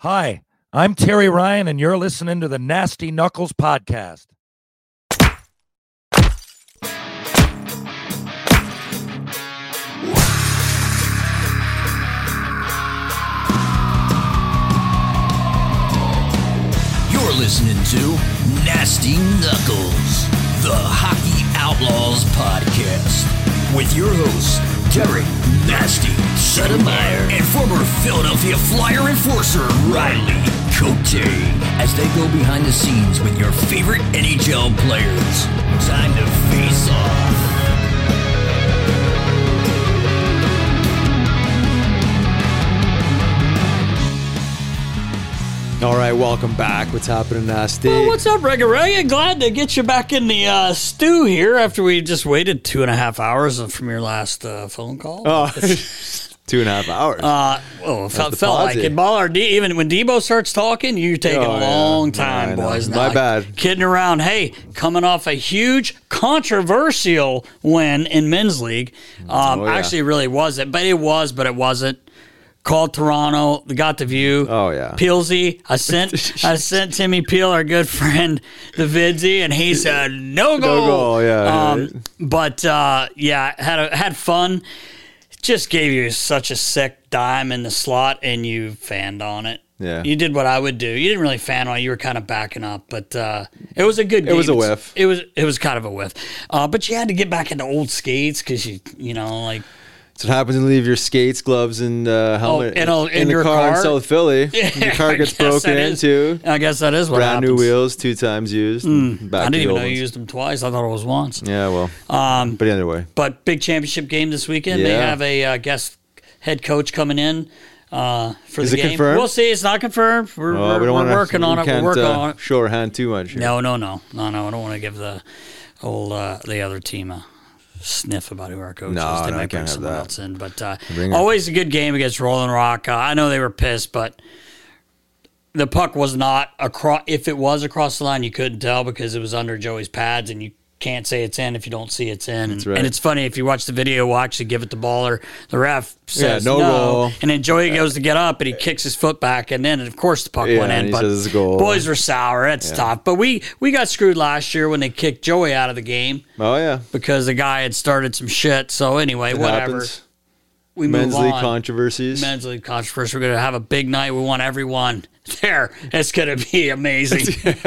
Hi, I'm Terry Ryan, and you're listening to the Nasty Knuckles Podcast. You're listening to Nasty Knuckles, the Hockey Outlaws podcast, with your hosts, Derek Nasty Settlemyre and former Philadelphia Flyer enforcer, Riley Cote, as they go behind the scenes with your favorite NHL players. Time to face off. All right, welcome back. What's happening, Nasty? Well, what's up, Reggae Reggae? Glad to get you back in the uh, stew here after we just waited two and a half hours from your last uh, phone call. Oh, two and a half hours. Uh, well, it felt, felt like it. Baller D, even when Debo starts talking, you're taking Oh, a long Yeah, time, know. boys. My like bad. Kidding around. Hey, coming off a huge controversial win in men's league. Um, Oh, yeah. Actually, really wasn't, but it was, but it wasn't. Called Toronto. Got the view. Oh, yeah. Peelsy. I sent I sent Timmy Peel, our good friend, the vidsy, and he said no goal. goal, yeah, Um, right. but uh, yeah, had a, had fun. Just gave you such a sick dime in the slot, and you fanned on it. Yeah. you did what I would do. You didn't really fan on it. You were kind of backing up, but uh, it was a good. Game. It was a whiff. It was it was kind of a whiff. Uh, but you had to get back into old skates because you you know like That's what happens when you leave your skates, gloves, and uh, helmet in a- in the your car, car? in South Philly. your car gets broken into. I guess that is what Brand new happens. Hmm. wheels, two times used. back I didn't even know you used them twice. I thought it was once. Yeah, well, Um, but either way, But big championship game this weekend. They have a uh, guest head coach coming in uh, for Is the it game. confirmed? We'll see. It's not confirmed. We're, Oh, we're, we wanna- working on it. We're working uh, on it. Show our hand too much. here. No, no, no, no, no. I don't want to give the old uh, the other team a sniff about who our coach No, is. They no, I might bring can't have someone that. else in, but uh, always a good game against Rolling Rock. Uh, I know they were pissed, but the puck was not across. If it was across the line, you couldn't tell because it was under Joey's pads, and you can't say it's in if you don't see it's in. That's right. And it's funny if you watch the video, we'll actually give it the baller. The ref says no no, goal. and then Joey goes to get up and he kicks his foot back, and then of course the puck Yeah, went in. but says goal. boys were sour. That's tough. But we we got screwed last year when they kicked Joey out of the game Oh yeah, because the guy had started some shit. So anyway, it whatever. happens. We Men's league on. controversies. Men's league controversy. We're gonna have a big night. We want everyone there. It's gonna be amazing.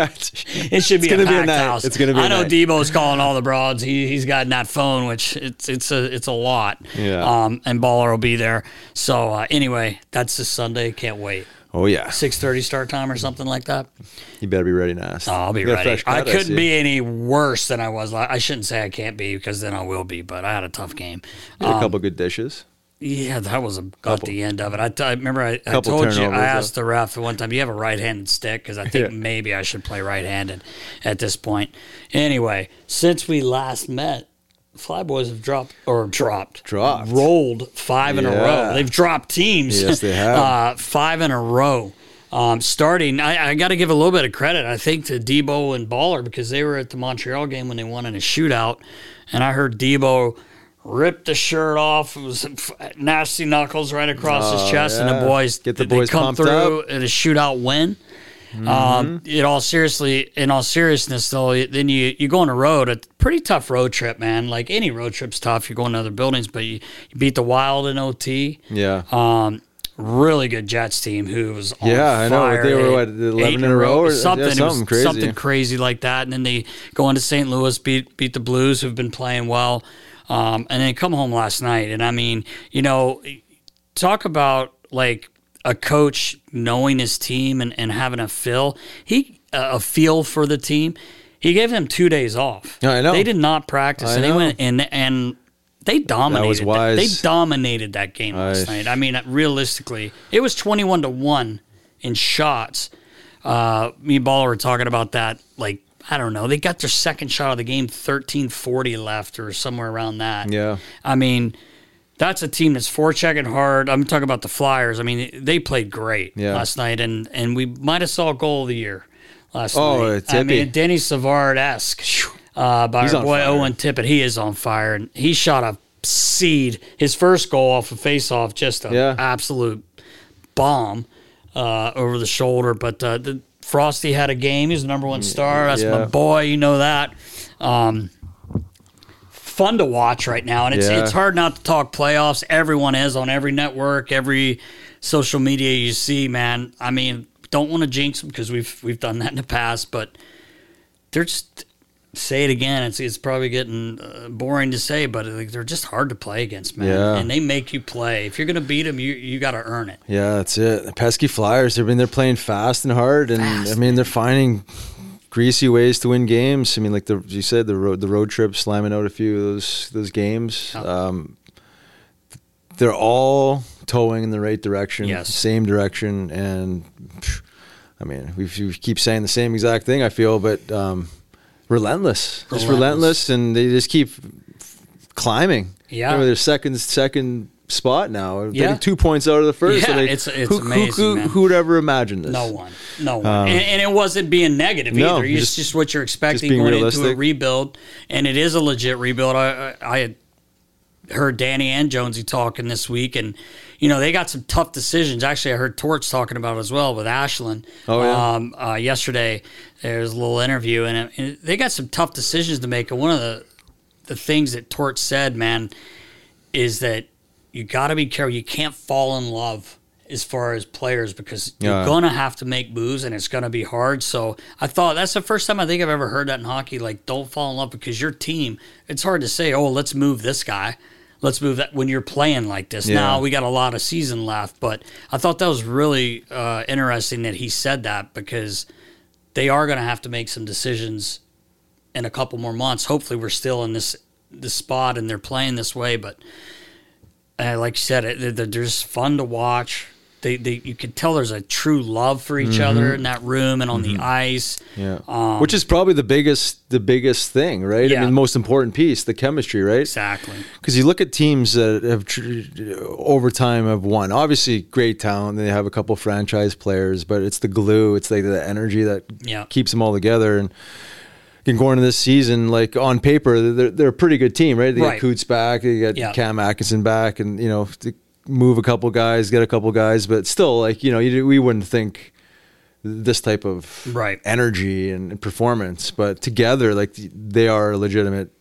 It should be It's a gonna be a house. It's gonna be I know night. Debo's calling all the broads. He he's got that phone, which it's it's a it's a lot. Yeah. Um, and Baller will be there. So uh, anyway, that's this Sunday. Can't wait. Oh yeah, six thirty start time or something like that. You better be ready, Nast. Oh, I'll be You got a ready. I couldn't see. be any worse than I was. I shouldn't say I can't be because then I will be. But I had a tough game. Had a Um, couple good dishes. Yeah, that was about the end of it. I, t- I remember I, I told you I though. asked the ref one time, "Do you have a right-handed stick?" Because I think Yeah. maybe I should play right-handed at this point. Anyway, since we last met, Flyboys have dropped or dropped, Dropped. rolled five in a row. They've dropped teams. Yes, they have. uh, five in a row. Um, starting, I, I got to give a little bit of credit, I think, to Debo and Baller because they were at the Montreal game when they won in a shootout, and I heard Debo rip the shirt off. It was nasty knuckles right across his Oh, chest, and the boys Get the they boys come through up. in a shootout win. Mm-hmm. Um, in all seriously, in all seriousness, though, then you you go on a road, a pretty tough road trip, man. Like any road trip's tough. You're going to other buildings, but you, you beat the Wild in OT. Yeah. Um, really good Jets team who was on Yeah, I know. They were, what, 11 in a row or- something. Was something crazy. something crazy like that. And then they go into St. Louis, beat beat the Blues, who've been playing well, um, and then come home last night. And I mean, you know, talk about like a coach knowing his team and, and having a feel. He uh, a feel for the team. He gave them two days off. I know. They did not practice, I and they know. went and and they dominated. that- wise. They dominated that game last night. I mean, realistically, it was twenty-one to one in shots. Uh, me and Baller were talking about that. Like, I don't know. They got their second shot of the game, 13-40 left or somewhere around that. Yeah. I mean, that's a team that's forechecking hard. I'm talking about the Flyers. I mean, they played great Yeah. last night, and and we might have saw a goal of the year last Oh, night. it's I mean. Denny Savard esque uh, by He's our boy fire. Owen Tippett. He is on fire, and he shot a seed. His first goal off a face-off, just a Yeah. absolute bomb uh, over the shoulder. But uh, the Frosty had a game. He's the number one star. That's my boy. You know that. Um, fun to watch right now, and it's Yeah. it's hard not to talk playoffs. Everyone is on every network, every social media you see. Man, I mean, don't want to jinx them because we've we've done that in the past, but they're just say it again. It's it's probably getting uh, boring to say, but like, they're just hard to play against, man. Yeah. And they make you play. If you're gonna beat them, you you got to earn it. Yeah, that's it. The pesky Flyers. I mean, they're playing fast and hard, and I mean, they're finding greasy ways to win games. I mean, like the you said, the road the road trip, slamming out a few of those those games. Um, they're all towing in the right direction, Yes. same direction, and phew, I mean, we, we keep saying the same exact thing. I feel, but um, relentless, just Relentless. relentless, and they just keep climbing. Yeah. you know, they're second second spot now. Yeah. getting two points out of the first. Yeah, so they- it's- it's who, amazing, Who, who would ever imagine this? No one, no one, Um, and, and it wasn't being negative No, either. It's just- just, what you're expecting going into a rebuild, and it is a legit rebuild. I, I, I had heard Danny and Jonesy talking this week, and you know they got some tough decisions. Actually, I heard Torch talking about it as well with Ashland. Oh, yeah. um, uh, yesterday there was a little interview, and, it, and they got some tough decisions to make. And one of the the things that Torch said, man, is that you got to be careful. You can't fall in love as far as players because Yeah. you're gonna have to make moves and it's gonna be hard. So I thought that's the first time I think I've ever heard that in hockey. Like, don't fall in love because your team. It's hard to say, oh, let's move this guy. Let's move that when you're playing like this. Yeah. Now we got a lot of season left, but I thought that was really uh, interesting that he said that because they are going to have to make some decisions in a couple more months. Hopefully, we're still in this this spot and they're playing this way. But uh, like you said, it, they're, they're just fun to watch. They, they you can tell there's a true love for each other in that room and on the ice. Yeah, Um, which is probably the biggest the biggest thing, right? Yeah. I mean, most important piece, the chemistry, right? Exactly. Because you look at teams that have tr- over time have won. Obviously, great talent. They have a couple franchise players, but it's the glue. It's like the energy that Yeah. keeps them all together. And, going into this season, like on paper, they're, they're a pretty good team, right? They Right. got Coots back, they got Yeah. Cam Atkinson back, and you know, move a couple guys, get a couple guys, but still, like you know, you, we wouldn't think this type of Right. energy and performance, but together, like they are a legitimate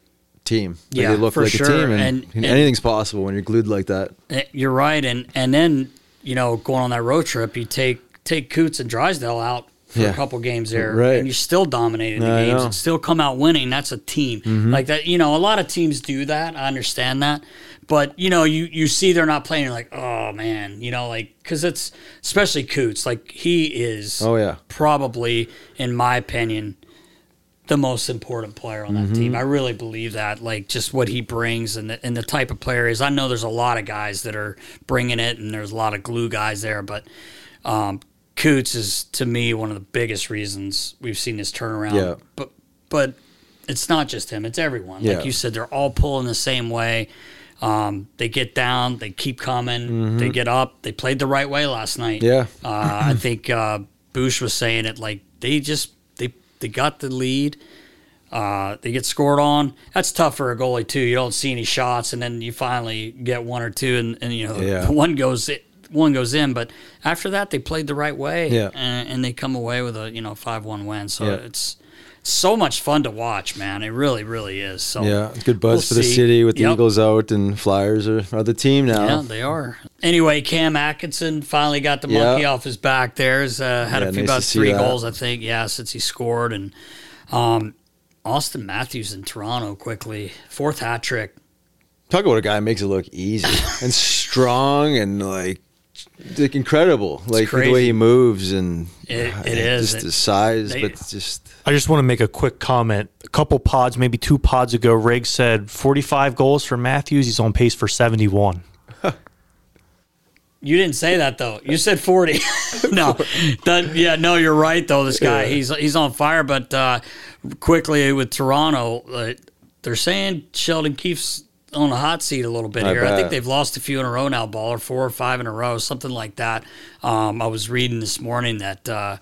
team. Like, Yeah, they look for like sure. a team, and, And- and- anything's possible when you're glued like that. Eh, You're right, and and then you know going on that road trip, you take take Coots and Drysdale out for Yeah. a couple games there, Right. and you still dominated the I games know. Mm-hmm. and still come out winning. That's a team like that. You know, a lot of teams do that. I understand that, but you know, you you see they're not playing. You're like, oh man, you know, like because it's especially Coots. Like he is. Oh, yeah. Probably, in my opinion, the most important player on that Mm-hmm. team. I really believe that, like just what he brings and the, and the type of player is. I know there's a lot of guys that are bringing it, and there's a lot of glue guys there, but um, Coots is to me one of the biggest reasons we've seen this turnaround. Yeah. But but it's not just him; it's everyone. Yeah. Like you said, they're all pulling the same way. Um, they get down, they keep coming, they get up. They played the right way last night. Mm-hmm. Yeah. Uh, I think uh, Bouche was saying it like they just they they got the lead. Uh, they get scored on. That's tough for a goalie too. You don't see any shots, and then you finally get one or two, and, and you know Yeah. one goes one goes in. But after that, they played the right way, Yeah. and, and they come away with a you know five one win. So Yeah. it's so much fun to watch, man. It really really is. So Yeah, good buzz we'll for the see. city with the Yep. Eagles out and Flyers are, are the team now. Yeah, they are. Anyway, Cam Atkinson finally got the Yeah. monkey off his back. There's uh, had Yeah, a few nice about three that. goals, I think. Yeah, since he scored, and um, Auston Matthews in Toronto quickly fourth hat trick. Talk about a guy makes it look easy and strong and like like incredible. like the way he moves and It- uh, it is. just It- his size, they- but just I just want to make a quick comment. A couple pods, maybe two pods ago, Riggs said 45 goals for Matthews. He's on pace for 71. You didn't say that though. You said forty. no, that, yeah, no, you're right though. This guy, he's he's on fire. But uh, quickly with Toronto, uh, they're saying Sheldon Keefe's on a hot seat a little bit I here. I think they've lost a few in a row now, baller four or five in a row, something like that. Um, I was reading this morning that uh,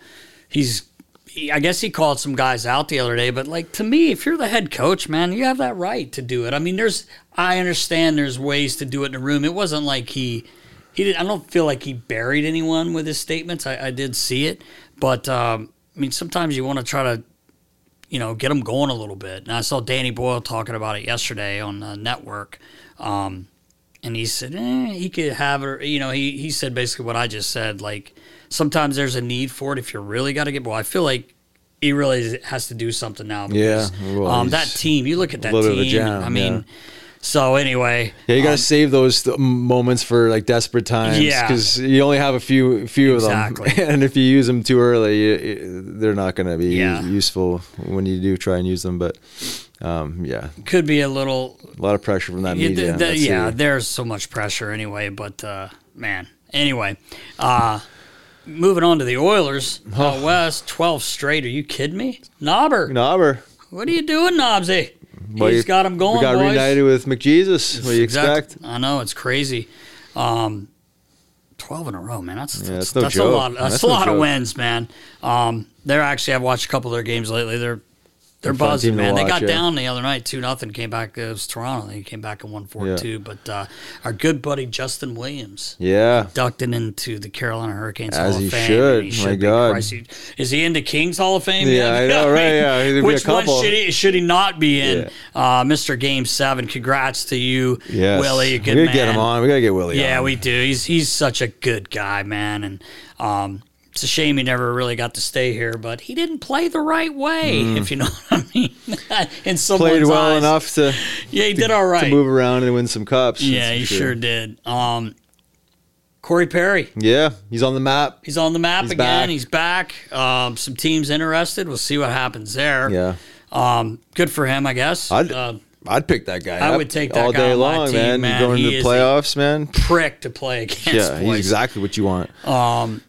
he's. he- I guess he called some guys out the other day, but like to me, if you're the head coach, man, you have that right to do it. I mean, there's, I understand there's ways to do it in a room. It wasn't like he, he did. I don't feel like he buried anyone with his statements. I, I did see it, but um, I mean, sometimes you want to try to, you know, get them going a little bit. And I saw Danny Boyle talking about it yesterday on the network, um, and he said eh, he could have it. You know, he he said basically what I just said. Like sometimes there's a need for it if you really got to get. Well, I feel like. He really has to do something now. Yeah, Because, well, um, that team. You look at that little bit of a team. I mean, yeah. So anyway, yeah. You got to um, save those th- moments for like desperate times. Yeah. because you only have a few few Exactly. of them, and if you use them too early, you, you- they're not going to be Yeah. useful when you do try and use them. But um, yeah, could be a little a lot of pressure from that Yeah, media. yeah, the- there's so much pressure anyway. But uh, man, anyway, uh, moving on to the Oilers out west, twelve straight. Are you kidding me, Knobber? Knobber. What are you doing, Knobsy? Well, He's got him going, We got boys. reunited with McJesus. What do you Exact- expect? I know it's crazy. Um, Twelve in a row, man. That's Yeah, that's, it's no that's a joke. lot. That's, That's a no lot of wins, man. Um, they're actually I've watched a couple of their games lately. They're they're They're a fun buzzing, man. They got yeah. down the other night, two nothing. Came back. It was Toronto. They came back and won four Yeah. two. But uh, our good buddy Justin Williams Yeah. ducked in into the Carolina Hurricanes As Hall he of Fame. should. he My. God. He- Is he into Kings Hall of Fame? Yeah, yet? I know, right? Yeah, there'd be a Which one should he should he not be in? Uh, Mr. Game Seven. Congrats to you, Yes. Willie. A we gotta man. get him on. We gotta get Willie Yeah, on. we do. He's he's such a good guy, man, and um, it's a shame he never really got to stay here. But he didn't play the right way, if you know what I mean. In Mm. Played well eyes. enough to, Yeah, he did all right. to move around and win some cups. yeah, he for sure did. Um, Corey Perry. Yeah, he's on the map. He's on the map He's again. back. He's back. Um, some teams interested. We'll see what happens there. Yeah, Um, good for him, I guess. I'd uh, I'd pick that guy. I up would take that all guy day long, team, man. man. Going He to the playoffs, man. prick to play against. Yeah, he's exactly what you want. Um,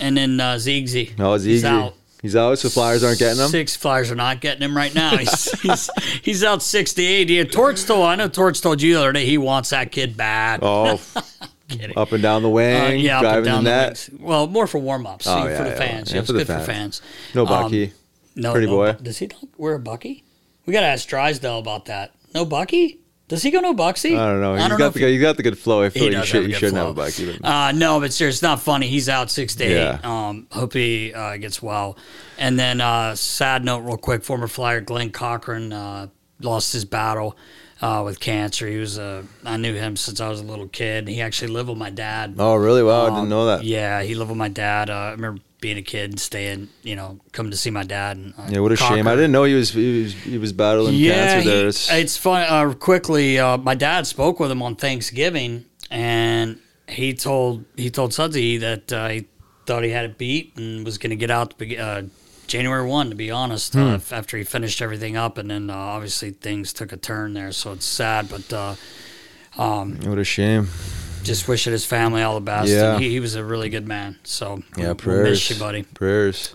and then uh, Ziggy. Oh, it's He's out. He's out, so Flyers aren't getting him. Six Flyers are not getting him right now. He's he's, he's out sixty-eight. Yeah, Torch told I know Torch told you the other day he wants that kid bad. Oh, Kidding. up and down the wing, Uh, yeah, up and driving down the net. wings. Well, more for warm ups. Oh, for yeah, the yeah, fans. yeah, Yeah, for the good for fans. fans. No Um, Bucky. No, Pretty no boy. Does he not wear a Bucky? We got to ask Drysdale about that. No Bucky? Does he go no Bucksy? I don't know. He's I don't got know the if he- he's got the good flow. I feel He like you does should have a you good shouldn't flow. have a Bucky. But Uh, no, but seriously, it's not funny. He's out six to eight. Yeah. Um, hope he uh, gets well. And then, uh, sad note, real quick: former Flyer Glen Cochrane uh, lost his battle uh, with cancer. He was uh, I knew him since I was a little kid. He actually lived with my dad. oh, really? Wow, I Um, didn't know that. Yeah, he lived with my dad. Uh, I remember being a kid and staying, you know, coming to see my dad. And uh, Yeah, what a shame. I didn't know he was he was, he was battling Yeah, cancer there. he- It's, it's fun. Uh, quickly, uh, my dad spoke with him on Thanksgiving, and he told he told Sudsy that uh, he thought he had it beat and was going to get out to uh, January one. To be honest, uh, Hmm. after he finished everything up, and then uh, obviously things took a turn there, so it's sad. But uh, um, what a shame. Just wishing his family all the best. Yeah. He, he was a really good man. So Yeah, we'll prayers. miss you, buddy. Prayers.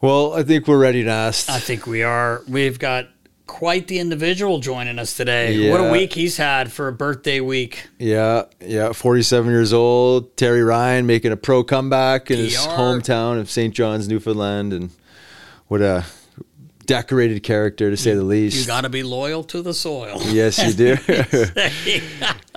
Well, I think we're ready to ask. I think we are. We've got quite the individual joining us today. What a week he's had for a birthday week. Yeah, yeah, 47 years old. Terry Ryan making a pro comeback in his hometown of St. John's, Newfoundland. And what a decorated character, to say the least. You got to be loyal to the soil. yes, you do.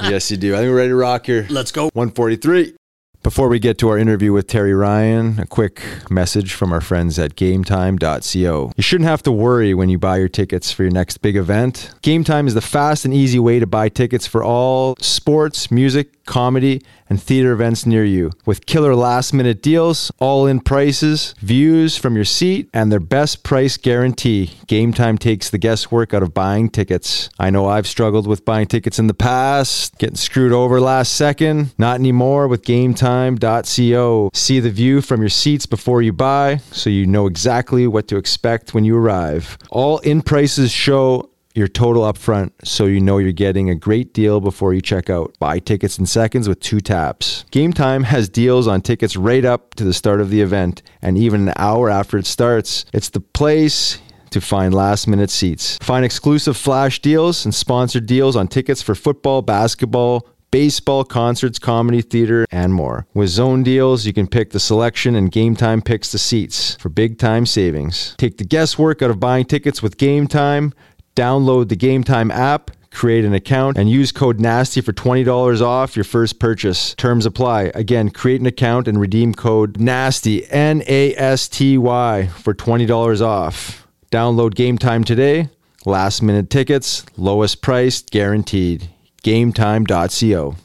yes, you do. I think we're ready to rock here. Let's go. 143. Before we get to our interview with Terry Ryan, a quick message from our friends at GameTime.co. You shouldn't have to worry when you buy your tickets for your next big event. GameTime is the fast and easy way to buy tickets for all sports, music, comedy, and theater events near you. With killer last minute deals, all in prices, views from your seat, and their best price guarantee, Game time takes the guesswork out of buying tickets. I know I've struggled with buying tickets in the past, getting screwed over last second. Not anymore with GameTime.co. See the view from your seats before you buy, so you know exactly what to expect when you arrive. All in prices show your total upfront so you know you're getting a great deal before you check out. Buy tickets in seconds with two taps. Game Time has deals on tickets right up to the start of the event and even an hour after it starts. It's the place to find last minute seats. Find exclusive flash deals and sponsored deals on tickets for football, basketball, baseball, concerts, comedy, theater, and more. With zone deals, you can pick the selection and Game Time picks the seats for big time savings. Take the guesswork out of buying tickets with Game Time. Download the Game Time app, create an account, and use code NASTY for $20 off your first purchase. Terms apply. Again, create an account and redeem code NASTY, N A S T Y, for $20 off. Download Game Time today. Last minute tickets, lowest price guaranteed. GameTime.co.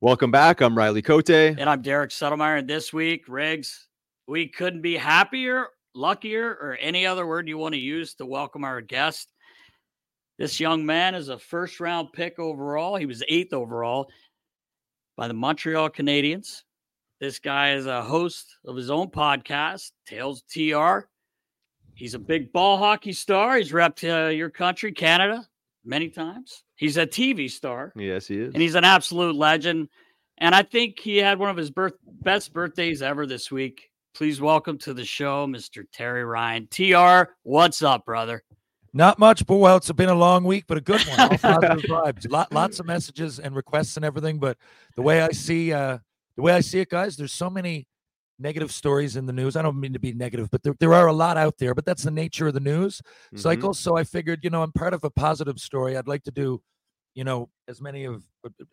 Welcome back. I'm Riley Cote. And I'm Derek Settlemyre. And this week, Riggs, we couldn't be happier, luckier, or any other word you want to use to welcome our guest. This young man is a first round pick overall. He was eighth overall by the Montreal Canadiens. This guy is a host of his own podcast, Tales TR. He's a big ball hockey star. He's repped uh, your country, Canada, many times. He's a TV star Yes, he is. and he's an absolute legend. And I think he had one of his birth best birthdays ever this week. Please welcome to the show, Mr. Terry Ryan. TR, what's up, brother? Not much, but well, it's been a long week, but a good one. All positive vibes. Lot, lots of messages and requests and everything. But the way I see, uh, the way I see it, guys, there's so many negative stories in the news. I don't mean to be negative, but there, there are a lot out there. But that's the nature of the news Mm-hmm. cycle. So I figured, you know, I'm part of a positive story. I'd like to do, you know, as many of,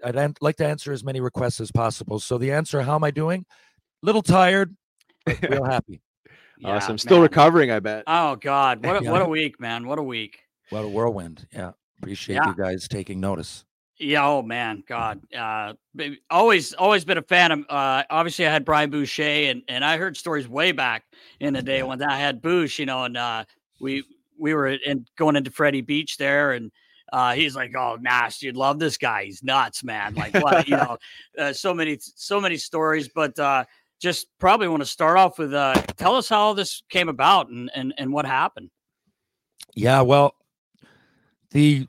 I'd an- like to answer as many requests as possible. So the answer, how am I doing? Little tired, real happy. Yeah, awesome. Still man. recovering, I bet. Oh God, what a, Yeah. what a week, man! What a week. What a whirlwind. Yeah. Appreciate Yeah. you guys taking notice. Yeah. Oh man, God. Uh, always, always been a fan of. Uh, obviously, I had Brian Boucher, and and I heard stories way back in the day when I had Bouche, you know, and uh, we we were in going into Freddie Beach there, and uh, he's like, "Oh, Nash, you'd love this guy. He's nuts, man. Like what, you know, uh, so many, so many stories." But uh, just probably want to start off with uh, tell us how all this came about and and and what happened. Yeah, well, the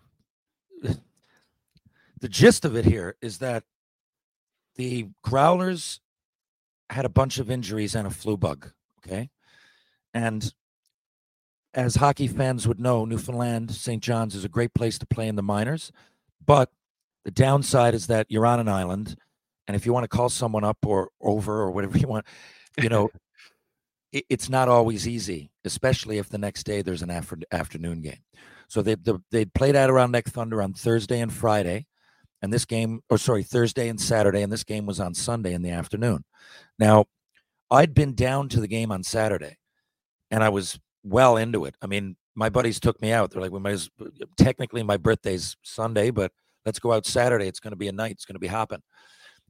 the gist of it here is that the Growlers had a bunch of injuries and a flu bug. Okay, and as hockey fans would know, Newfoundland, St. John's is a great place to play in the minors, but the downside is that you're on an island, and if you want to call someone up or over or whatever you want, you know, it, it's not always easy, especially if the next day there's an after, afternoon game. So they the, they played Adirondack Thunder on Thursday and Friday, and this game, or sorry, Thursday and Saturday, and this game was on Sunday in the afternoon. Now, I'd been down to the game on Saturday, and I was well into it. I mean, my buddies took me out. They're like, "We might as technically my birthday's Sunday, but let's go out Saturday. It's going to be a night. It's going to be hopping."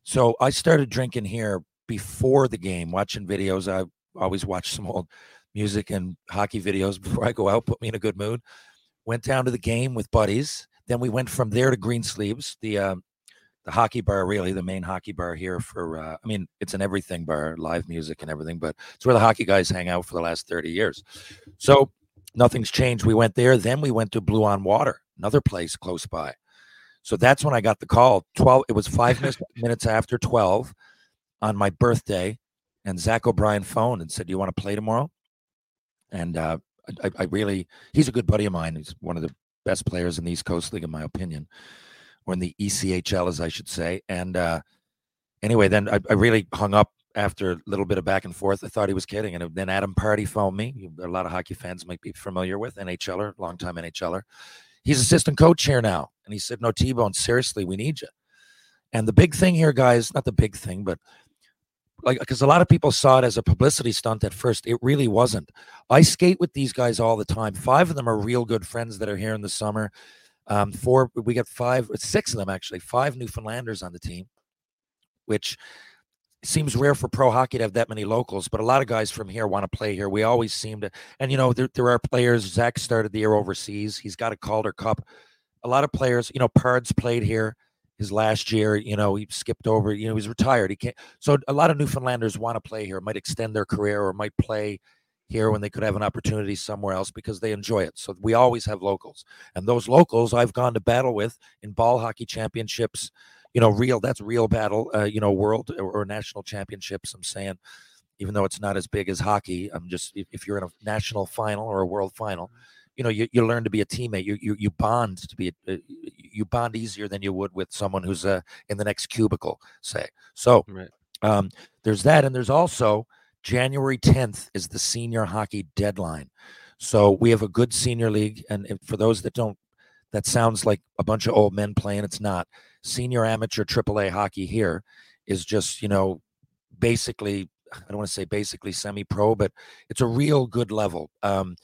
So I started drinking here before the game, watching videos. I always watch some old music and hockey videos before I go out, put me in a good mood. Went down to the game with buddies. Then we went from there to Greensleeves, the uh, the hockey bar, really the main hockey bar here. For uh, I mean, it's an everything bar, live music and everything, but it's where the hockey guys hang out for the last thirty years. So nothing's changed. We went there. Then we went to Blue on Water, another place close by. So that's when I got the call. Twelve. It was five minutes, minutes after twelve on my birthday, and Zach O'Brien phoned and said, "Do you want to play tomorrow?" And uh, I, I really, he's a good buddy of mine. He's one of the best players in the East Coast League, in my opinion, or in the ECHL, as I should say. And uh, anyway, then I, I really hung up after a little bit of back and forth. I thought he was kidding. And then Adam Pardy phoned me. A lot of hockey fans might be familiar with NHLer, longtime NHLer. He's assistant coach here now. And he said, No, T Bone, seriously, we need you. And the big thing here, guys, not the big thing, but like because a lot of people saw it as a publicity stunt at first. It really wasn't. I skate with these guys all the time. Five of them are real good friends that are here in the summer. Um, four, we got five, six of them actually, five Newfoundlanders on the team, which seems rare for pro hockey to have that many locals. But a lot of guys from here want to play here. We always seem to, and you know, there, there are players. Zach started the year overseas. He's got a Calder Cup. A lot of players, you know, Pards played here his last year. You know, he skipped over. You know, he's retired. He can't. So a lot of Newfoundlanders want to play here, might extend their career, or might play here when they could have an opportunity somewhere else because they enjoy it. So we always have locals, and those locals I've gone to battle with in ball hockey championships. You know, real that's real battle. Uh, you know, world or, or national championships. I'm saying. Even though it's not as big as hockey, I'm just if, if you're in a national final or a world final, you know you, you learn to be a teammate you you, you bond to be a, uh, you bond easier than you would with someone who's uh, in the next cubicle say so Right. um, there's that and there's also january 10th is the senior hockey deadline so we have a good senior league and if- for those that don't that sounds like a bunch of old men playing it's not senior amateur aaa hockey here is just you know basically i don't want to say basically semi-pro but it's a real good level um,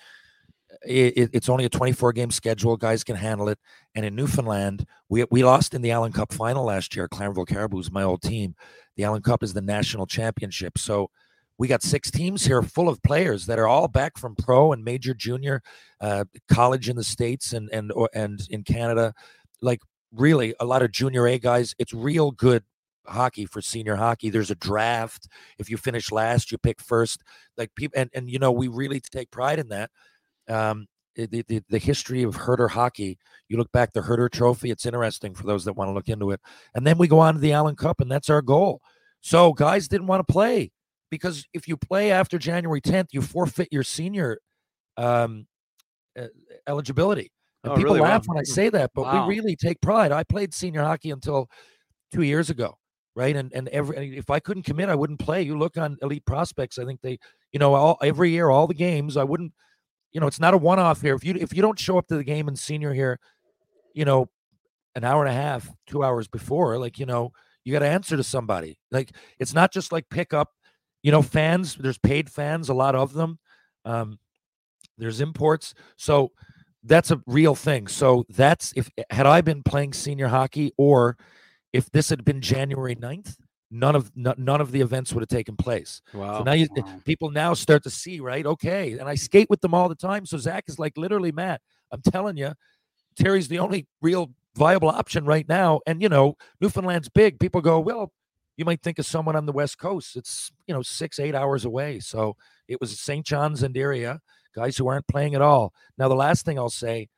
it, it- it's only a 24 game schedule. Guys can handle it. And in Newfoundland, we we lost in the Allen Cup final last year. Clarenville Caribous, my old team. The Allen Cup is the national championship. So we got six teams here full of players that are all back from pro and major junior uh, college in the states and and and in Canada. Like really, a lot of junior A guys. It's real good hockey for senior hockey. There's a draft. If you finish last, you pick first. Like people, and and you know we really take pride in that um, the, the, the history of Herder hockey. You look back the Herder Trophy. It's interesting for those that want to look into it. And then we go on to the Allen Cup, and that's our goal. So guys didn't want to play because if you play after January 10th, you forfeit your senior um, eligibility. And Oh, people really? Wow. laugh when I say that, but Wow. we really take pride. I played senior hockey until two years ago, right? And and every if I couldn't commit, I wouldn't play. You look on Elite Prospects. I think they, you know, all every year, all the games, I wouldn't. You know, it's not a one-off here. If you if you don't show up to the game in senior here, you know, an hour and a half, two hours before, like you know, you got to answer to somebody. Like it's not just like pick up. You know, fans. There's paid fans, a lot of them. Um, there's imports, so that's a real thing. So that's if eh, had I been playing senior hockey or if this had been January 9th, none of no- none of the events would have taken place. Wow. So now you, eh, Wow. people now start to see, right? Okay, and I skate with them all the time. So Zach is like literally Matt. I'm telling you, Terry's the only real viable option right now. And you know, Newfoundland's big. People go, well, you might think of someone on the west coast. It's you know six eight hours away. So it was St. John's and area guys who aren't playing at all. Now the last thing I'll say,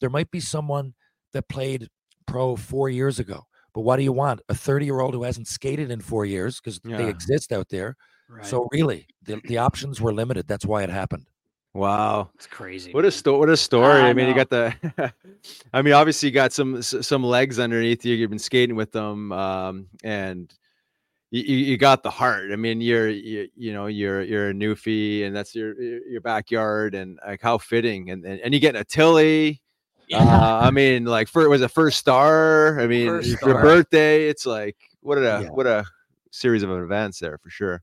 there might be someone that played pro four years ago. But what do you want? A 30 year old who hasn't skated in four years because they exist out there. Right. So really, the, the options were limited. That's why it happened. Wow. it's crazy. What a man. sto- what a story! I I mean, you got the. I mean, obviously, you got some some legs underneath you. You've been skating with them, um, and you, you got the heart. I mean, you're you, you know you're you're a newfie, and that's your your backyard, and like how fitting, and and, and you get a Tilly. Uh, I mean, like for it was a first star. I mean, First for your birthday, it's like what a Yeah. what a series of events there for sure.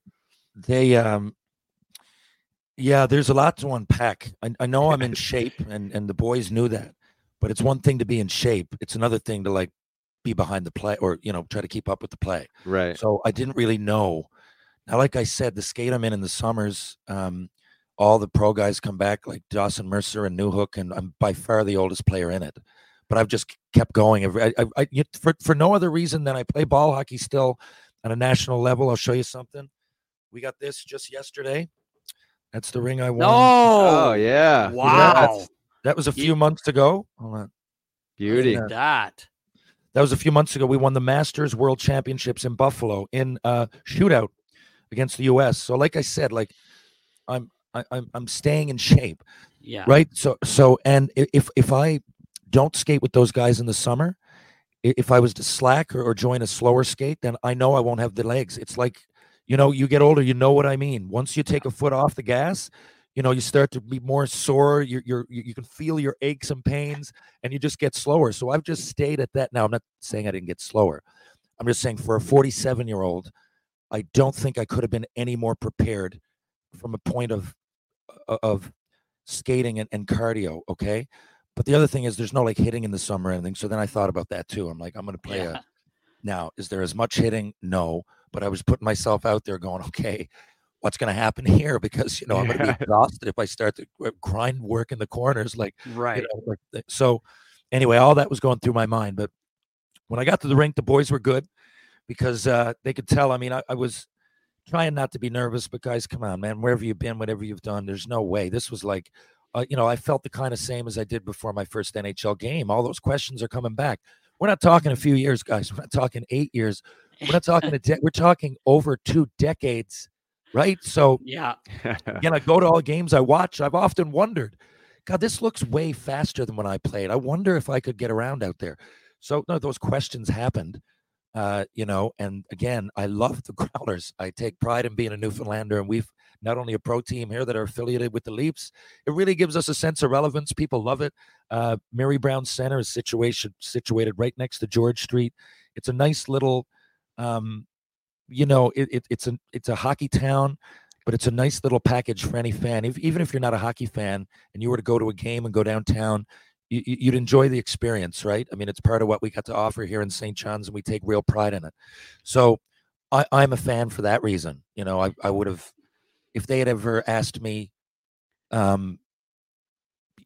They, um, yeah, there's a lot to unpack. I, I know I'm in shape, and and the boys knew that. But it's one thing to be in shape. It's another thing to like be behind the play, or you know, try to keep up with the play. Right. So I didn't really know Now, like I said, the skate I'm in in the summers, um, all the pro guys come back, like Dawson Mercer and Newhook, and I'm by far the oldest player in it. But I've just kept going. I, I, I, for for no other reason than I play ball hockey still on a national level. I'll show you something. We got this just yesterday. That's the ring I won. No. Oh yeah. Wow. That was a few months ago. Hold on. Beauty. That. That was a few months ago. We won the Masters World Championships in Buffalo in a shootout against the U.S. So, like I said, like I'm I, I'm I'm staying in shape, Yeah. right? So so and if if I don't skate with those guys in the summer, if I was to slack or, or join a slower skate, then I know I won't have the legs. It's like you know, you get older, you know what I mean. Once you take a foot off the gas, you know, you start to be more sore. You're, you're you can feel your aches and pains, and you just get slower. So I've just stayed at that. Now I'm not saying I didn't get slower. I'm just saying for a 47 year old, I don't think I could have been any more prepared from a point of uh, of skating and, and cardio. Okay. But the other thing is there's no like hitting in the summer or anything. So then I thought about that too. I'm like, I'm gonna play Yeah. a now, is there as much hitting? No. But I was putting myself out there going, okay, what's going to happen here? Because, you know, I'm going to be exhausted if I start to grind work in the corners. Like, you Right. know, like so anyway, all that was going through my mind. But when I got to the rink, the boys were good because uh, they could tell. I mean, I, I was trying not to be nervous, but guys, come on, man, wherever you've been, whatever you've done, there's no way. This was like, uh, you know, I felt the kind of same as I did before my first NHL game. All those questions are coming back. We're not talking a few years, guys. We're not talking eight years. We're not talking a de- we're talking over two decades, right? So Yeah. again, I go to all games I watch. I've often wondered, God, this looks way faster than when I played. I wonder if I could get around out there. So no, those questions happened, uh, you know. And again, I love the Growlers. I take pride in being a Newfoundlander, and we've not only a pro team here that are affiliated with the Leafs. It really gives us a sense of relevance. People love it. Uh, Mary Brown Center is situation situated right next to George Street. It's a nice little, um, you know, it, it, it's a it's a hockey town but it's a nice little package for any fan. If, even if you're not a hockey fan and you were to go to a game and go downtown, you, you- you'd enjoy the experience, right? I mean, it's part of what we got to offer here in St. John's, and we take real pride in it. So I, I'm a fan for that reason. You know, I, I would have, if they had ever asked me, um,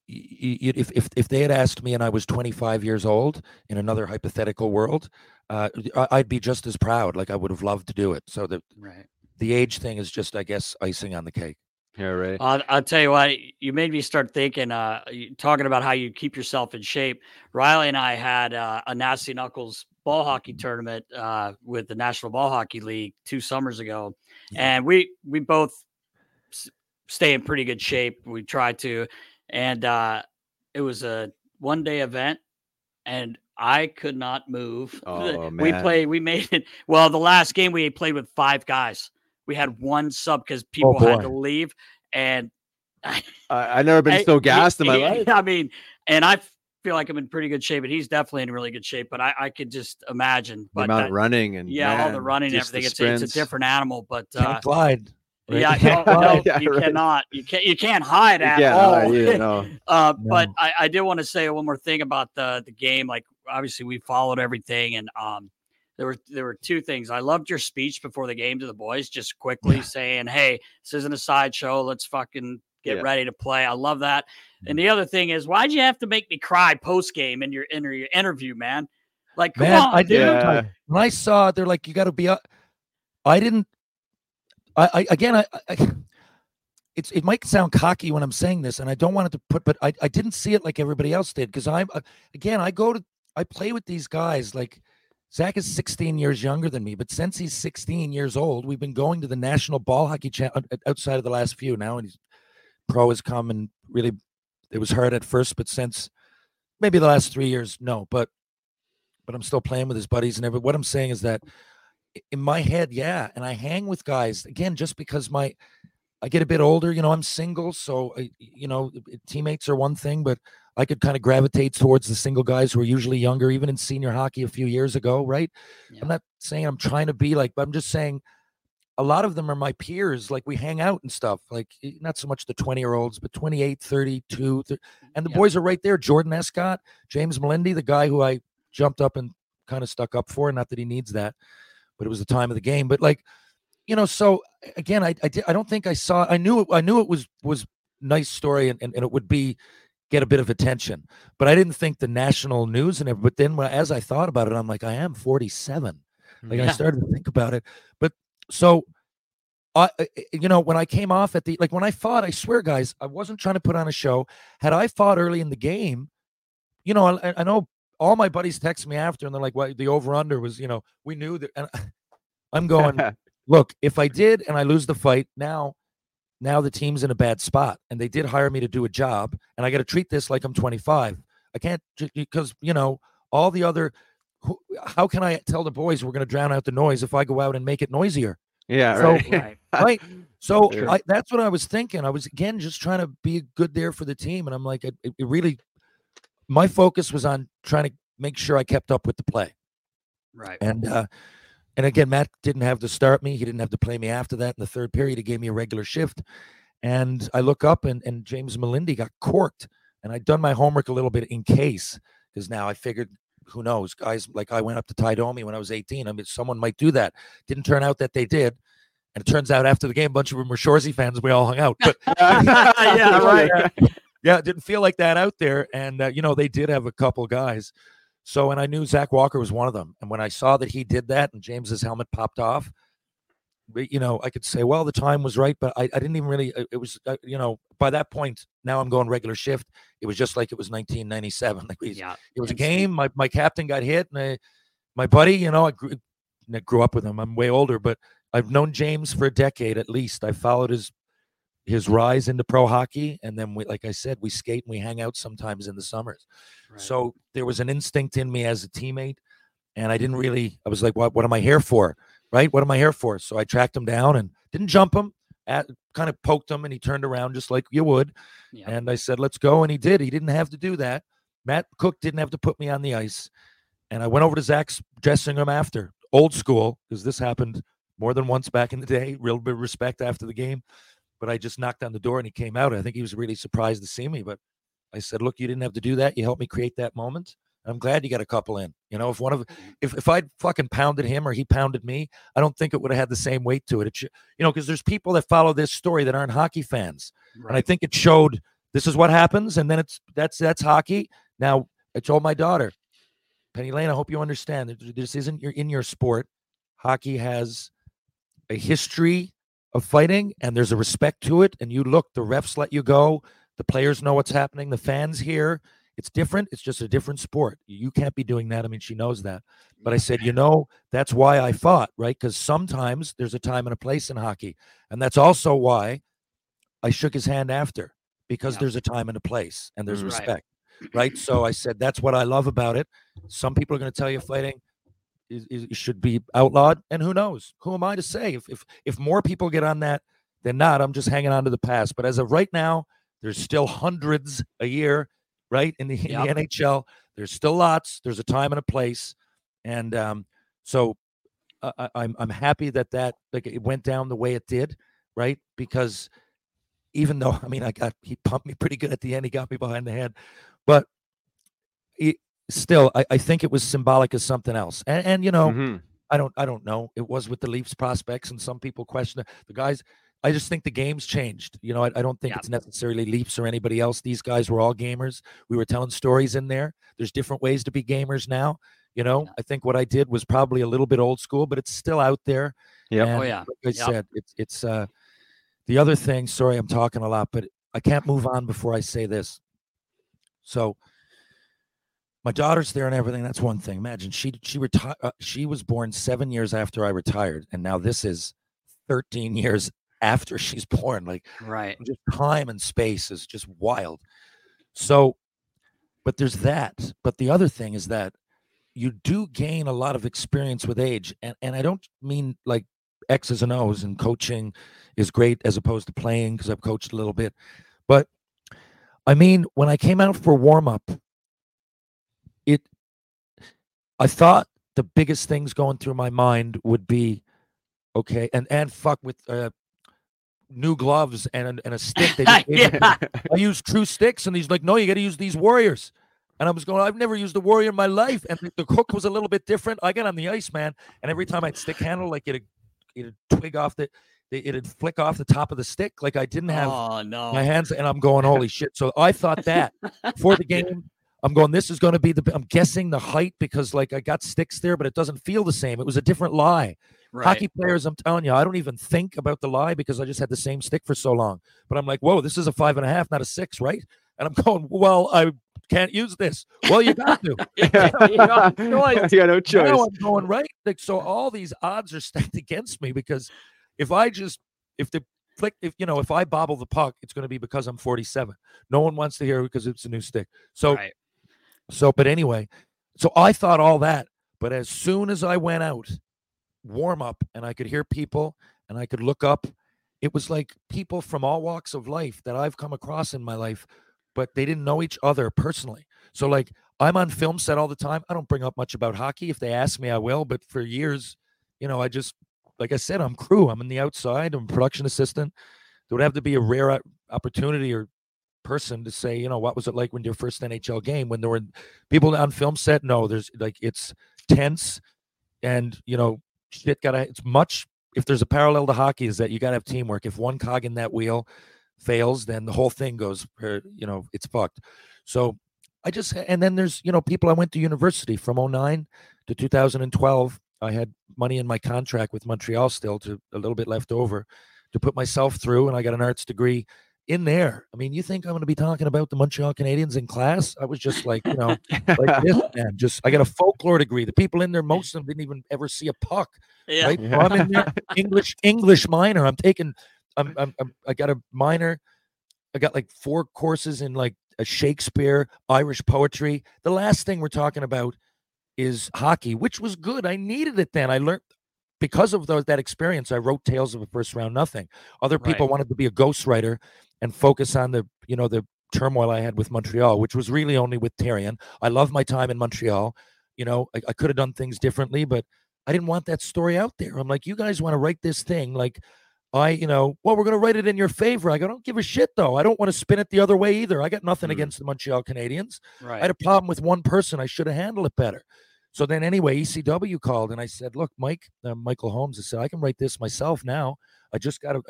if, if if they had asked me and I was 25 years old in another hypothetical world, uh, I- I'd be just as proud. Like I would have loved to do it. So the Right. the age thing is just, I guess, icing on the cake. Yeah, right. I'll, I'll tell you what, you made me start thinking, uh, talking about how you keep yourself in shape. Riley and I had uh, a Nasty Knuckles ball hockey tournament uh, with the National Ball Hockey League two summers ago. And we, we both s- stay in pretty good shape. We try to. And uh, it was a one day event and I could not move. Oh, we man. played, we made it. Well, the last game we played with five guys. We had one sub because people had to leave. And I, I've never been I- so he- gassed in my he- life. I mean, and I feel like I'm in pretty good shape, and he's definitely in really good shape. But I, I could just imagine. The But amount that- of running and yeah, all the running and just the everything. It's, a- it's a different animal. But Can't uh, glide. Right? yeah, Can't no, no. Yeah, you right. cannot. You can't. You can't hide at Yeah, all. yeah, no. Uh, But I, I did want to say one more thing about the the game. Like obviously we followed everything, and um, there were there were two things. I loved your speech before the game to the boys, just quickly saying, "Hey, this isn't a sideshow. Let's fucking get Yeah. ready to play." I love that. And the other thing is, why'd you have to make me cry post game in your in your interview, man? Like, come Man, on, I did. dude. Yeah. When I saw it, they're like, you got to be up. I didn't. I, I again, I, I, it's it might sound cocky when I'm saying this, and I don't want it to put, but I, I didn't see it like everybody else did because I'm uh, again, I go to, I play with these guys like. Zach is 16 years younger than me, but since he's 16 years old, we've been going to the National Ball Hockey outside of the last few now, and he's pro has come and really, it was hard at first, but since maybe the last three years, no, but but I'm still playing with his buddies and every. What I'm saying is that in my head, yeah, and I hang with guys again just because my I get a bit older. You know, I'm single, so I, you know, teammates are one thing, but I could kind of gravitate towards the single guys who are usually younger, even in senior hockey a few years ago, right? Yeah. I'm not saying I'm trying to be like, but I'm just saying a lot of them are my peers. Like we hang out and stuff, like not so much the 20 year olds, but 28, 32, thir- and the Yeah. boys are right there. Jordan Escott, James Melindy, the guy who I jumped up and kind of stuck up for. Not that he needs that, but it was the time of the game. But like, you know, so again, I I, did, I don't think I saw. I knew it. I knew it was was nice story and, and, and it would be get a bit of attention, but I didn't think the national news and everything. But then when, as I thought about it, I'm like, I am 47. Mm, like I started to think about it, but so. I, I- you know, when I came off at the like when I fought, I swear, guys, I wasn't trying to put on a show. Had I fought early in the game, you know, I, I know all my buddies text me after, and they're like, "Well, the over under was, you know, we knew that." And I'm going, look, if I did and I lose the fight, now, now the team's in a bad spot, and they did hire me to do a job, and I got to treat this like I'm 25. I can't because you know all the other. How can I tell the boys we're going to drown out the noise if I go out and make it noisier? Yeah, So- right. Right. right. So Sure. I, that's what I was thinking. I was again just trying to be good there for the team, and I'm like, it, it really. My focus was on trying to make sure I kept up with the play, Right. and uh, and again, Matt didn't have to start me. He didn't have to play me after that in the third period. He gave me a regular shift, and I look up and and James Melindy got corked, and I'd done my homework a little bit in case because now I figured. Who knows, guys? Like I went up to Tie Domi when I was 18. I mean, someone might do that. Didn't turn out that they did. And it turns out after the game, a bunch of them were Shoresy fans. We all hung out. But yeah, right. Yeah, it didn't feel like that out there. And uh, you know, they did have a couple guys. So, and I knew Zach Walker was one of them. And when I saw that he did that and James's helmet popped off, you know, I could say, well, the time was right, but I, I didn't even really. It was, uh, you know, by that point, now I'm going regular shift. It was just like it was 1997. Like we, Yeah. it was a game. My my captain got hit, and I, my buddy, you know, I grew, I grew up with him. I'm way older, but I've known James for a decade at least. I followed his his rise into pro hockey, and then we, like I said, we skate and we hang out sometimes in the summers. Right. So there was an instinct in me as a teammate, and I didn't really. I was like, "What? What am I here for? Right? What am I here for?" So I tracked him down and didn't jump him. At, kind of poked him, and he turned around just like you would. Yeah. And I said, "Let's go," and he did. He didn't have to do that. Matt Cook didn't have to put me on the ice, and I went over to Zach's dressing room after, old school, because this happened more than once back in the day. Real bit of respect after the game, but I just knocked on the door and he came out. I think he was really surprised to see me, but I said, "Look, you didn't have to do that. You helped me create that moment. I'm glad you got a couple in. You know, if one of mm-hmm. if if I'd fucking pounded him or he pounded me, I don't think it would have had the same weight to it. It should, you know, because there's people that follow this story that aren't hockey fans, and I think it showed this is what happens, and then it's that's that's hockey. Now I told my daughter, Penny Lane, I hope you understand that this isn't your in your sport. Hockey has a history of fighting, and there's a respect to it. And you look, the refs let you go, the players know what's happening, the fans here. It's different. It's just a different sport. You can't be doing that. I mean, she knows that. But I said, you know, that's why I fought, right? Because sometimes there's a time and a place in hockey. And that's also why I shook his hand after, because Yeah. there's a time and a place and there's Mhm. Right. respect, right? So I said, that's what I love about it. Some people are going to tell you fighting is, is, it should be outlawed. And who knows? Who am I to say? If, if, if more people get on that than not, I'm just hanging on to the past. But as of right now, there's still hundreds a year, right? In the, in Yep. the NHL, there's still lots. There's a time and a place. And um, so I, I- I'm I'm happy that that like it went down the way it did, right? Because even though I mean I got he pumped me pretty good at the end, he got me behind the head, but it, still I, I think it was symbolic of something else. And, and you know Mhm. I don't I don't know. It was with the Leafs prospects, and some people question it. The guys. I just think the game's changed. You know, I, I don't think Yeah. it's necessarily Leafs or anybody else. These guys were all gamers. We were telling stories in there. There's different ways to be gamers now. You know, I think what I did was probably a little bit old school, but it's still out there. Yep. And Oh, yeah. Like I Yep. said, it's it's uh the other thing. Sorry, I'm talking a lot, but I can't move on before I say this. So my daughter's there and everything. That's one thing. Imagine she she retired. Uh, she was born seven years after I retired, and now this is 13 years after she's born. Like Right. just time and space is just wild. So, but there's that. But the other thing is that you do gain a lot of experience with age, and and I don't mean like X's and O's and coaching is great as opposed to playing because I've coached a little bit, but I mean when I came out for warm up, I thought the biggest things going through my mind would be okay, and and fuck with uh, new gloves and a- and a stick. They just yeah. I use true sticks, and he's like, "No, you got to use these warriors." And I was going, "I've never used a warrior in my life." And the, hook was a little bit different. I got on the ice, man, and every time I'd stick handle, like it, it'd twig off the, the it'd flick off the top of the stick. Like I didn't have Oh no. my hands, and I'm going, holy shit. So I thought that for the game. I'm going, this is going to be the, I'm guessing the height because like I got sticks there, but it doesn't feel the same. It was a different lie. Right. Hockey players, I'm telling you, I don't even think about the lie because I just had the same stick for so long. But I'm like, whoa, this is a five and a half, not a six, right? And I'm going, well, I can't use this. Well, you got to. you got no choice. Now I'm going right. Like so, all these odds are stacked against me because if I just if the flick if you know if I bobble the puck, it's going to be because I'm 47. No one wants to hear it because it's a new stick. So Right. So, but anyway, so I thought all that, but as soon as I went out, warm up, and I could hear people and I could look up, it was like people from all walks of life that I've come across in my life, but they didn't know each other personally. So, like, I'm on film set all the time. I don't bring up much about hockey. If they ask me, I will. But for years, you know, I just, like I said, I'm crew. I'm in the outside. I'm production assistant. There would have to be a rare opportunity or person to say, you know, what was it like when your first NHL game when there were people on film set? No, there's like it's tense and you know, shit gotta it's much if there's a parallel to hockey is that you gotta have teamwork. If one cog in that wheel fails, then the whole thing goes er, you know, it's fucked. So I just and then there's, you know, people I went to university from 09 to 2012. I had money in my contract with Montreal still to a little bit left over to put myself through and I got an arts degree in there. I mean, you think I'm going to be talking about the Montreal Canadiens in class? I was just like, you know, like this, man. Just I got a folklore degree. The people in there, most of them didn't even ever see a puck. Yeah. Right? So I'm in there, English English minor. I'm taking. I'm, I'm, I'm I got a minor. I got like four courses in like a Shakespeare, Irish poetry. The last thing we're talking about is hockey, which was good. I needed it then. I learned because of those, that experience. I wrote Tales of a First Round Nothing. Other people Right. wanted to be a ghostwriter and focus on the you know the turmoil I had with Montreal, which was really only with Therrien. I love my time in Montreal. You know, I, I could have done things differently, but I didn't want that story out there. I'm like, you guys want to write this thing like I, you know, well, we're going to write it in your favor. I go, don't give a shit though. I don't want to spin it the other way either. I got nothing Mm. against the Montreal Canadiens. I had a problem with one person. I should have handled it better. So then, anyway, ECW called and I said, "Look, Mike, uh, Michael Holmes." I said, "I can write this myself now. I just got to."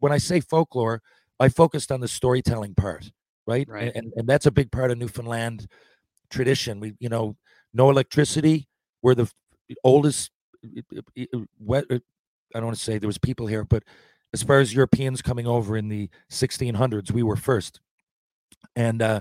When I say folklore, I focused on the storytelling part, right? And- Right. And, and that's a big part of Newfoundland tradition. We, you know, no electricity. We're the oldest. Wet. I don't want to say there was people here, but as far as Europeans coming over in the 1600s, we were first. And uh,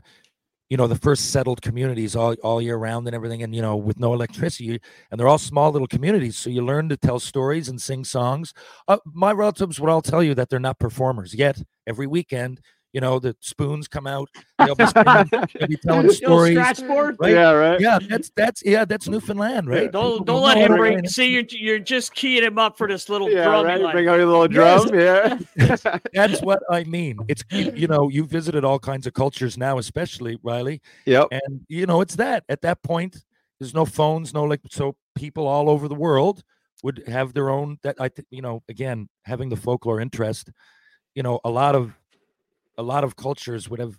you know the first settled communities all, all year round and everything and you know with no electricity and they're all small little communities so you learn to tell stories and sing songs. Uh, my relatives would all tell you that they're not performers yet every weekend you know the spoons come out they'll be, singing, they'll be telling stories right? Yeah, right. yeah that's that's yeah that's newfoundland right Don't People don't let him bring. right? See, you're you're just keying him up for this little Yeah, drum. right. Like, Bring out your little Yes. drum. Yeah. that's what i mean it's you you know you visited all kinds of cultures now especially riley Yep. and you know it's that at that point there's no phones no like so people all over the world would have their own that i think you know again having the folklore interest you know a lot of a lot of cultures would have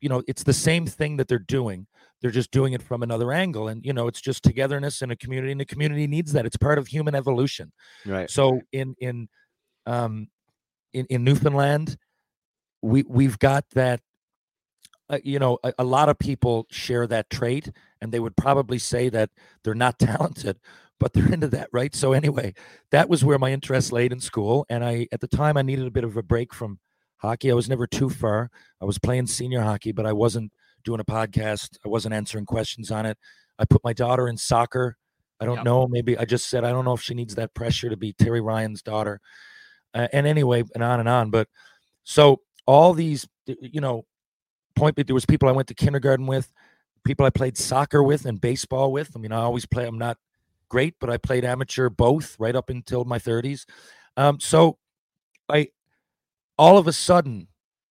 you know it's the same thing that they're doing they're just doing it from another angle and you know it's just togetherness in a community and the community needs that it's part of human evolution Right. so in in um in, in Newfoundland, we we've got that. Uh, you know, a, a lot of people share that trait, and they would probably say that they're not talented, but they're into that, right? So anyway, that was where my interest laid in school, and I at the time I needed a bit of a break from hockey. I was never too far. I was playing senior hockey, but I wasn't doing a podcast. I wasn't answering questions on it. I put my daughter in soccer. I don't Yep. know. Maybe I just said I don't know if she needs that pressure to be Terry Ryan's daughter. Uh, and anyway, and on and on. But so all these, you know, point. There was people I went to kindergarten with, people I played soccer with and baseball with. I mean, I always play. I'm not great, but I played amateur both right up until my 30s. Um, so I all of a sudden,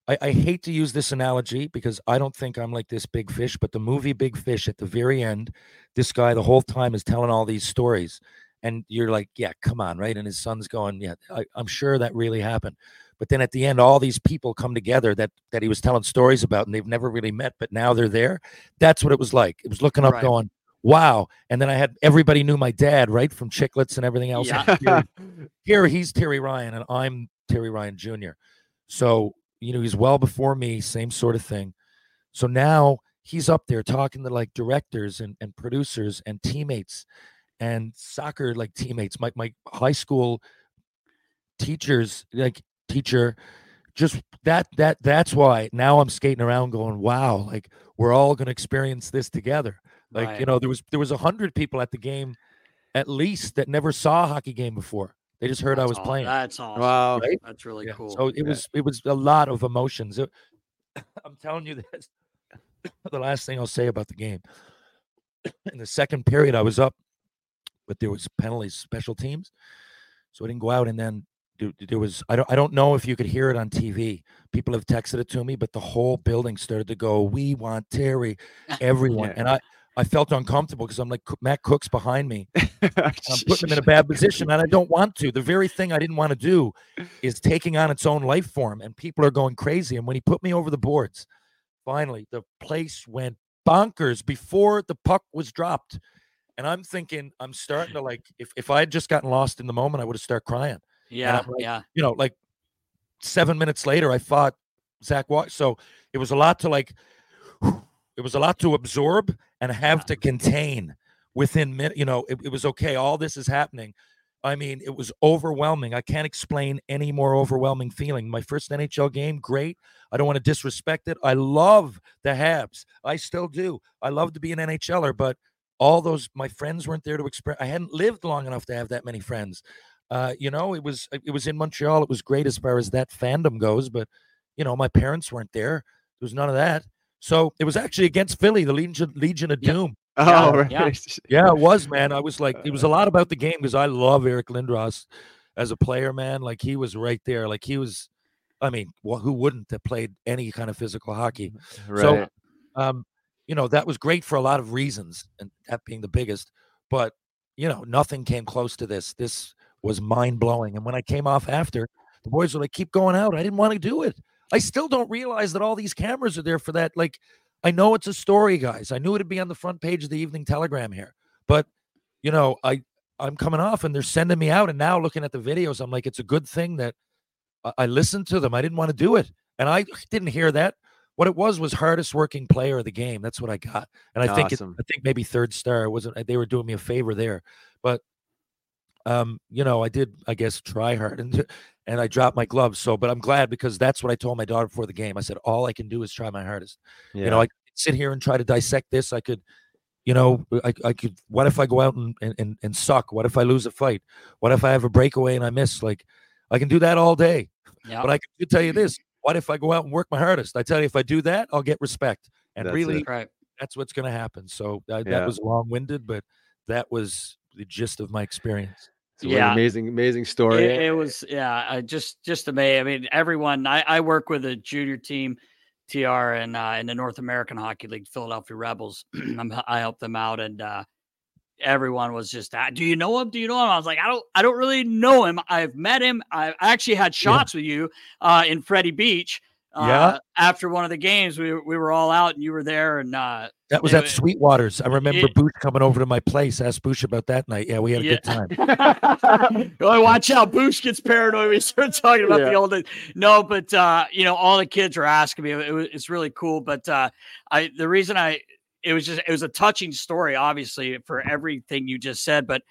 I, I hate to use this analogy because I don't think I'm like this big fish, but the movie Big Fish at the very end, this guy the whole time is telling all these stories. And you're like, yeah, come on, right? And his son's going, yeah, I, I'm sure that really happened. But then at the end, all these people come together that that he was telling stories about, and they've never really met, but now they're there. That's what it was like. It was looking up, Right. going, wow. And then I had everybody knew my dad, right, from Chicklets and everything else. Yeah. Here, here he's Terry Ryan, and I'm Terry Ryan Jr. So you know he's well before me, same sort of thing. So now he's up there talking to like directors and, and producers and teammates and soccer like teammates. My my high school teachers, like teacher, just that that that's why now I'm skating around going, wow, like we're all gonna experience this together. Like, you know, there was there was a hundred people at the game at least that never saw a hockey game before. They just heard I was aw- playing. That's awesome. Wow. Right? That's really Yeah, cool. So it was it was a lot of emotions. It- I'm telling you this. the last thing I'll say about the game. In the second period, I was up, but there was penalties, special teams, so I didn't go out. And then there, there was I don't I don't know if you could hear it on TV. People have texted it to me, but the whole building started to go, "We want Terry," everyone, Yeah. and I. I felt uncomfortable because I'm like Matt Cook's behind me. I'm putting him in a bad position, and I don't want to. The very thing I didn't want to do is taking on its own life form, and people are going crazy. And when he put me over the boards, finally, the place went bonkers before the puck was dropped. And I'm thinking, I'm starting to like, if, if I had just gotten lost in the moment, I would have started crying. Yeah, like, yeah. You know, like seven minutes later, I fought Zach Watt. So it was a lot to like, it was a lot to absorb and have to contain within minute. You know, it, it was okay. All this is happening. I mean, it was overwhelming. I can't explain any more overwhelming feeling. My first NHL game, great. I don't want to disrespect it. I love the Habs. I still do. I love to be an NHLer, but all those my friends weren't there to express. I hadn't lived long enough to have that many friends. Uh, you know, it was it was in Montreal. It was great as far as that fandom goes, but you know, my parents weren't there. There was none of that. So it was actually against Philly, the Legion Legion of Yep. Doom. Oh, Yeah, right. yeah. Yeah, it was, man. I was like, it was a lot about the game because I love Eric Lindros as a player, man. Like he was right there. Like he was, I mean, well, who wouldn't have played any kind of physical hockey? Right. So, um, you know, that was great for a lot of reasons, and that being the biggest. But you know, nothing came close to this. This was mind blowing. And when I came off after, the boys were like, "Keep going out." I didn't want to do it. I still don't realize that all these cameras are there for that. Like, I know it's a story, guys. I knew it'd be on the front page of the Evening Telegram here, but you know, I I'm coming off, and they're sending me out. And now looking at the videos, I'm like, it's a good thing that I, I listened to them. I didn't want to do it, and I didn't hear that. What it was was hardest working player of the game. That's what I got, and I think it, I think maybe third star It wasn't. They were doing me a favor there, but um, you know, I did, I guess, try hard and and I dropped my gloves. So, but I'm glad because that's what I told my daughter before the game. I said, all I can do is try my hardest. Yeah. You know, I could sit here and try to dissect this. I could, you know, I, I could. What if I go out and, and and and suck? What if I lose a fight? What if I have a breakaway and I miss? Like, I can do that all day. Yeah. But I can tell you this: what if I go out and work my hardest? I tell you, if I do that, I'll get respect. And That's really, right. that's what's going to happen. So uh, Yeah. that was long-winded, but that was the gist of my experience. Really Yeah. amazing, amazing story. It, it was yeah, I just just amazing. I mean, everyone. I, I work with a junior team, TR, and uh, in the North American Hockey League, Philadelphia Rebels. I'm, I help them out, and uh, everyone was just, "Ah, "Do you know him? Do you know him?" I was like, "I don't, I don't really know him. I've met him. I actually had shots with you uh, in Freddie Beach. Uh, Yeah. After one of the games, we were- we were all out, and you were there, and uh, That was it at Sweetwater's. I remember it- Bouche coming over to my place. Asked Bouche about that night. Yeah, we had a Yeah. good time. oh, watch out. Bouche gets paranoid when we start talking about the Yeah. old days. No, but uh, you know, all the kids are asking me. It, was- it's really cool. But uh, I the reason I it was just it was a touching story, obviously, for everything you just said. But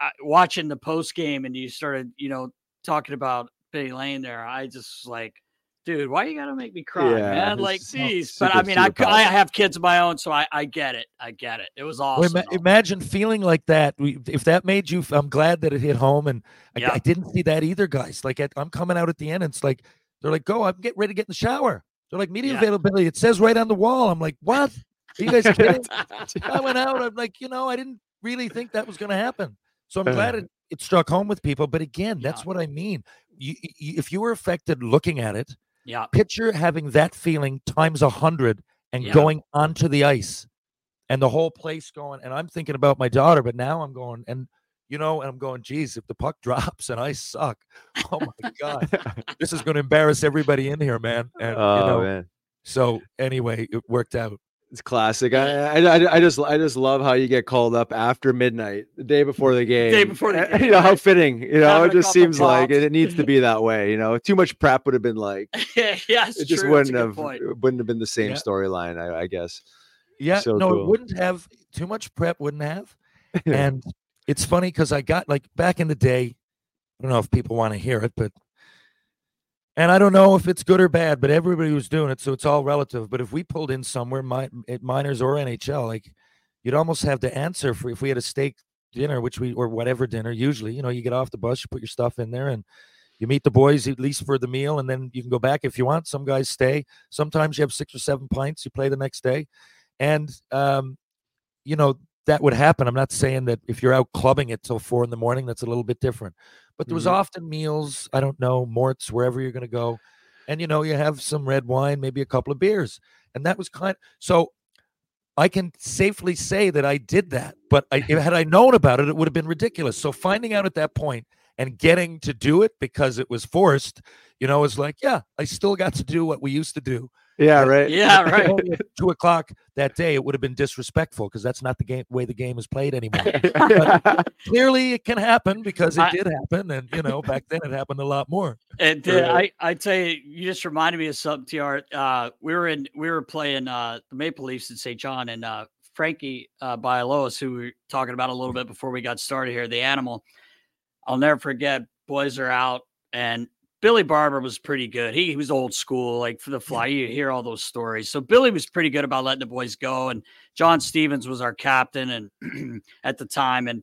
uh, watching the post game and you started, you know, talking about Penny Lane there, I just like. Dude, why you gotta make me cry, Yeah, man? Like, so- geez. But I mean, I, super c- I positive. have kids of my own, so I, I get it. I get it. It was Well, awesome. ima- imagine feeling like that. If that made you, I'm glad that it hit home. And I, Yeah. I didn't see that either, guys. Like at, I'm coming out at the end. And it's like they're like, "Go, I'm getting ready to get in the shower." They're like, "Media Yeah. availability." It says right on the wall. I'm like, "What? Are you guys kidding?" I went out. I'm like, you know, I didn't really think that was going to happen. So I'm glad it, it struck home with people. But again, that's Yeah. what I mean. You, you, if you were affected looking at it, yeah. picture having that feeling times a hundred and Yeah. going onto the ice and the whole place going. And I'm thinking about my daughter, but now I'm going and you know, and I'm going, geez, if the puck drops and I suck, oh my god, this is going to embarrass everybody in here, man. And oh you know, man. so anyway, it worked out. It's classic. I, I, I- I just I just love how you get called up after midnight, the day before the game. Day before the Uh, game, You know how fitting. You know, Having it just seems like it, it needs to be that way. You know, too much prep would have been like yeah, it's it just true. wouldn't have point. wouldn't have been the same Yeah. storyline. I, I guess. Yeah, So no, cool. it wouldn't have too much prep. Wouldn't have. and it's funny because I got like back in the day. I don't know if people want to hear it, but and I don't know if it's good or bad, but everybody was doing it, so it's all relative. But if we pulled in somewhere, mi- at minors or NHL, like you'd almost have to answer for if we had a steak dinner, which we or whatever dinner. Usually, you know, you get off the bus, you put your stuff in there, and you meet the boys at least for the meal, and then you can go back if you want. Some guys stay. Sometimes you have six or seven pints. You play the next day, and um, you know that would happen. I'm not saying that if you're out clubbing it till four in the morning, that's a little bit different. But there was Mhm. often meals. I don't know Morts wherever you're going to go, and you know you have some red wine, maybe a couple of beers, and that was kind. So I can safely say that I did that. But I, had I known about it, it would have been ridiculous. So finding out at that point and getting to do it because it was forced, you know, is like, yeah, I still got to do what we used to do. Yeah. Right. Yeah, right. two o'clock that day, it would have been disrespectful because that's not the game way the game is played anymore. But clearly, it can happen because it I- did happen, and you know, back then it happened a lot more. It did. Right. I I tell you, you just reminded me of something, Tr. Uh, we were in, we were playing uh, the Maple Leafs in St. John, and uh, Frankie uh, Bialowas, who we were talking about a little bit before we got started here, the animal. I'll never forget. Boys are out, and Billy Barber was pretty good. He, he was old school, like for the fly. You hear all those stories. So Billy was pretty good about letting the boys go, and John Stevens was our captain, and at the time, and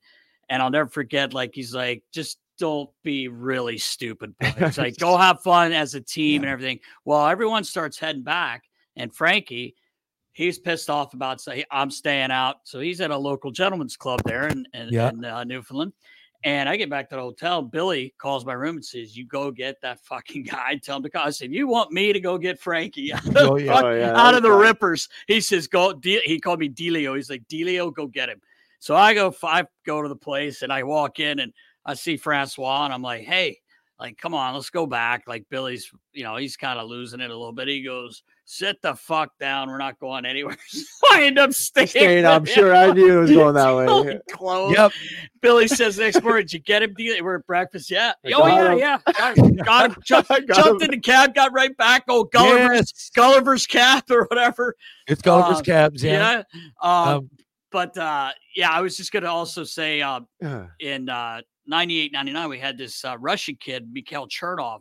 and I'll never forget. Like he's like, just don't be really stupid, boys. like go have fun as a team and everything. Well, everyone starts heading back, and Frankie. He's pissed off about say I'm staying out, so he's at a local gentleman's club there in, in, Yeah. in uh, Newfoundland. And I get back to the hotel. Billy calls my room and says, "You go get that fucking guy. Tell him to call." I said, "You want me to go get Frankie out of, Oh, yeah. fuck- Oh, yeah, out of the. Rippers?" He says, "Go." De- he called me Delio. He's like, "Delio, go get him." So I go. I go to the place and I walk in and I see Francois and I'm like, "Hey, like, come on, let's go back." Like Billy's, you know, he's kind of losing it a little bit. He goes, "Sit the fuck down. We're not going anywhere." so I end up staying. Staying, I'm with sure. I knew it was going that way. Totally closed. Yep. Billy says next morning, did you get him? Deal? We're at breakfast. Yeah. I Oh, yeah, got him. yeah. Got him. Got him. Jumped, got jumped him. in the cab, got right back. Oh, Gulliver's, Yes. Gulliver's cap or whatever. It's Gulliver's Uh, Cabs, yeah. Yeah. Um, Um, but uh, yeah, I was just going to also say uh, Yeah. in uh, 98, 99, we had this uh, Russian kid, Mikhail Chernov.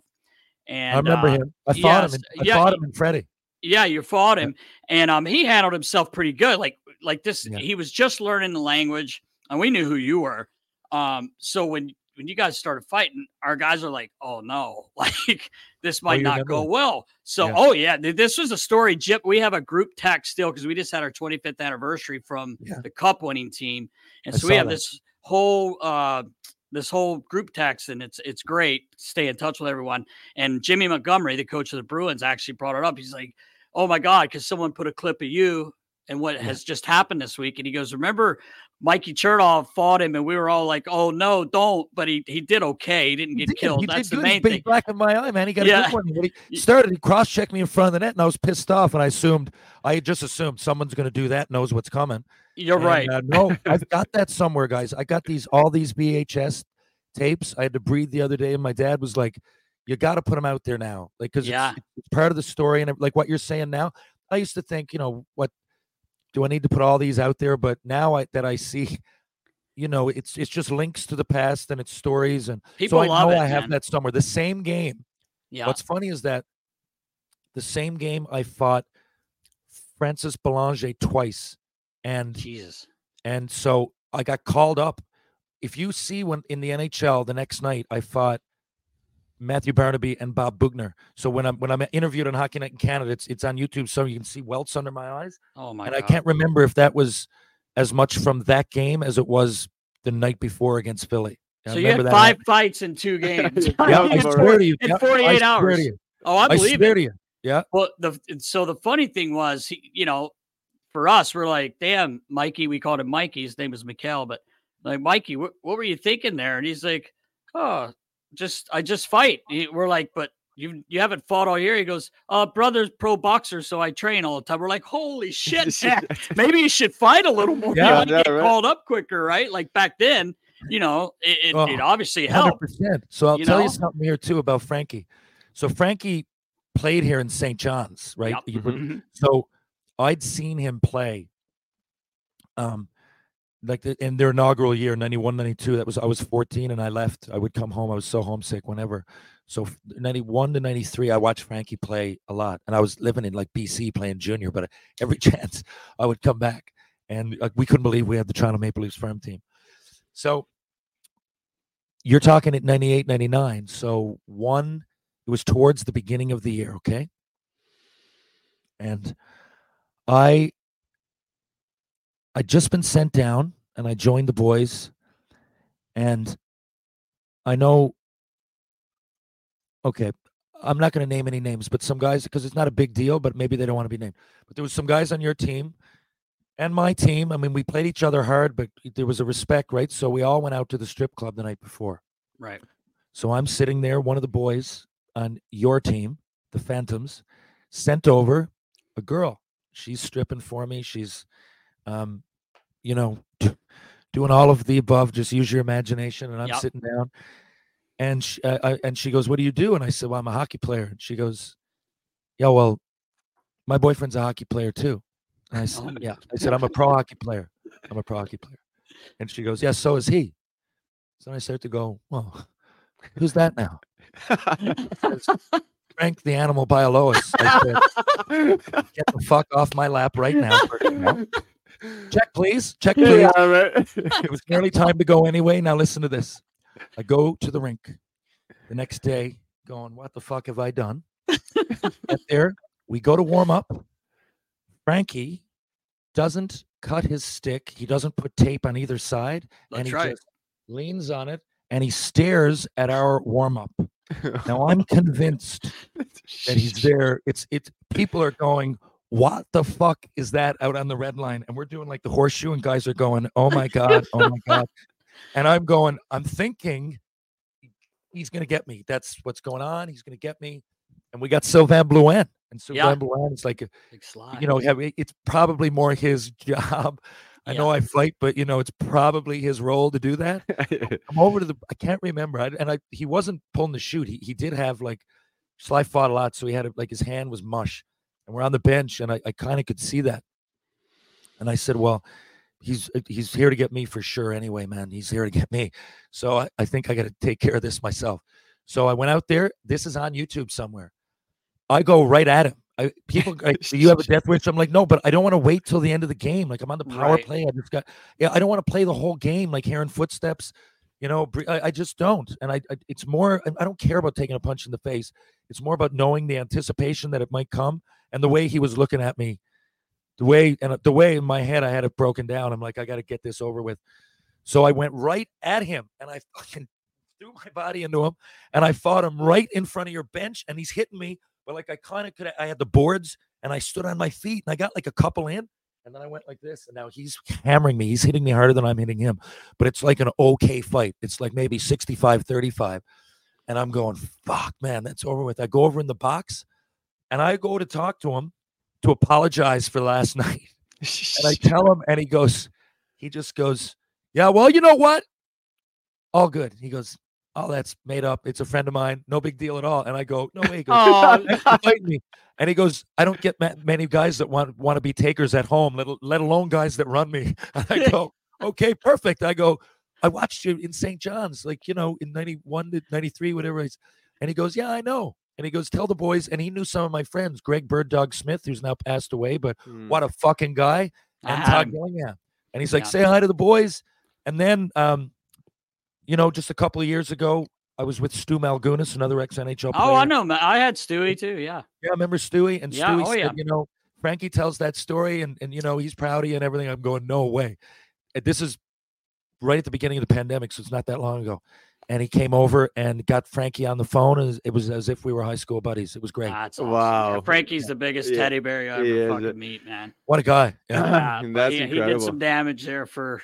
And I remember uh, him. I fought yes, him. In, I yeah, fought him in Freddie. Yeah, you fought him, and um, he handled himself pretty good. Like like this, Yeah. he was just learning the language, and we knew who you were. Um, so when when you guys started fighting, our guys are like, "Oh no, like this might you not go well." So, Yeah. oh yeah, this was a story. Jip, we have a group text still because we just had our 25th anniversary from Yeah. the Cup winning team, and I so we have that. this whole uh this whole group text, and it's it's great. Stay in touch with everyone. And Jimmy Montgomery, the coach of the Bruins, actually brought it up. He's like, "Oh my god," because someone put a clip of you and what has just happened this week, and he goes, "Remember." Mikey Chernov fought him, and we were all like, "Oh no, don't!" But he he did okay. He didn't He get did. killed. He That's did the good. He main thing. Black in my eye, man. He got a good one. He started, he cross checked me in front of the net, and I was pissed off. And I assumed, I just assumed someone's going to do that, knows what's coming. You're And, right. uh, no, I've got that somewhere, guys. I got these all these VHS tapes. I had to breathe the other day, and my dad was like, "You got to put them out there now, like because Yeah. it's, it's part of the story." And like what you're saying now, I used to think, you know, what do I need to put all these out there? But now I, that I see, you know, it's it's just links to the past and it's stories, and People so I love know it, I have man. that somewhere. The same game. Yeah. What's funny is that the same game I fought Francis Belanger twice, and Jesus. and so I got called up. If you see when in the NHL the next night, I fought Matthew Barnaby and Bob Boughner. So when I'm when I'm interviewed on Hockey Night in Canada, it's it's on YouTube, so you can see welts under my eyes. Oh my and god. I can't remember if that was as much from that game as it was the night before against Philly. I So you had five happening. fights in two games. Yeah, I in swear to you. in yeah, I 48 swear hours. you. Oh, I I believe swear it. to you. Yeah. Well, the so the funny thing was, he, you know, for us, we're like, damn, Mikey. We called him Mikey. His name was Mikhail, but like Mikey, what, what were you thinking there? And he's like, oh, just I just fight. We're like, but you you haven't fought all year. He goes, uh, brother's pro boxer, so I train all the time. We're like, holy shit, man. maybe you should fight a little more. Yeah, you I might know, get right? called up quicker, right? Like back then, you know, it, it, Oh, it obviously helped. 100%. So I'll you tell know? you something here too about Frankie. So Frankie played here in St. John's, right? You would- Mhm. So I'd seen him play um like the, in their inaugural year 91 92 that was i was 14 and i left. I would come home. I was so homesick whenever. So 91 to 93 i watched frankie play a lot. And i was living in like bc playing junior but every chance i would come back. And like, we couldn't believe we had the toronto maple leafs farm team. So you're talking at 98 99 so one it was towards the beginning of the year okay? And i i'd just been sent down and i joined the boys and i know okay i'm not going to name any names but some guys because it's not a big deal but maybe they don't want to be named but there was some guys on your team and my team i mean we played each other hard but there was a respect right so we all went out to the strip club the night before Right. so I'm sitting there, one of the boys on your team, the Phantoms, sent over a girl. She's stripping for me. She's, um, you know, doing all of the above. Just use your imagination. And I'm Yep. sitting down, and she, uh, I, and she goes, "What do you do?" And I said, "Well, I'm a hockey player." And she goes, "Yeah, well, my boyfriend's a hockey player too." And I said, "Yeah." I said, "I'm a pro hockey player. I'm a pro hockey player." And she goes, "Yeah, so is he." So I start to go, well, who's that now? Frank the Animal Bialowas. I said, Get the fuck off my lap right now. First of all. Check, please. Check, please. Yeah, right. it was nearly time to go anyway. Now listen to this. I go to the rink the next day, going, "What the fuck have I done?" Get there. We go to warm up. Frankie doesn't cut his stick. He doesn't put tape on either side, and That's he right. just leans on it and he stares at our warm up. Now I'm convinced that he's there. It's it's people are going, what the fuck is that out on the red line? And we're doing like the horseshoe, and guys are going, oh my god, oh my god. And I'm going, I'm thinking he's gonna get me. That's what's going on. He's gonna get me. And we got Sylvain Blouin. And Sylvain Yeah. Blouin is like a, you know, it's probably more his job. I know I fight, but you know, it's probably his role to do that. I'm over to the. I can't remember. I, and I he wasn't pulling the shoot. He he did have like Sly fought a lot, so he had a, like his hand was mush. And we're on the bench, and I, I kind of could see that. And I said, "Well, he's uh, he's here to get me for sure. Anyway, man, he's here to get me. So I, I think I got to take care of this myself." So I went out there. This is on YouTube somewhere. I go right at him. I, people, like, "Do you have a death wish? I'm like, no, but I don't want to wait till the end of the game. Like I'm on the power Right. play. I just got, yeah, I don't want to play the whole game like hearing footsteps. You know, I, I just don't. And I, I, it's more. I- I don't care about taking a punch in the face. It's more about knowing the anticipation that it might come and the way he was looking at me, the way and the way in my head I had it broken down. I'm like, I got to get this over with. So I went right at him and I fucking threw my body into him and I fought him right in front of your bench and he's hitting me. But like I kind of could, I had the boards and I stood on my feet and I got like a couple in and then I went like this and now he's hammering me. He's hitting me harder than I'm hitting him. But it's like an okay fight. It's like maybe 65 35. And I'm going, fuck, man, that's over with. I go over in the box and I go to talk to him to apologize for last night. and I tell him, and he goes, he just goes, yeah, well, you know what? All good. He goes, oh, that's made up. It's a friend of mine. No big deal at all. And I go, no way. He goes, Oh, "Thanks for me. And he goes, I don't get many guys that want want to be takers at home, let, let alone guys that run me. And I go, okay, perfect. I go, I watched you in St. John's, like, you know, in 91 to 93, whatever it is. And he goes, yeah, I know. And he goes, tell the boys. And he knew some of my friends, Greg Bird Dog Smyth, who's now passed away, but what a fucking guy. And I Todd. Gillingham. And he's like, Yeah. say hi to the boys. And then, um, you know, just a couple of years ago, I was with Stu Malgunas, another ex NHL player. Oh, I know. I had Stewie too. Yeah. Yeah, I remember Stewie and Yeah, Stewie oh, said, yeah. you know, Frankie tells that story and and you know he's proud of you and everything. I'm going, no way. And this is right at the beginning of the pandemic, so it's not that long ago. And he came over and got Frankie on the phone, and it was as if we were high school buddies. It was great. That's awesome. Wow. Yeah, Frankie's the biggest Yeah, teddy bear you ever he is. fucking meet, man. What a guy! Yeah. Yeah, That's he, he did some damage there for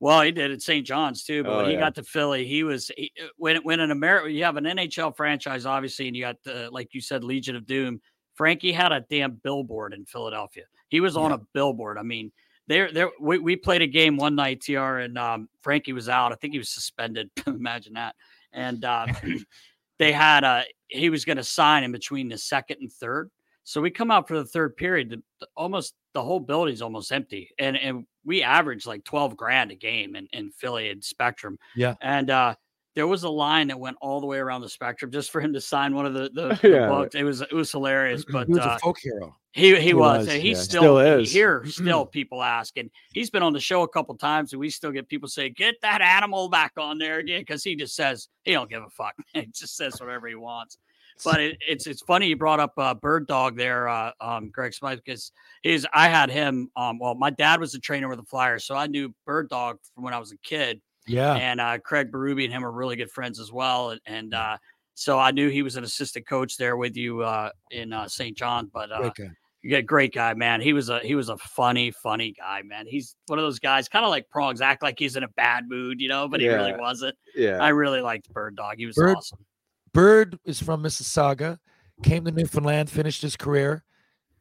Well, he did at St. John's too, but Oh, when he yeah. got to Philly, he was he, uh, when when an America you have an NHL franchise, obviously, and you got the like you said, Legion of Doom. Frankie had a damn billboard in Philadelphia. He was on a billboard. I mean, there there we, we played a game one night, TR, and um, Frankie was out. I think he was suspended. Imagine that. And uh, they had a he was going to sign in between the second and third. So we come out for the third period. The, the- almost the whole building's almost empty, and and we averaged like twelve grand a game in, in Philly and Spectrum. Yeah. And uh, there was a line that went all the way around the Spectrum just for him to sign one of the the, the Yeah. books. It was it was hilarious, but he was uh, a folk hero. he he, He was, was, he's yeah. still, Still is. here. Still, people ask, and he's been on the show a couple times, and we still get people say, "Get that animal back on there again," because he just says he don't give a fuck. he just says whatever he wants. But it, it's it's funny you brought up uh, Bird Dog there, uh, um, Greg Smyth, because he's I had him. Um, well, my dad was a trainer with the Flyers, so I knew Bird Dog from when I was a kid Yeah. and uh, Craig Berube and him are really good friends as well. And, and uh, so I knew he was an assistant coach there with you uh, in uh, St. John. But uh, Great guy. yeah, great guy, man. He was a he was a funny, funny guy, man. He's one of those guys, kind of like Prongs, act like he's in a bad mood, you know, but he really wasn't. Yeah. I really liked Bird Dog. He was Bird- awesome. Bird is from Mississauga, came to Newfoundland, finished his career,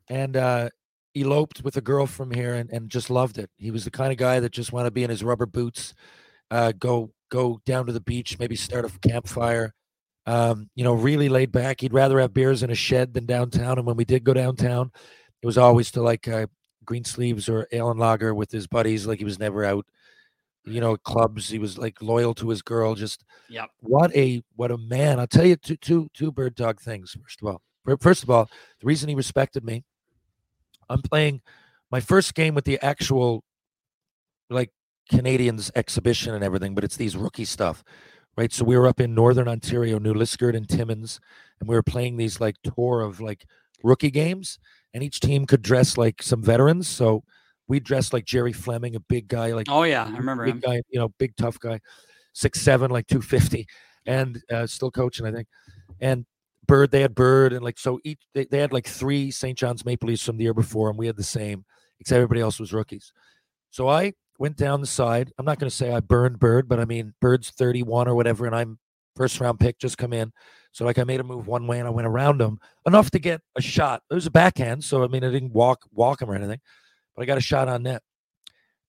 and uh, eloped with a girl from here and, and just loved it. He was the kind of guy that just wanted to be in his rubber boots, uh, go go down to the beach, maybe start a campfire. Um, you know, really laid back. He'd rather have beers in a shed than downtown. And when we did go downtown, it was always to like uh, green sleeves or ale and lager with his buddies. Like he was never out, you know, clubs. He was like loyal to his girl. Just Yep. what a what a man! I'll tell you two two two bird dog things. First of all, first of all, the reason he respected me, I'm playing my first game with the actual like Canadiens exhibition and everything, but it's these rookie stuff, right? So we were up in Northern Ontario, New Liskeard and Timmins, and we were playing these like tour of like rookie games, and each team could dress like some veterans. So we dressed like Jerry Fleming, a big guy, like Oh yeah, I remember big him. guy, you know, big tough guy, six seven, like two fifty, and uh, still coaching, I think. And Bird, they had Bird, and like so each they, they had like three St. John's Maple Leafs from the year before, and we had the same, except everybody else was rookies. So I went down the side. I'm not going to say I burned Bird, but I mean Bird's 31 or whatever, and I'm first round pick, just come in. So like I made a move one way and I went around him enough to get a shot. It was a backhand, so I mean I didn't walk walk him or anything, but I got a shot on net.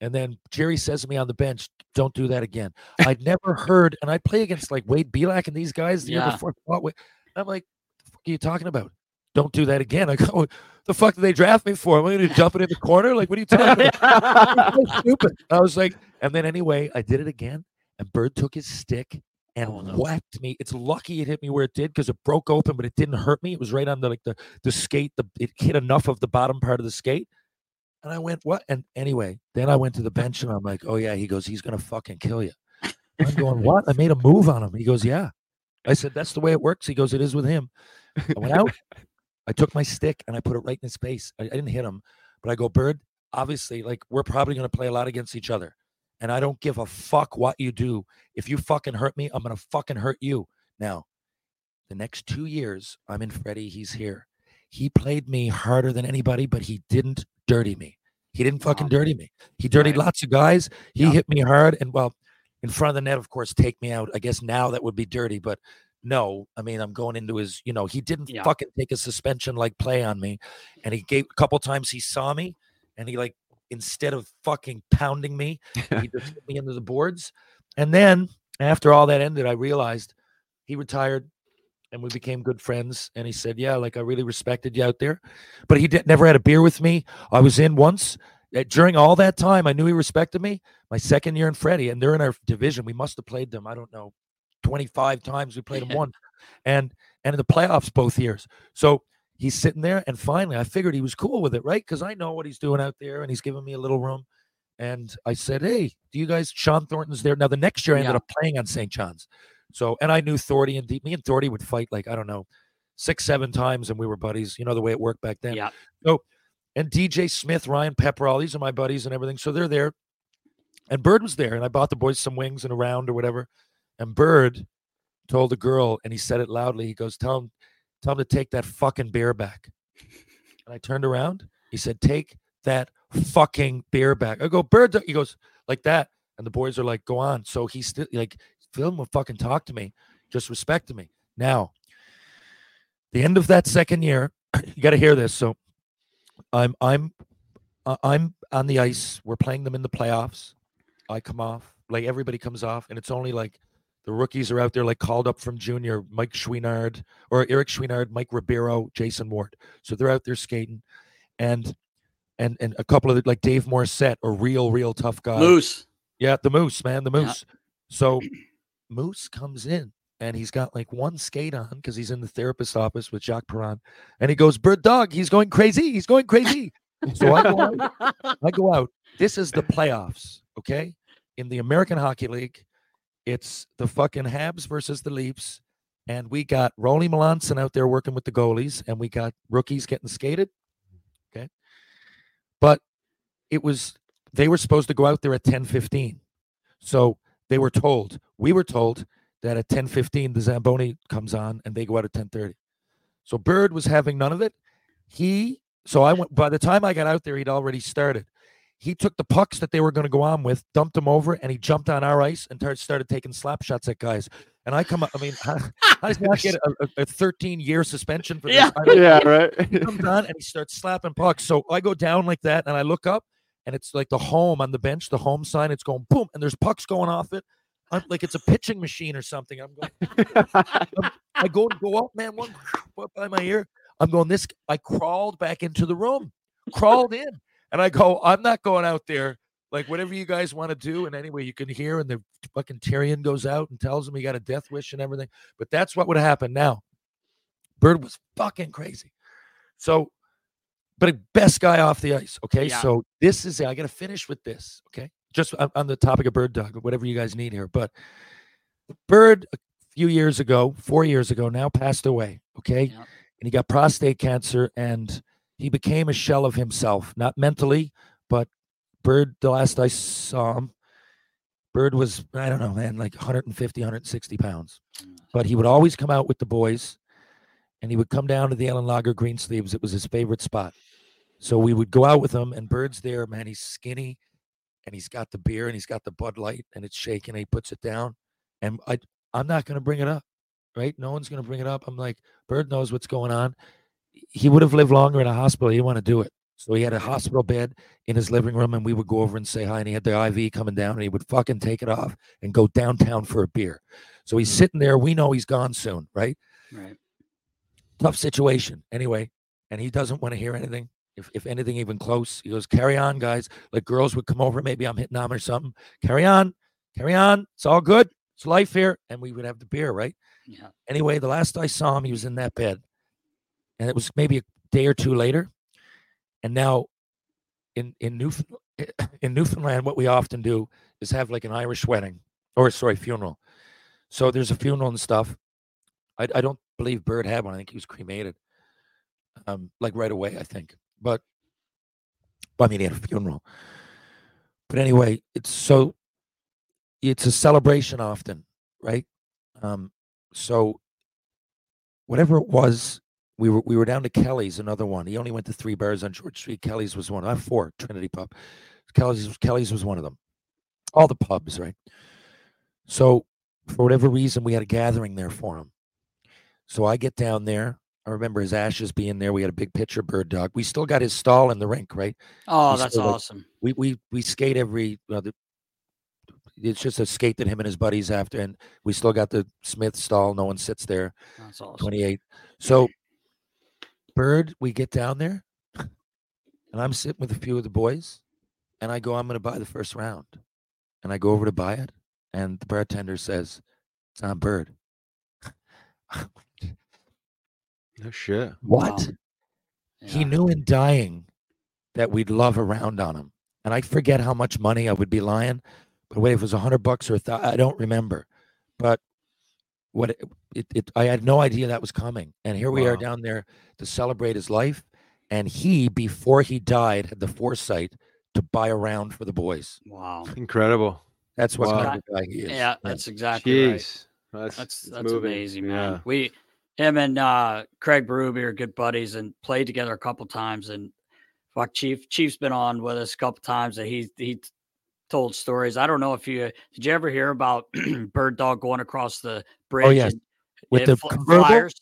And then Jerry says to me on the bench, "Don't do that again." I'd never heard, and I play against like Wade Belak and these guys the year before. I fought with- I'm like, "The fuck are you talking about? Don't do that again." I go, "The fuck did they draft me for? Am I going to jump it in the corner? Like, what are you talking about?" So stupid. I was like, and then anyway, I did it again, and Bird took his stick and Oh, no. whacked me. It's lucky it hit me where it did because it broke open, but it didn't hurt me. It was right on the like the the skate. The it hit enough of the bottom part of the skate. And I went, what? And anyway, then I went to the bench and I'm like, oh yeah. He goes, he's gonna fucking kill you. I'm going, what? I made a move on him. He goes, yeah. I said, that's the way it works. He goes, it is with him. I went out. I took my stick and I put it right in his face. I, I didn't hit him, but I go, Bird, obviously, like we're probably going to play a lot against each other. And I don't give a fuck what you do. If you fucking hurt me, I'm going to fucking hurt you. Now, the next two years, I'm in Freddie. He's here. He played me harder than anybody, but he didn't dirty me. He didn't fucking dirty me. He dirtied Right. lots of guys. He Yeah. hit me hard. And well, in front of the net, of course, take me out. I guess now that would be dirty, but no, I mean, I'm going into his, you know, he didn't Yeah. fucking take a suspension like play on me. And he gave a couple times he saw me and he like, instead of fucking pounding me, he just hit me into the boards. And then after all that ended, I realized he retired and we became good friends. And he said, Yeah, like I really respected you out there. But he did, never had a beer with me. I was in once. uh, During all that time, I knew he respected me. My second year in Freddie, and they're in our division. We must have played them, I don't know, 25 times. We played them once. And and in the playoffs both years. So he's sitting there, and finally I figured he was cool with it, right? Because I know what he's doing out there, and he's giving me a little room. And I said, Hey, do you guys Shawn Thornton's there? Now the next year I ended Yeah. up playing on St. John's. So and I knew Thordy and me and Thordy would fight like, I don't know, six, seven times, and we were buddies. You know the way it worked back then. Yeah. So and DJ Smith, Ryan Pepperall, these are my buddies and everything. So they're there. And Bird was there, and I bought the boys some wings and a round or whatever. And Bird told the girl, and he said it loudly. He goes, "Tell him, tell him to take that fucking beer back." And I turned around. He said, "Take that fucking beer back." I go, "Bird," he goes like that, And the boys are like, go on. So he's still like, Phil will fucking talk to me, just respected me. Now, the end of that second year, you got to hear this. So I'm I'm uh, I'm on the ice. We're playing them in the playoffs. I come off, like everybody comes off, and it's only like the rookies are out there, like called up from junior, Mike Chouinard or Eric Chouinard, Mike Ribeiro, Jason Ward. So they're out there skating, and and and a couple of the, like Dave Morissette, a real real tough guy. Moose. Yeah, the Moose, man, the Yeah. Moose. So Moose comes in and he's got like one skate on because he's in the therapist's office with Jacques Perron, and he goes, "Bird dog, he's going crazy, he's going crazy." so I go out. I go out. This is the playoffs, okay? In the American Hockey League, it's the fucking Habs versus the Leafs, and we got Rolly Melanson out there working with the goalies, and we got rookies getting skated. Okay, but it was they were supposed to go out there at ten fifteen, so they were told. We were told that at ten fifteen the Zamboni comes on, and they go out at ten thirty. So Bird was having none of it. He so I went by the time I got out there, he'd already started. He took the pucks that they were going to go on with, dumped them over, and he jumped on our ice and tar- started taking slap shots at guys. And I come up, I mean, how, how does he get a, a 13 year suspension for this? Yeah. I don't- Yeah, right. He comes on and he starts slapping pucks. So I go down like that and I look up and it's like the home on the bench, the home sign, it's going boom, and there's pucks going off it. I'm like it's a pitching machine or something. I'm going, I'm- I go and go up, man, one by my ear. I'm going, this I crawled back into the room, crawled in, and I go, I'm not going out there. Like whatever you guys want to do, and anyway, you can hear, and the fucking Therrien goes out and tells him he got a death wish and everything. But that's what would happen now. Bird was fucking crazy. So, but best guy off the ice. Okay. Yeah. So this is I got to finish with this. Okay. Just on, the topic of Bird Dog, whatever you guys need here. But Bird, a few years ago, four years ago, now passed away. Okay. Yep. And he got prostate cancer and he became a shell of himself, not mentally, but Bird, the last I saw him, Bird was, I don't know, man, like 150, 160 pounds. Mm. But he would always come out with the boys and he would come down to the Ellen Lager Green Sleeves. It was his favorite spot. So we would go out with him, and Bird's there, man. He's skinny, and he's got the beer, and he's got the Bud Light, and it's shaking. And he puts it down, and I, I'm not going to bring it up, right? No one's going to bring it up. I'm like, Bird knows what's going on. He would have lived longer in a hospital. He didn't want to do it. So he had a hospital bed in his living room, and we would go over and say hi. And he had the IV coming down, and he would fucking take it off and go downtown for a beer. So he's sitting there. We know he's gone soon, right? Right. tough situation anyway and he doesn't want to hear anything if, if anything even close he goes carry on guys like girls would come over maybe i'm hitting on or something carry on carry on it's all good it's life here and we would have the beer right Yeah. anyway the last i saw him he was in that bed and it was maybe a day or two later and now in in Newfoundland, in Newfoundland what we often do is have like an Irish wedding or sorry funeral so there's a funeral and stuff I, I don't believe Bird had one. I think he was cremated, um, like right away. I think, but I mean, he had a funeral. But anyway, it's so it's a celebration often, right? Um, so whatever it was, we were we were down to Kelly's, another one. He only went to three bars on George Street. Kelly's was one. I have four. Trinity Pub. Kelly's Kelly's was one of them. All the pubs, right? So for whatever reason, we had a gathering there for him. So I get down there. I remember his ashes being there. We had a big picture bird dog. We still got his stall in the rink, right? Oh, We that's still, awesome. We we we skate every. Uh, the, it's just a skate that him and his buddies after, and we still got the Smyth stall. No one sits there. That's awesome. Twenty eight. So, bird, we get down there, and I'm sitting with a few of the boys, and I go, I'm going to buy the first round, and I go over to buy it, and the bartender says, "It's on bird." No shit. What? Wow. He Yeah. knew in dying that we'd love a round on him. And I forget how much money I would be lying, but wait, if it was a hundred bucks or a thou- I don't remember. But what it, it, it, I had no idea that was coming. And here we are down there to celebrate his life. And he, before he died, had the foresight to buy a round for the boys. Wow. Incredible. That's what Wow. kind of guy he is. Yeah, that's exactly right. Jeez. That's That's that's amazing, man. Yeah. We him and uh Craig Berube are good buddies and played together a couple times and fuck Chief Chief's been on with us a couple times and he he told stories. I don't know if you did. You ever hear about Bird Dog going across the oh, bridge? Oh yes, with the fl- flyers?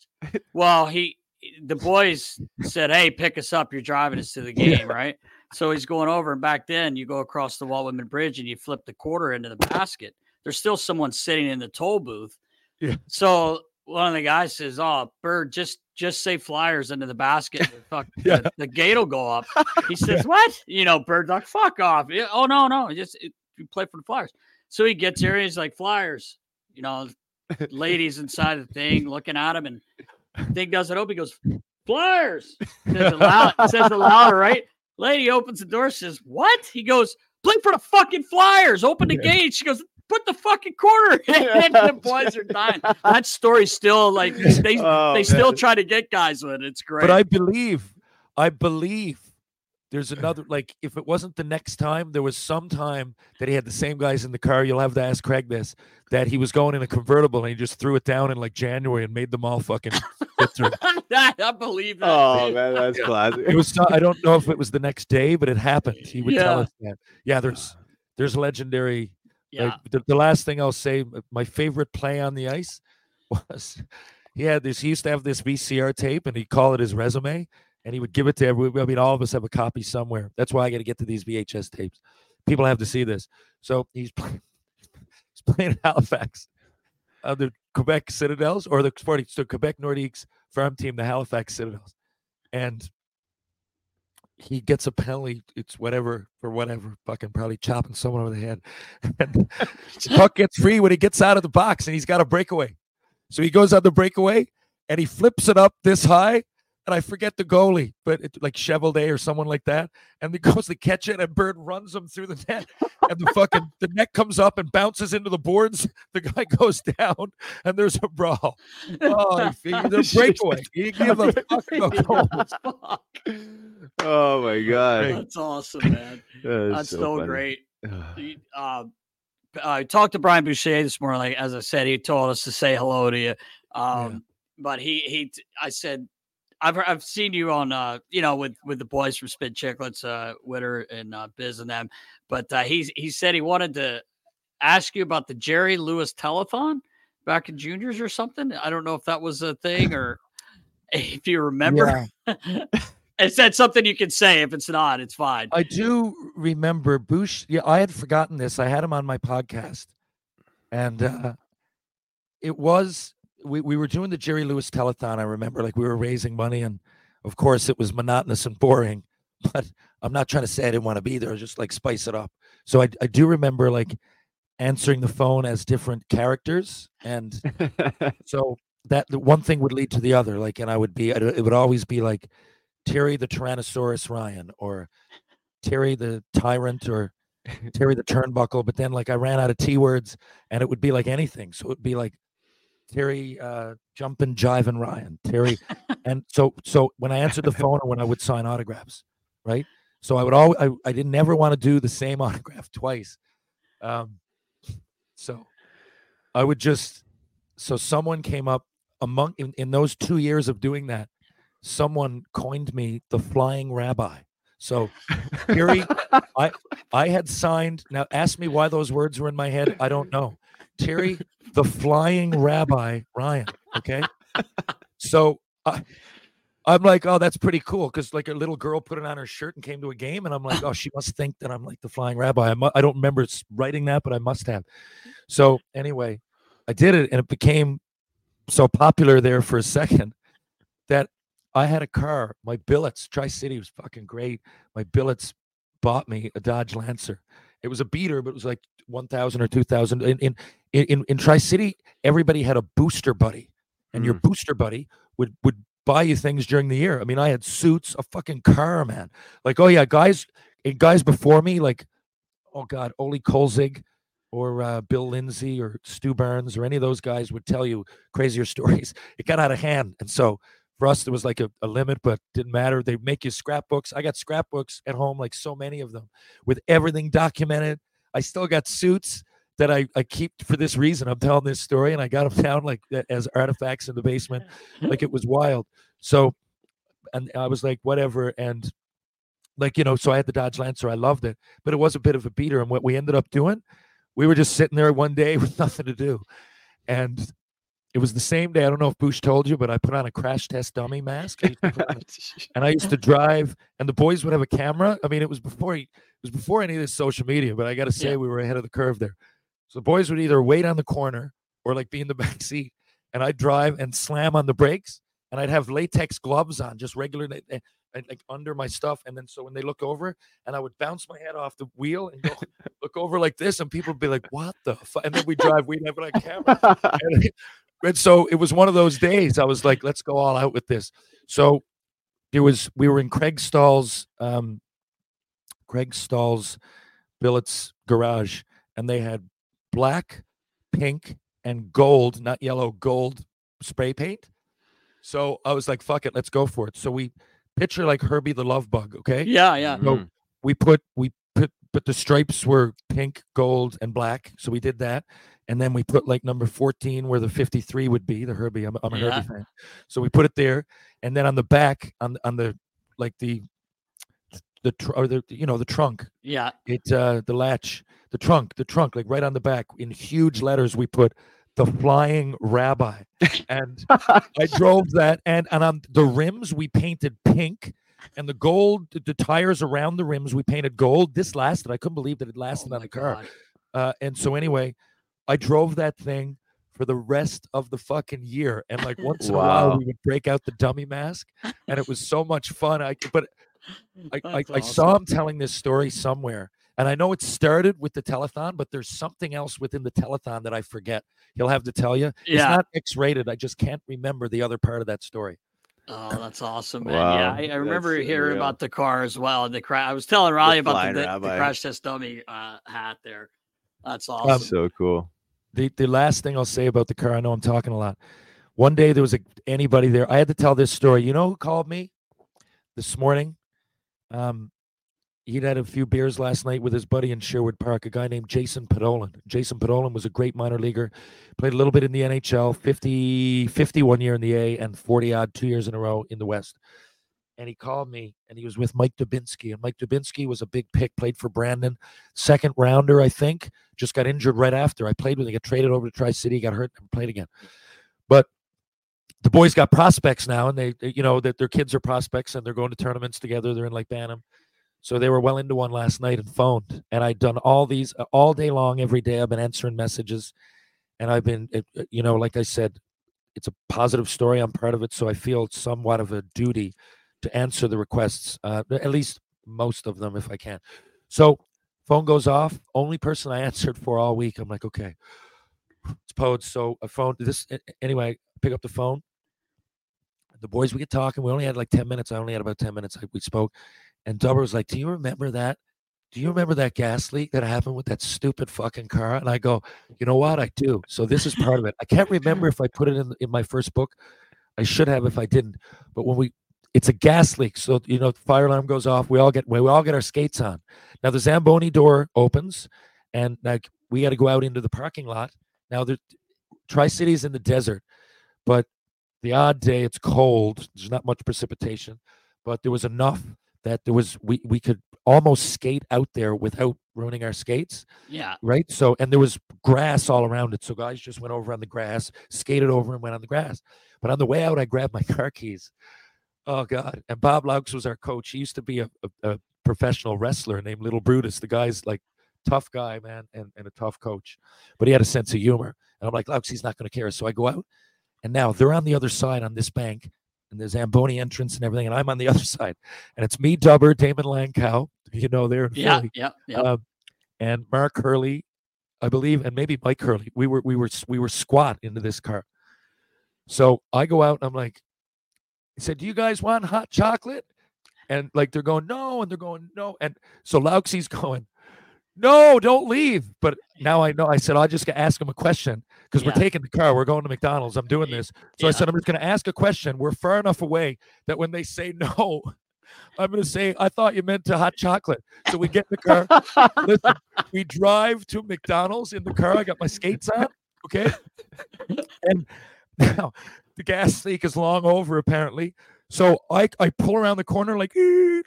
Well, he the boys said, "Hey, pick us up. You're driving us to the game, right?" So he's going over, and back then you go across the Walt Whitman Bridge and you flip the quarter into the basket. There's still someone sitting in the toll booth. Yeah. So one of the guys says, "Oh, Bird, just just say flyers into the basket. Fuck, Yeah. the, the gate will go up." He says, "What? You know, Bird like fuck off." Oh no, no, just it, you play for the Flyers. So he gets here, and he's like, "Flyers," you know, ladies inside the thing looking at him, and thing doesn't open. He goes, "Flyers." Says it loud. Says it louder, right? Lady opens the door, says, "What?" He goes, "Play for the fucking Flyers. Open the gate." She goes. Put the fucking quarter in. and the boys are dying. That story's still like they Oh, they still try to get guys with it. It's great. But I believe, I believe there's another, like, if it wasn't the next time, there was some time that he had the same guys in the car. You'll have to ask Craig this that he was going in a convertible and he just threw it down in like January and made them all fucking sit through. I, I believe that. Oh man, that's classic. It was, so- I don't know if it was the next day, but it happened. He would tell us that. Yeah, there's, there's legendary. Yeah. Like, the, the last thing I'll say, my favorite play on the ice was he had this. He used to have this VCR tape, and he'd call it his resume, and he would give it to everyone. I mean, all of us have a copy somewhere. That's why I got to get to these VHS tapes. People have to see this. So he's playing, he's playing Halifax, uh, the Quebec Citadels, or the so Quebec Nordiques farm team, the Halifax Citadels, and he gets a penalty. It's whatever for whatever, fucking probably chopping someone over the head. And the puck gets free when he gets out of the box, and he's got a breakaway. So he goes on the breakaway, and he flips it up this high. And I forget the goalie, but it, like Chevrolet or someone like that. And he goes to catch it, and Bird runs him through the net. And the fucking the net comes up and bounces into the boards. The guy goes down, and there's a brawl. Oh, he- the breakaway. He give a fuck. Oh my god, That's awesome, man. That That's so so, great. He, uh, I talked to Brian Boucher this morning. Like as I said, he told us to say hello to you. Um, But he he, I said, I've I've seen you on uh you know with with the boys from Spit Chicklets, uh Witter and uh, Biz and them. But uh, he's he said he wanted to ask you about the Jerry Lewis telethon back in juniors or something. I don't know if that was a thing or if you remember. Is that something you can say? If it's not, it's fine. I do remember Bush. Yeah, I had forgotten this. I had him on my podcast, and uh, it was we, we were doing the Jerry Lewis telethon. I remember, like we were raising money, and of course it was monotonous and boring. But I'm not trying to say I didn't want to be there. I Just like spice it up. So I I do remember like answering the phone as different characters, and so that the one thing would lead to the other. Like, and I would be it would always be like Terry the Tyrannosaurus Ryan or Terry the Tyrant or Terry the Turnbuckle. But then like I ran out of T words and it would be like anything. So it would be like Terry uh jumping jiving Ryan. Terry and so so when I answered the phone or when I would sign autographs, right? So I would always I, I didn't ever want to do the same autograph twice. Um so I would just so someone came up among in, in those two years of doing that someone coined me the flying rabbi. So Terry, I I had signed. Now ask me why those words were in my head. I don't know. Terry, the flying rabbi Ryan. Okay. So I, I'm like, oh, that's pretty cool because like a little girl put it on her shirt and came to a game, and I'm like, oh, she must think that I'm like the flying rabbi. I, mu- I don't remember writing that, but I must have. So anyway, I did it, and it became so popular there for a second that I had a car. My billets, Tri City was fucking great. My billets bought me a Dodge Lancer. It was a beater, but it was like one thousand or two thousand. In in in, in Tri City, everybody had a booster buddy, and your booster buddy would would buy you things during the year. I mean, I had suits, a fucking car, man. Like, oh yeah, guys, and guys before me, like, oh god, Oli Kolzig or uh, Bill Lindsay or Stu Burns or any of those guys would tell you crazier stories. It got out of hand, and so for us there was like a, a limit, but didn't matter. They make you scrapbooks. I got scrapbooks at home, like so many of them, with everything documented. I still got suits that I, I keep for this reason. I'm telling this story, and I got them down like as artifacts in the basement, like it was wild. So, and I was like, whatever. And like you know, so I had the Dodge Lancer. I loved it, but it was a bit of a beater. And what we ended up doing, we were just sitting there one day with nothing to do, and it was the same day. I don't know if Bush told you, but I put on a crash test dummy mask, I used to put on- and I used to drive. And the boys would have a camera. I mean, it was before it was before any of this social media. But I got to say, Yeah. we were ahead of the curve there. So the boys would either wait on the corner or like be in the back seat, and I'd drive and slam on the brakes, and I'd have latex gloves on, just regular, eh, and like under my stuff. And then so when they look over, and I would bounce my head off the wheel and go look over like this, and people would be like, "What the?" Fu-? And then we drive, we'd have on camera. and, and so it was one of those days. I was like, "Let's go all out with this." So there was we were in Craig Stall's um, Craig Stall's billets garage, and they had black, pink, and gold, not yellow, gold spray paint. So I was like, "Fuck it, let's go for it." So we picture like Herbie the Love Bug, okay? Yeah, yeah. So we put we put but the stripes were pink, gold, and black. So we did that. And then we put like number 14 where the 53 would be, the Herbie. I'm, I'm a Yeah. Herbie fan. So we put it there. And then on the back, on on the like the the tr- or the you know the trunk, Yeah. it uh the latch, the trunk, the trunk, like right on the back in huge letters, we put the flying rabbi. And I drove that and and on the rims we painted pink and the gold the, tires around the rims we painted gold. This lasted. I couldn't believe that it lasted on the car. Uh and so anyway, I drove that thing for the rest of the fucking year. And like once in a while we would break out the dummy mask and it was so much fun. I but I, I, That's I saw him telling this story somewhere. And I know it started with the telethon, but there's something else within the telethon that I forget. He'll have to tell you. Yeah. It's not X rated. I just can't remember the other part of that story. Oh, that's awesome, man. Wow, yeah, I, I that's remember hearing unreal. about the car as well. And the cra- I was telling Riley about the, the, the crash test dummy uh, hat there. That's Um, awesome. so cool. The the last thing I'll say about the car, I know I'm talking a lot. One day there was a anybody there. I had to tell this story. You know who called me this morning? Um, he'd had a few beers last night with his buddy in Sherwood Park, a guy named Jason Podollan. Jason Podollan was a great minor leaguer, played a little bit in the NHL, 50, 50 one year in the A, and 40 odd two years in a row in the West. And he called me and he was with Mike Dubinsky. And Mike Dubinsky was a big pick, played for Brandon, second rounder, I think, just got injured right after. I played with him, got traded over to Tri City, got hurt, and played again. But the boys got prospects now, and they, you know, that their kids are prospects and they're going to tournaments together. They're in like Bantam. So they were well into one last night and phoned. And I'd done all these uh, all day long, every day. I've been answering messages. And I've been, it- uh, you know, like I said, it's a positive story. I'm part of it. So I feel somewhat of a duty to answer the requests, uh, at least most of them if I can. So phone goes off. Only person I answered for all week. I'm like, okay, it's Podes. So a phone. this anyway. Pick up the phone. The boys we get talking. We only had like ten minutes. I only had about ten minutes. We spoke, and Dubber was like, "Do you remember that? Do you remember that gas leak that happened with that stupid fucking car?" And I go, "You know what? I do." So this is part of it. I can't remember if I put it in in my first book. I should have if I didn't. But when we it's a gas leak. So you know, the fire alarm goes off. We all get we all get our skates on. Now the Zamboni door opens, and like we got to go out into the parking lot. Now the Tri Cities in the desert, but the odd day it's cold. There's not much precipitation, but there was enough that there was we we could almost skate out there without ruining our skates yeah. right? So, and there was grass all around it. So guys just went over on the grass, skated over and went on the grass. But on the way out, I grabbed my car keys. Oh God! And Bob Laux was our coach. He used to be a, a, a professional wrestler named Little Brutus. The guy's like tough guy, man, and, and a tough coach. But he had a sense of humor. And I'm like, Laux, he's not going to care. So I go out, and now they're on the other side on this bank, and there's Zamboni entrance and everything, and I'm on the other side, and it's me, Dubber, Daymond Langkow. You know, they're in Yeah. Philly Yeah. Yeah. um, and Mark Hurley, I believe, and maybe Mike Hurley. We were we were we were squat into this car. So I go out and I'm like, said, "Do you guys want hot chocolate?" And like they're going no, and they're going no, and so Lauxie's going, no, don't leave. But now I know. I said I'll just gonna ask him a question because Yeah. we're taking the car. We're going to McDonald's. I'm doing this. So I said I'm just gonna ask a question. We're far enough away that when they say no. I'm going to say, I thought you meant to hot chocolate. So we get in the car. Listen, we drive to McDonald's in the car. I got my skates on. Okay. And now the gas leak is long over, apparently. So I I pull around the corner like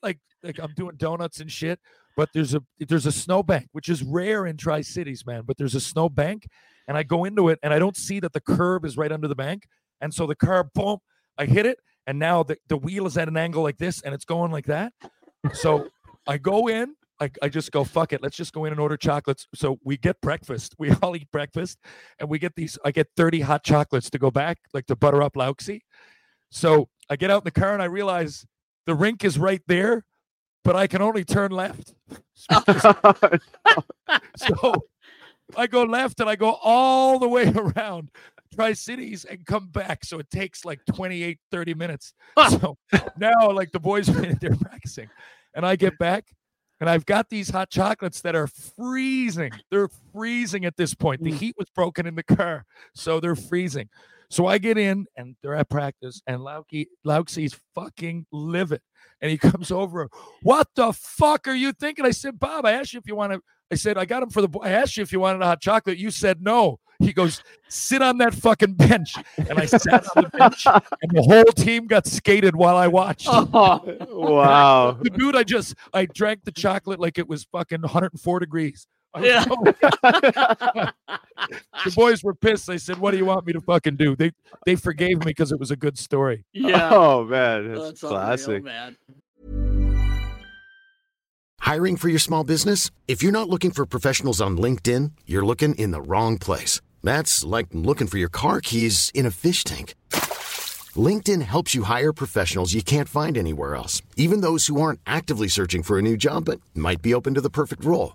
like like I'm doing donuts and shit. But there's a there's a snowbank, which is rare in Tri Cities, man. But there's a snowbank, and I go into it, and I don't see that the curb is right under the bank, and so the car, boom, I hit it, and now the, the wheel is at an angle like this, and it's going like that. So I go in, I, I just go, fuck it, let's just go in and order chocolates. So we get breakfast. We all eat breakfast, and we get these. I get 30 hot chocolates to go back, like to butter up Lauxie. So I get out in the car and I realize the rink is right there, but I can only turn left. so I go left and I go all the way around Tri Cities and come back. So it takes like 28, 30 minutes. So now, like the boys are in there practicing, and I get back and I've got these hot chocolates that are freezing. They're freezing at this point. The mm. heat was broken in the car, so they're freezing. So I get in and they're at practice, and Lauki Lauxie's fucking livid. And he comes over, what the fuck are you thinking? I said, Bob, I asked you if you want to. I said, I got him for the. bo- I asked you if you wanted a hot chocolate. You said no. He goes, sit on that fucking bench. And I sat on the bench, and the whole team got skated while I watched. Oh, wow. The dude, I just I drank the chocolate like it was fucking 104 degrees. I was Yeah. the boys were pissed. They said, "What do you want me to fucking do?" They they forgave me because it was a good story. Yeah. Oh man, that's, That's unreal, classic. man. Hiring for your small business? If you're not looking for professionals on LinkedIn, you're looking in the wrong place. That's like looking for your car keys in a fish tank. LinkedIn helps you hire professionals you can't find anywhere else, even those who aren't actively searching for a new job but might be open to the perfect role.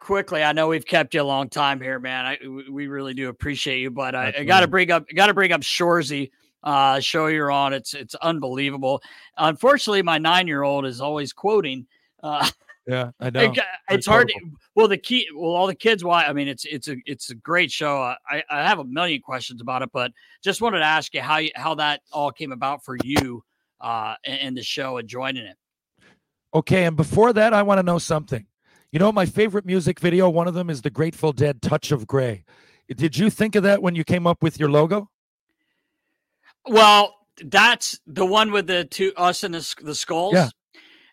quickly. I know we've kept you a long time here, man. I we- really do appreciate you, but I, I got to bring up got to bring up Shoresy. Uh, show you're on. It's it's unbelievable. Unfortunately, my nine year old is always quoting. Uh, Yeah, I know. it it's hard. To, well, the key. Well, all the kids. Why? I mean, it's it's a it's a great show. I I have a million questions about it, but just wanted to ask you how you, how that all came about for you uh, in, in the show and joining it. Okay, and before that, I want to know something. You know, my favorite music video, one of them is the Grateful Dead Touch of Grey. Did you think of that when you came up with your logo? Well, that's the one with the two us and the, the skulls. Yeah.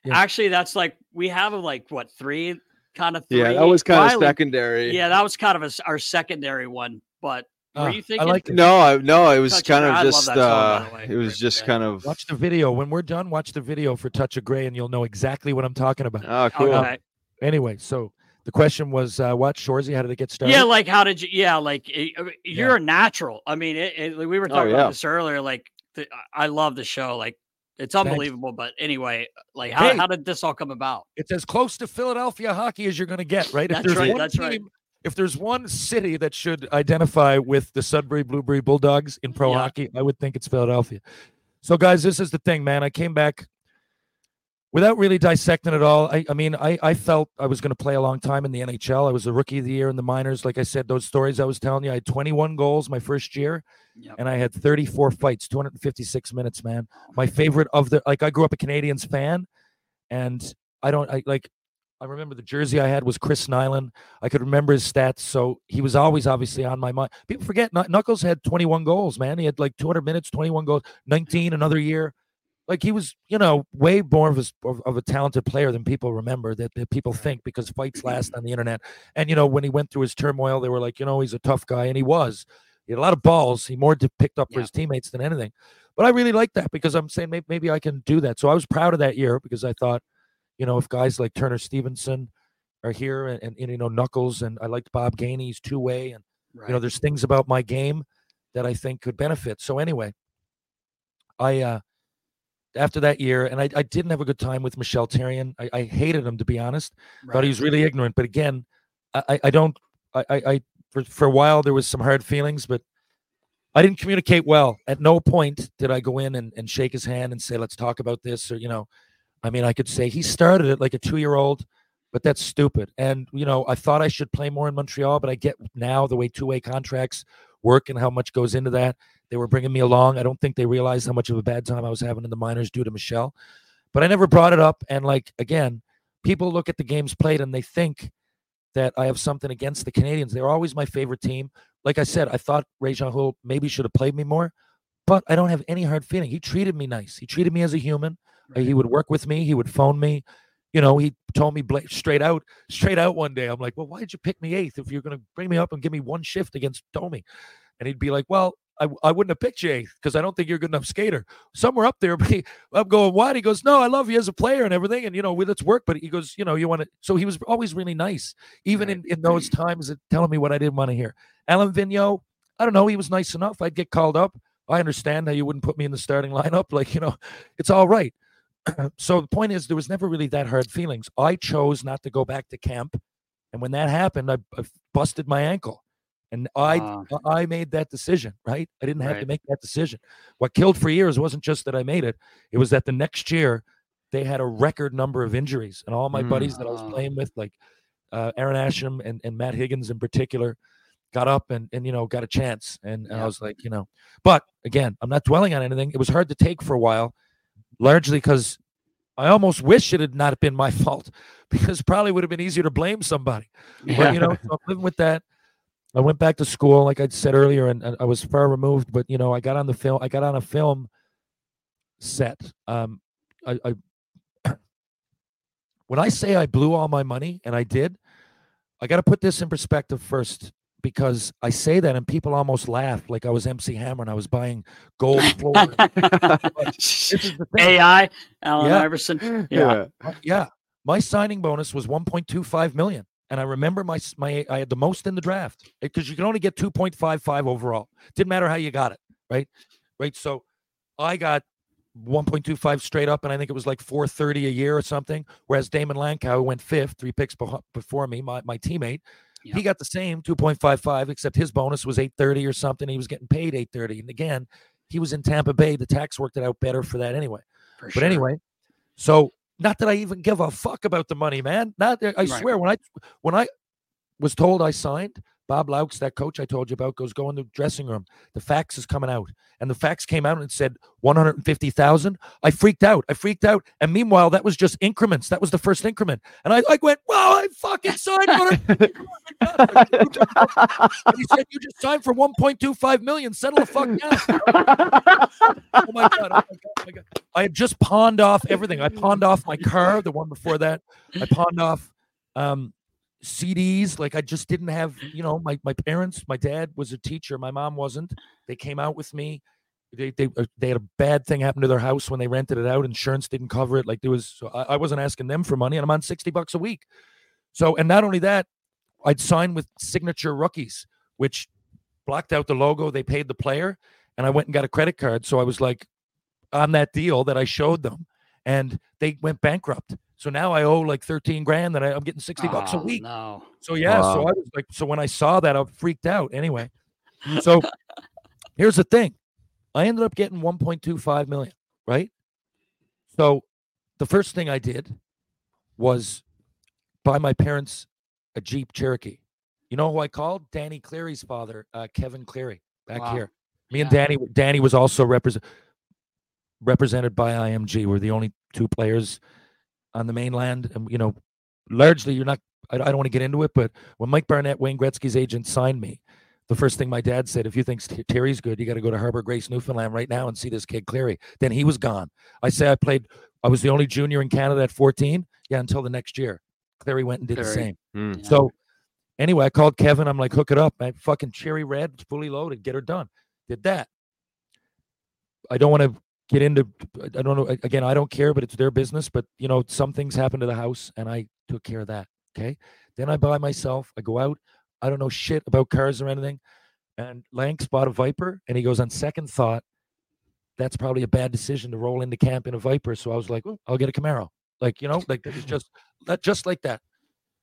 Yeah. Actually, that's like we have like what three kind of three. Yeah, that was kind of secondary. Yeah, that was kind of a s our secondary one. But were Ah, you I thinking? like. No, I, no, it was Touch kind Grey. of just song, uh, it was just kind of Watch the video. When we're done, watch the video for Touch of Grey, and you'll know exactly what I'm talking about. oh cool. Okay. Anyway, so the question was, uh, what Shoresy? How did it get started? Yeah, like how did you? Yeah, like eh, you're a natural. I mean, it, it, we were Oh, talking yeah. about this earlier. Like, the, I love the show. Like, it's Thanks. unbelievable. But anyway, like, how, Hey. how did this all come about? it's as close to Philadelphia hockey as you're going to get, right? That's if there's right, one that's right. if there's one city that should identify with the Sudbury Blueberry Bulldogs in pro Yeah. hockey, I would think it's Philadelphia. So, guys, this is the thing, man. I came back without really dissecting it all. I, I mean, I, I felt I was going to play a long time in the NHL. I was a rookie of the year in the minors. Like I said, those stories I was telling you, I had 21 goals my first year, Yep. and I had 34 fights, 256 minutes, man. My favorite of the like, I grew up a Canadiens fan, and I don't I like I remember the jersey I had was Chris Nilan. I could remember his stats, so he was always obviously on my mind. People forget Knuckles had 21 goals, man. He had like 200 minutes, 21 goals, 19 another year. Like he was, you know, way more of a, of, a talented player than people remember that, that people think because fights last on the internet. And you know, when he went through his turmoil, they were like, you know, he's a tough guy, and he was. He had a lot of balls. He more picked up for his teammates than anything. But I really like that because I'm saying maybe, maybe I can do that. So I was proud of that year because I thought, you know, if guys like Turner Stevenson are here and, and, you know Knuckles and I liked Bob Gainey's two way and you know there's things about my game that I think could benefit. So anyway, I uh after that year and I, I didn't have a good time with Michel Therrien. I, I hated him to be honest. Thought he was really ignorant. But again, I, I- don't I, I, I for, for a while there was some hard feelings, but I didn't communicate well. At no point did I go in and, and shake his hand and say, let's talk about this. Or, you know, I mean, I could say he started it like a two year old, but that's stupid. And, you know, I thought I should play more in Montreal, but I get now the way two way contracts work and how much goes into that. They were bringing me along. I don't think they realized how much of a bad time I was having in the minors due to Michel, but I never brought it up. And, like, again, people look at the games played and they think that I have something against the Canadiens. They're always my favorite team. Like I said, I thought Réjean Houle maybe should have played me more, but I don't have any hard feeling. He treated me nice. He treated me as a human. Uh, He would work with me. He would phone me. You know, he told me bla- straight out, straight out one day. I'm like, well, why did you pick me eighth if you're going to bring me up and give me one shift against Domi? And he'd be like, well, I, I wouldn't have picked you eighth because I don't think you're a good enough skater. Somewhere up there, but he, I'm going, why? He goes, no, I love you as a player and everything. And, you know, we, let's work. But he goes, you know, you want to. So he was always really nice, even in, in those times of telling me what I didn't want to hear. Alain Vigneault, I don't know. He was nice enough. I'd get called up. I understand how you wouldn't put me in the starting lineup. Like, you know, it's all right. so the point is, there was never really that hard feelings. I chose not to go back to camp. And when that happened, I, I busted my ankle. And I Ah. I made that decision, right? I didn't have to make that decision. What killed for years wasn't just that I made it; it was that the next year they had a record number of injuries, and all my buddies that I was Ah. playing with, like uh, Aaron Asham and, and Matt Higgins in particular, got up and and you know got a chance, and, and I was like, you know, but again, I'm not dwelling on anything. It was hard to take for a while, largely because I almost wish it had not been my fault, because probably would have been easier to blame somebody. But you know, so I'm living with that. I went back to school, like I said earlier, and, and I was far removed. But you know, I got on the film. I got on a film set. Um, I, I when I say I blew all my money, and I did, I got to put this in perspective first because I say that and people almost laugh like I was MC Hammer and I was buying gold floor. this is the thing. AI, Allen Yeah. Iverson. Yeah. Uh, yeah. My signing bonus was 1.25 million. And I remember my my I had the most in the draft because you can only get 2.55 overall. Didn't matter how you got it, right? Right. So I got 1.25 straight up, and I think it was like 430 a year or something. Whereas Daymond Langkow, who went fifth, three picks before me, my, my teammate, he got the same 2.55, except his bonus was 830 or something. He was getting paid 830. And again, he was in Tampa Bay. The tax worked it out better for that anyway. For but sure. anyway, so not that I even give a fuck about the money, man. Not I Right. swear when I when I was told I signed, Bob Laux, that coach I told you about, goes go in the dressing room. The fax is coming out, and the fax came out and said one hundred and fifty thousand. I freaked out. I freaked out. And meanwhile, that was just increments. That was the first increment, and I, I went, "Wow, I fucking signed." 100 And he said, "You just signed for 1.25 million. Settle the fuck down." oh my god! Oh my god! Oh my god! I had just pawned off everything. I pawned off my car, the one before that. I pawned off um, CDs. Like I just didn't have, you know, my my parents. My dad was a teacher. My mom wasn't. They came out with me. They they uh, they had a bad thing happen to their house when they rented it out. Insurance didn't cover it. Like there was, so I, I wasn't asking them for money, and I'm on sixty bucks a week. So, and not only that, I'd signed with Signature Rookies, which blocked out the logo. They paid the player, and I went and got a credit card. So I was like on that deal that I showed them, and they went bankrupt. So now I owe like 13 grand, and I, I'm getting 60 bucks a Oh, week. No. So yeah, so I was like, so when I saw that, I freaked out. Anyway, so here's the thing: I ended up getting 1.25 million, right? So the first thing I did was buy my parents a Jeep Cherokee. You know who I called? Danny Cleary's father, uh, Kevin Cleary, back Wow. here. Me and Danny, Danny was also represent represented by IMG. We're the only two players on the mainland, and you know, largely you're not. I, I don't want to get into it, but when Mike Barnett, Wayne Gretzky's agent, signed me, the first thing my dad said, if you think Terry's good, you got to go to Harbor Grace, Newfoundland right now and see this kid Cleary. Then he was gone. I say I played. I was the only junior in Canada at 14. Yeah, until the next year, Cleary went and did the same. Mm. So anyway, I called Kevin. I'm like, hook it up. I fucking cherry red, fully loaded, get her done. Did that. I don't want to get into. I don't know. Again, I don't care, but it's their business. But you know, some things happen to the house, and I took care of that. Okay. Then I buy myself. I go out. I don't know shit about cars or anything. And Lanks bought a Viper, and he goes on second thought. That's probably a bad decision to roll into camp in a Viper. So I was like, "Oh, I'll get a Camaro. Like you know, like it was just that, just like that.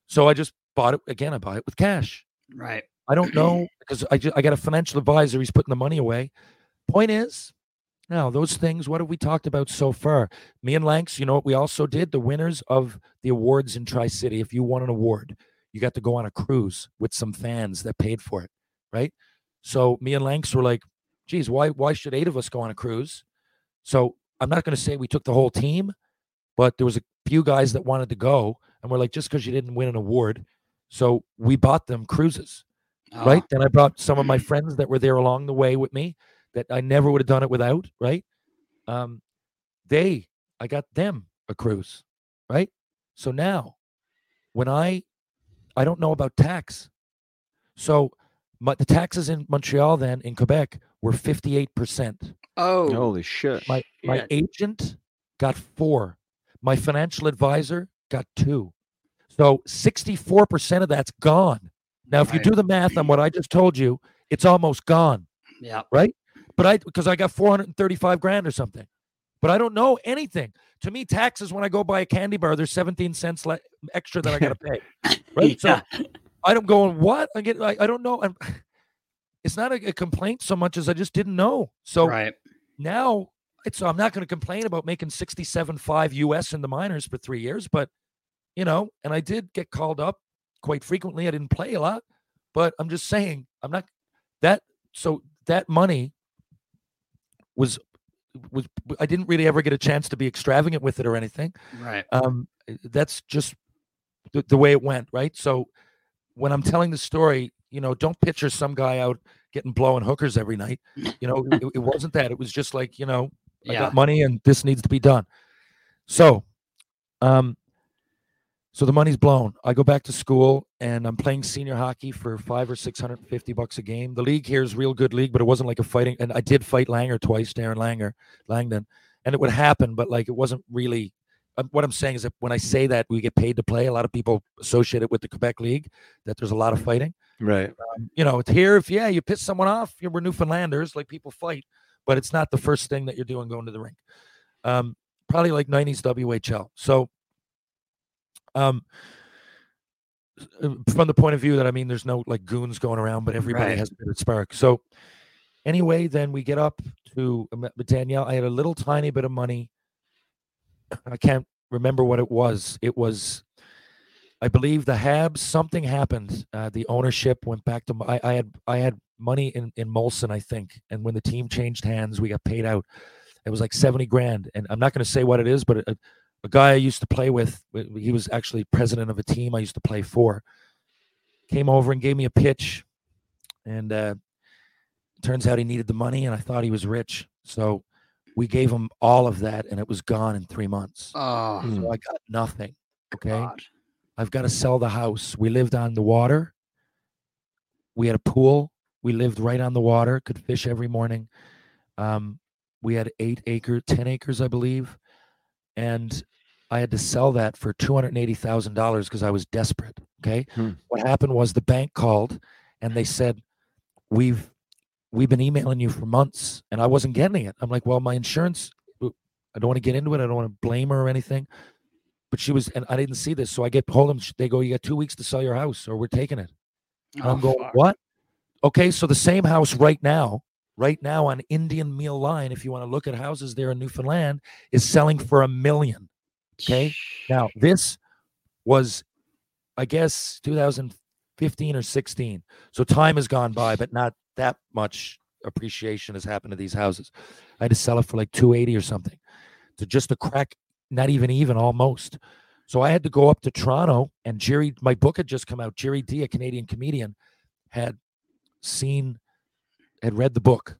So I just bought it again. I buy it with cash. Right. I don't know because I just, I got a financial advisor. He's putting the money away. Point is, now those things. What have we talked about so far? Me and Lanks. You know what we also did? The winners of the awards in Tri City. If you won an award, you got to go on a cruise with some fans that paid for it, right? So me and Lanks were like, "Geez, why why should eight of us go on a cruise?" So I'm not going to say we took the whole team, but there was a few guys that wanted to go, and we're like, just because you didn't win an award, so we bought them cruises ah. right? Then I brought some of my mm. friends that were there along the way with me that I never would have done it without, right? Um, they, I got them a cruise, right? So now, when I, I don't know about tax, so my, the taxes in Montreal then in Quebec were fifty eight percent. Oh, Holy shit. My my shit. agent got four. My financial advisor got two. So 64% of that's gone. Now, if you do the math on what I just told you, it's almost gone, Yeah. right? But I because I got 435 grand or something. But I don't know anything. To me, taxes when I go buy a candy bar, there's 17 cents le- extra that I got to pay. Right? Yeah. So I don't go going what? I get I, I don't know. I'm, it's not a, a complaint so much as I just didn't know. So right. now it's I'm not going to complain about making 67.5 US in the minors for three years, but you know, and I did get called up quite frequently. I didn't play a lot, but I'm just saying I'm not that so that money was was I didn't really ever get a chance to be extravagant with it or anything. Right. Um that's just the, the way it went, right? So when I'm telling the story, you know, don't picture some guy out getting blowing hookers every night. You know, it, it wasn't that. It was just like, you know, I Yeah. got money and this needs to be done. So, um, so the money's blown. I go back to school and I'm playing senior hockey for five or six hundred and fifty bucks a game. The league here is real good league, but it wasn't like a fighting. And I did fight Langer twice, Darren Langer, Langdon, and it would happen, but like it wasn't really. uh, What I'm saying is that when I say that we get paid to play, a lot of people associate it with the Quebec League. That there's a lot of fighting Right. um, you know, it's here. If yeah, you piss someone off, you we're Newfoundlanders, like people fight, but it's not the first thing that you're doing going to the rink. Um, probably like '90s WHL. So, um, uh, from the point of view that I mean, there's no like goons going around, but everybody Right. has a bit of spark. So, anyway, then we get up to uh, Danielle. I had a little tiny bit of money. I can't remember what it was. It was I believe the Habs. Something happened. Uh, the ownership went back to. I, I had I had money in in Molson, I think, and when the team changed hands, we got paid out. It was like seventy grand, and I'm not going to say what it is, but a, a guy I used to play with. He was actually president of a team I used to play for. Came over and gave me a pitch, and uh, turns out he needed the money, and I thought he was rich, so we gave him all of that, and it was gone in three months. Oh, So I got nothing. Okay. God. I've got to sell the house. We lived on the water. We had a pool. We lived right on the water, could fish every morning. Um, we had eight acre, 10 acres, I believe. And I had to sell that for $280,000 because I was desperate. Okay. Hmm. What happened was the bank called and they said, We've we've been emailing you for months and I wasn't getting it. I'm like, well, my insurance, I don't want to get into it. I don't want to blame her or anything. But she was, and I didn't see this. So I get hold of them. They go, you got two weeks to sell your house or we're taking it. Oh, I'm going, fuck. what? Okay. So the same house right now, right now on Indian Meal Line, if you want to look at houses there in Newfoundland, is selling for a million. Okay. Now, this was, I guess, 2015 or 16. So time has gone by, but not that much appreciation has happened to these houses. I had to sell it for like 280 or something to just a crack, not even even almost. So I had to go up to Toronto, and Gerry, my book had just come out. Gerry Dee, a Canadian comedian, had seen, had read the book.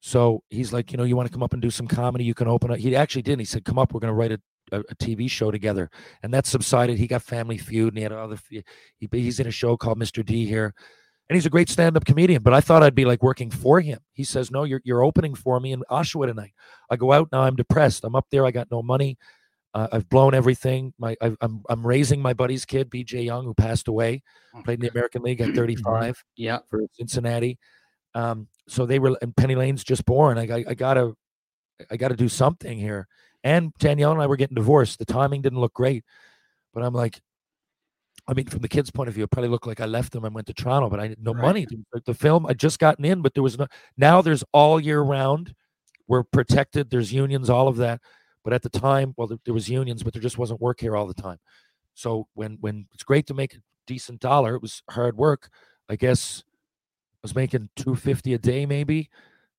So he's like, you know, you want to come up and do some comedy? You can open up. He actually didn't. He said, come up. We're going to write a, a, a TV show together. And that subsided. He got Family Feud, and he had other. He, he's in a show called Mr. D here, and he's a great stand-up comedian. But I thought I'd be like working for him. He says, no, you're you're opening for me in Oshawa tonight. I go out now. I'm depressed. I'm up there. I got no money. Uh, I've blown everything. My I, I'm I'm raising my buddy's kid, B.J. Young, who passed away, played in the American League at 35 Yeah. for Cincinnati. Um, so they were, and Penny Lane's just born. I, I, I gotta, I gotta do something here. And Danielle and I were getting divorced. The timing didn't look great, but I'm like, I mean, from the kids' point of view, it probably looked like I left them and went to Toronto, but I had no Right. money. Like the film, I just gotten in, but there was no. Now there's all year round. We're protected. There's unions, all of that. But at the time, well, there, there was unions, but there just wasn't work here all the time. So when when it's great to make a decent dollar, it was hard work. I guess was making two fifty a day, maybe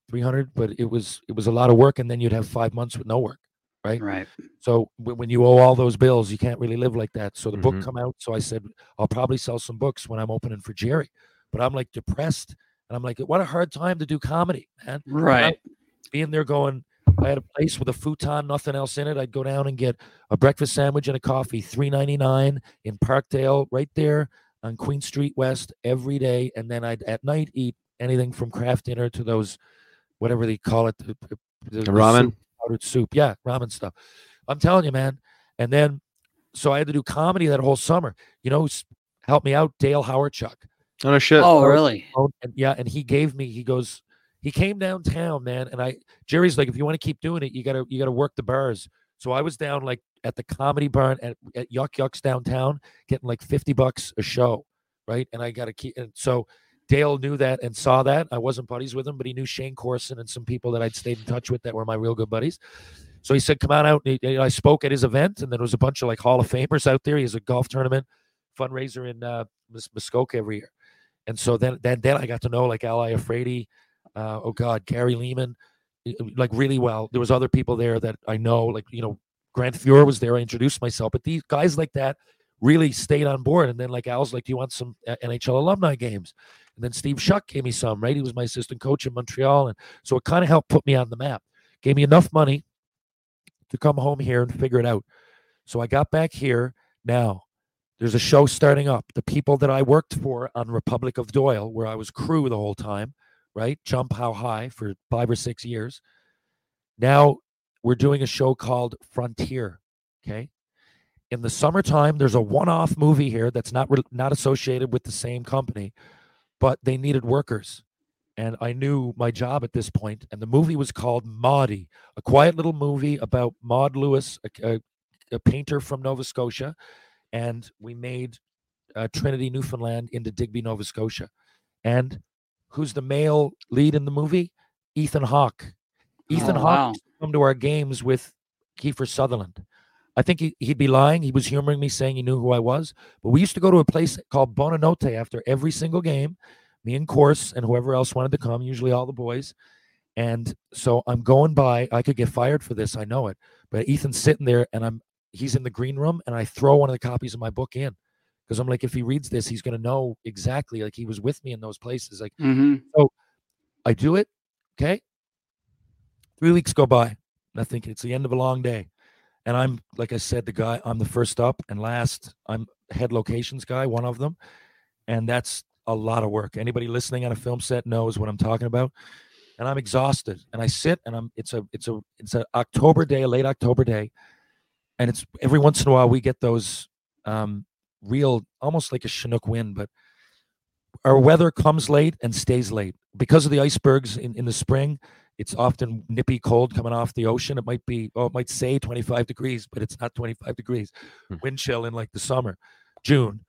three hundred, but it was it was a lot of work, and then you'd have five months with no work, right? Right. So when, when you owe all those bills, you can't really live like that. So the book Mhm. come out. So I said I'll probably sell some books when I'm opening for Jerry, but I'm like depressed, and I'm like, what a hard time to do comedy, man. Right. Being there, going. I had a place with a futon, nothing else in it. I'd go down and get a breakfast sandwich and a coffee, three ninety nine in Parkdale, right there on Queen Street West every day, and then I'd at night eat anything from craft dinner to those, whatever they call it, the, the- the- the ramen? soup, powdered soup, yeah, ramen stuff. I'm telling you, man. And then, so I had to do comedy that whole summer. You know, help me out, Dale Hawerchuk. Oh no shit. Oh, really? Oh, and yeah, and he gave me. He goes. He came downtown, man, and I. Jerry's like, if you want to keep doing it, you gotta you gotta work the bars. So I was down like at the comedy barn at, at Yuk Yuk's downtown, getting like fifty bucks a show, right? And I gotta keep. And so Dale knew that and saw that. I wasn't buddies with him, but he knew Shayne Corson and some people that I'd stayed in touch with that were my real good buddies. So he said, "Come on out." And he- I spoke at his event, and there was a bunch of like Hall of Famers out there. He has a golf tournament fundraiser in uh, Mus- Muskoka every year. And so then, then, then I got to know like Al Iafrate, uh, oh God, Gary Leeman, like really well. There was other people there that I know, like you know, Grant Fuhr was there. I introduced myself, but these guys like that really stayed on board. And then like Al's like, "Do you want some uh, NHL alumni games?" And then Steve Shutt gave me some. Right, he was my assistant coach in Montreal, and so it kind of helped put me on the map. Gave me enough money to come home here and figure it out. So I got back here. Now there's a show starting up. The people that I worked for on Republic of Doyle, where I was crew the whole time, right? Jump How High for five or six years. Now we're doing a show called Frontier. Okay. In the summertime, there's a one-off movie here that's not re- not associated with the same company, but they needed workers, and I knew my job at this point. And the movie was called Maudie, a quiet little movie about Maud Lewis, a, a, a painter from Nova Scotia, and we made uh, Trinity, Newfoundland into Digby, Nova Scotia. And who's the male lead in the movie? Ethan Hawke. Ethan Oh, Hawke wow. come to our games with Kiefer Sutherland. I think he, he'd be lying. He was humoring me, saying he knew who I was. But we used to go to a place called Bonanote after every single game. Me and Course and whoever else wanted to come, usually all the boys. And so I'm going by. I could get fired for this. I know it. But Ethan's sitting there, and I'm he's in the green room, and I throw one of the copies of my book in because I'm like, if he reads this, he's going to know exactly. Like he was with me in those places. Like mm-hmm. so, I do it. Okay. Three weeks go by. And I think it's the end of a long day. And I'm, like I said, the guy, I'm the first up and last. I'm head locations guy, one of them. And that's a lot of work. Anybody listening on a film set knows what I'm talking about. And I'm exhausted. And I sit and I'm, it's a, it's a, it's a October day, a late October day. And it's every once in a while we get those um, real, almost like a Chinook wind, but our weather comes late and stays late because of the icebergs in, in the spring it's often nippy cold coming off the ocean. It might be oh it might say 25 degrees but it's not 25 degrees. Wind chill in like the summer june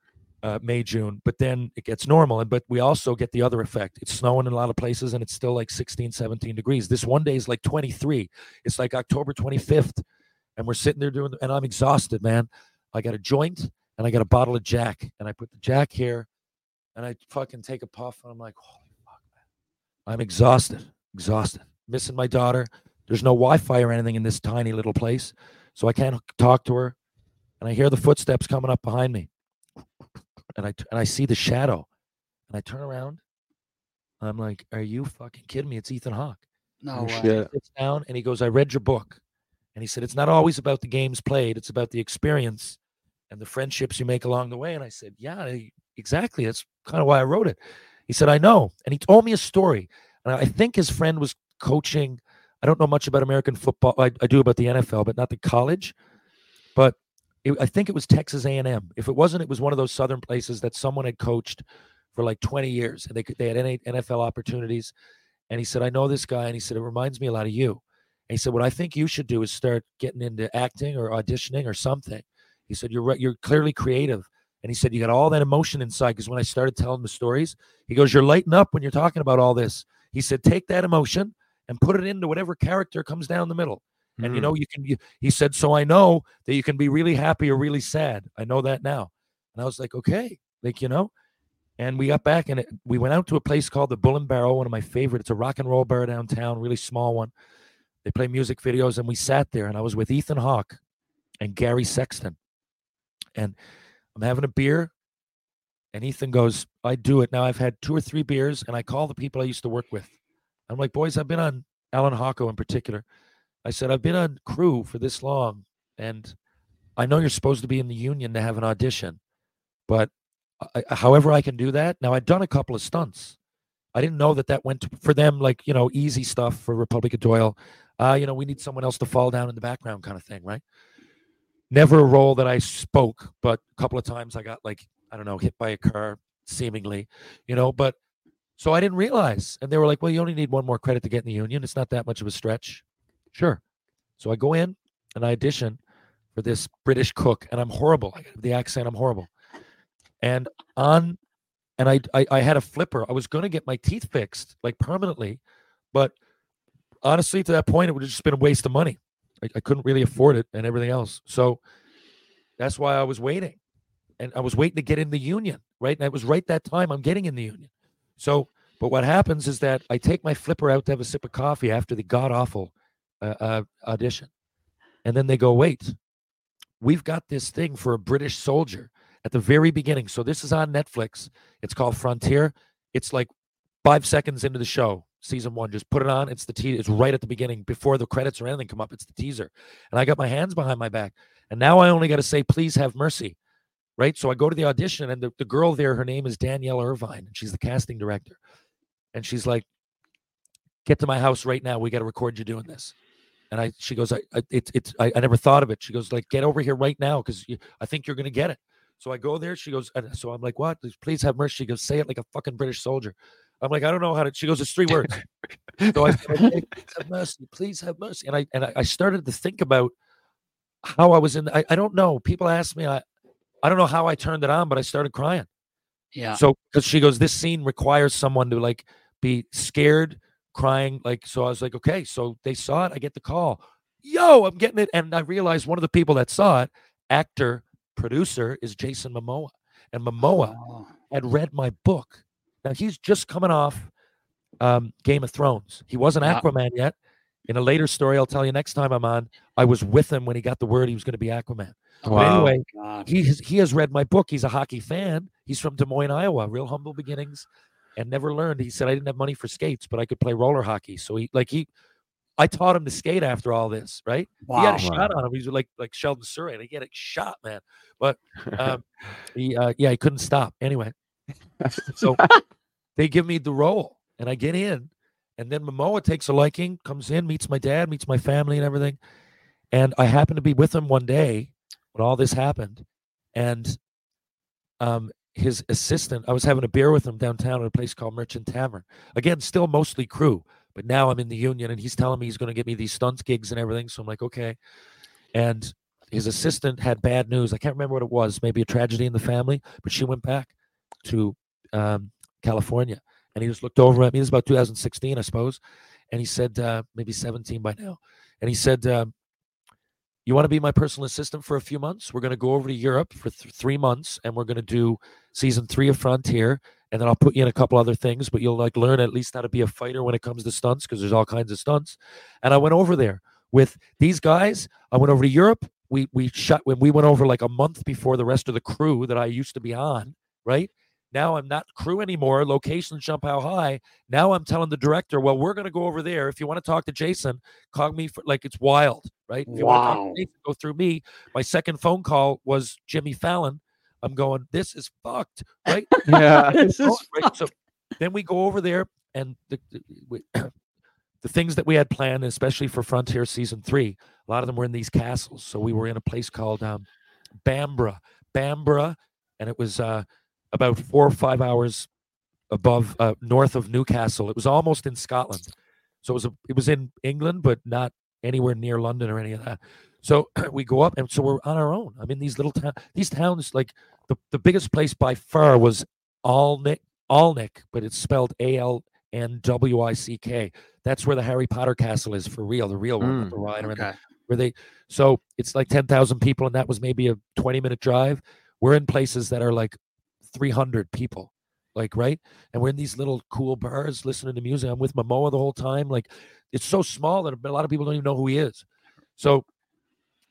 uh, may june but then it gets normal. And but we also get the other effect. It's snowing in a lot of places and it's still like 16 17 degrees. This one day is like 23 it's like october 25th and we're sitting there doing and i'm exhausted man. I got a joint and i got a bottle of jack and i put the jack here and I fucking take a puff, and I'm like, holy fuck, man. I'm exhausted, exhausted, missing my daughter. There's no Wi Fi or anything in this tiny little place. So I can't talk to her. and I hear the footsteps coming up behind me, and I and I see the shadow, and I turn around. I'm like, "Are you fucking kidding me? It's Ethan Hawke." No way. shit. Sits down and he goes, "I read your book," and he said, "It's not always about the games played; it's about the experience and the friendships you make along the way." And I said, "Yeah, exactly. That's kind of why I wrote it." He said, "I know," and he told me a story. And I think his friend was coaching. I don't know much about American football. I, I do about the NFL, but not the college. But it, I think it was Texas A&M. If it wasn't, it was one of those southern places that someone had coached for like 20 years, and they could, they had any NFL opportunities. And he said, "I know this guy," and he said, "It reminds me a lot of you." And he said, "What I think you should do is start getting into acting or auditioning or something." He said, "You're. You're clearly creative." And he said, "You got all that emotion inside." Because when I started telling the stories, he goes, "You're lighting up when you're talking about all this." He said, "Take that emotion and put it into whatever character comes down the middle." And you Mm. know, you can. You, he said, "So I know that you can be really happy or really sad. I know that now." And I was like, "Okay, like you know." And we got back and it, we went out to a place called the Bull and Barrel, one of my favorite. It's a rock and roll bar downtown, really small one. They play music videos, and we sat there, and I was with Ethan Hawke and Gary Sexton, and I'm having a beer, and Ethan goes, "I do it now. I've had two or three beers, and I call the people I used to work with. I'm like, boys, I've been on Allan Hawco in particular. I said I've been on crew for this long, and I know you're supposed to be in the union to have an audition, but I, however I can do that. Now I'd done a couple of stunts. I didn't know that that went to, for them like you know easy stuff for Republic of Doyle. Uh, you know we need someone else to fall down in the background kind of thing, right? Never a role that I spoke, but a couple of times I got like I don't know hit by a car seemingly, you know. But so I didn't realize, and they were like, "Well, you only need one more credit to get in the union. It's not that much of a stretch." Sure. So I go in and I audition for this British cook, and I'm horrible. The accent. I'm horrible. And on, and I, I, I had a flipper. I was going to get my teeth fixed like permanently, but honestly, to that point, it would have just been a waste of money. I, I couldn't really afford it and everything else. So that's why I was waiting, and I was waiting to get in the union. Right, and it was right that time I'm getting in the union. So, but what happens is that I take my flipper out to have a sip of coffee after the god awful uh, uh, audition. And then they go, wait, we've got this thing for a British soldier at the very beginning. So this is on Netflix. It's called Frontier. It's like five seconds into the show, season one. Just put it on. It's the te- It's right at the beginning before the credits or anything come up. It's the teaser. And I got my hands behind my back. And now I only got to say, please have mercy. Right. So I go to the audition, and the, the girl there, her name is Danielle Irvine, and she's the casting director. And she's like, get to my house right now. We got to record you doing this. And I, she goes, I, I it's, it's, I, I never thought of it. She goes, like, get over here right now because I think you're gonna get it. So I go there. She goes, and so I'm like, what? Please- have mercy. She goes, say it like a fucking British soldier. I'm like, I don't know how to. She goes, it's three words. so I said, please have mercy. Please have mercy. And I and I started to think about how I was in. I, I don't know. People ask me, I, I don't know how I turned it on, but I started crying. Yeah. So because she goes, this scene requires someone to like be scared, crying. Like so, I was like, okay. So they saw it. I get the call. Yo, I'm getting it, and I realized one of the people that saw it, actor, producer, is Jason Momoa, and Momoa Oh, had read my book. Now he's just coming off um, Game of Thrones. He wasn't Yeah. Aquaman yet. In a later story, I'll tell you next time I'm on. I was with him when he got the word he was going to be Aquaman. But anyway, God. he has, he has read my book. He's a hockey fan. He's from Des Moines, Iowa. Real humble beginnings, and never learned. He said I didn't have money for skates, but I could play roller hockey. So he like he, I taught him to skate after all this. Right? He had Wow. a shot on him. He was like like Sheldon Souray, and he had a shot, man. But um, he uh, yeah, he couldn't stop. Anyway, so they give me the role, and I get in, and then Momoa takes a liking, comes in, meets my dad, meets my family, and everything. And I happened to be with him one day when all this happened, and um, his assistant. I was having a beer with him downtown at a place called Merchant Tavern. Again, still mostly crew, but now I'm in the union, and he's telling me he's going to get me these stunts gigs and everything. So I'm like, okay. And his assistant had bad news. I can't remember what it was. Maybe a tragedy in the family, but she went back to um, California, and he just looked over at me. This is about 2016, I suppose, and he said, uh, maybe 17 by now, and he said. Um, you want to be my personal assistant for a few months? We're going to go over to Europe for th- three months, and we're going to do season three of Frontier, and then I'll put you in a couple other things, but you'll like learn at least how to be a fighter when it comes to stunts because there's all kinds of stunts. And I went over there with these guys. I went over to Europe, we we shut when we went over like a month before the rest of the crew that I used to be on, right? Now I'm not crew anymore. Locations jump how high. Now I'm telling the director, well, we're going to go over there. If you want to talk to Jason, call me for like it's wild, right? If you want to talk Wow. to Jason, go through me. My second phone call was Jimmy Fallon. I'm going, this is fucked, right? Yeah, this is right? So then we go over there, and the the, we, the things that we had planned, especially for Frontier season three, a lot of them were in these castles. So we were in a place called um, Bamburgh, Bamburgh, and it was uh, about four or five hours above uh, north of Newcastle. It was almost in Scotland, so it was a, it was in England, but not anywhere near London or any of that. So we go up, and so we're on our own. I'm in these little towns. These towns, like the, the biggest place by far was Alnick, Alnick, but it's spelled A L N W I C K. That's where the Harry Potter castle is for real, the real one with the rider and Okay. where they so it's like 10,000 people and that was maybe a 20 minute drive we're in places that are like 300 people like right? And we're in these little cool bars listening to music. I'm with momoa the whole time like it's so small that a lot of people don't even know who he is. So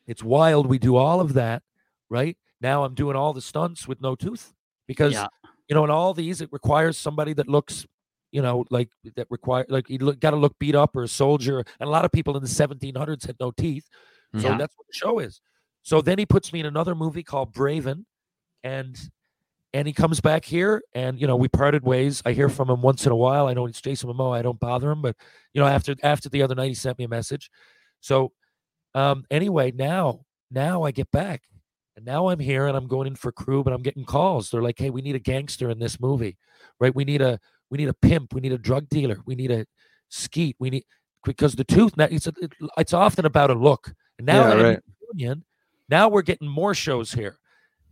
it's wild we do all of that right? Now i'm doing all the stunts with no tooth because Yeah. you know in all these it requires somebody that looks you know like that require like you look, got to look beat up or a soldier. And a lot of people in the 1700s had no teeth. So Yeah. that's what the show is. So then he puts me in another movie called braven and and he comes back here and you know we parted ways. I hear from him once in a while. I know it's jason momoa. I don't bother him but you know after after the other night he sent me a message. So um anyway now now i get back and now i'm here and i'm going in for crew but i'm getting calls. They're like hey we need a gangster in this movie right? We need a we need a pimp. We need a drug dealer. We need a skeet. We need because the tooth now it's a, it, it's often about a look. And now Yeah, that I'm in right. union, now we're getting more shows here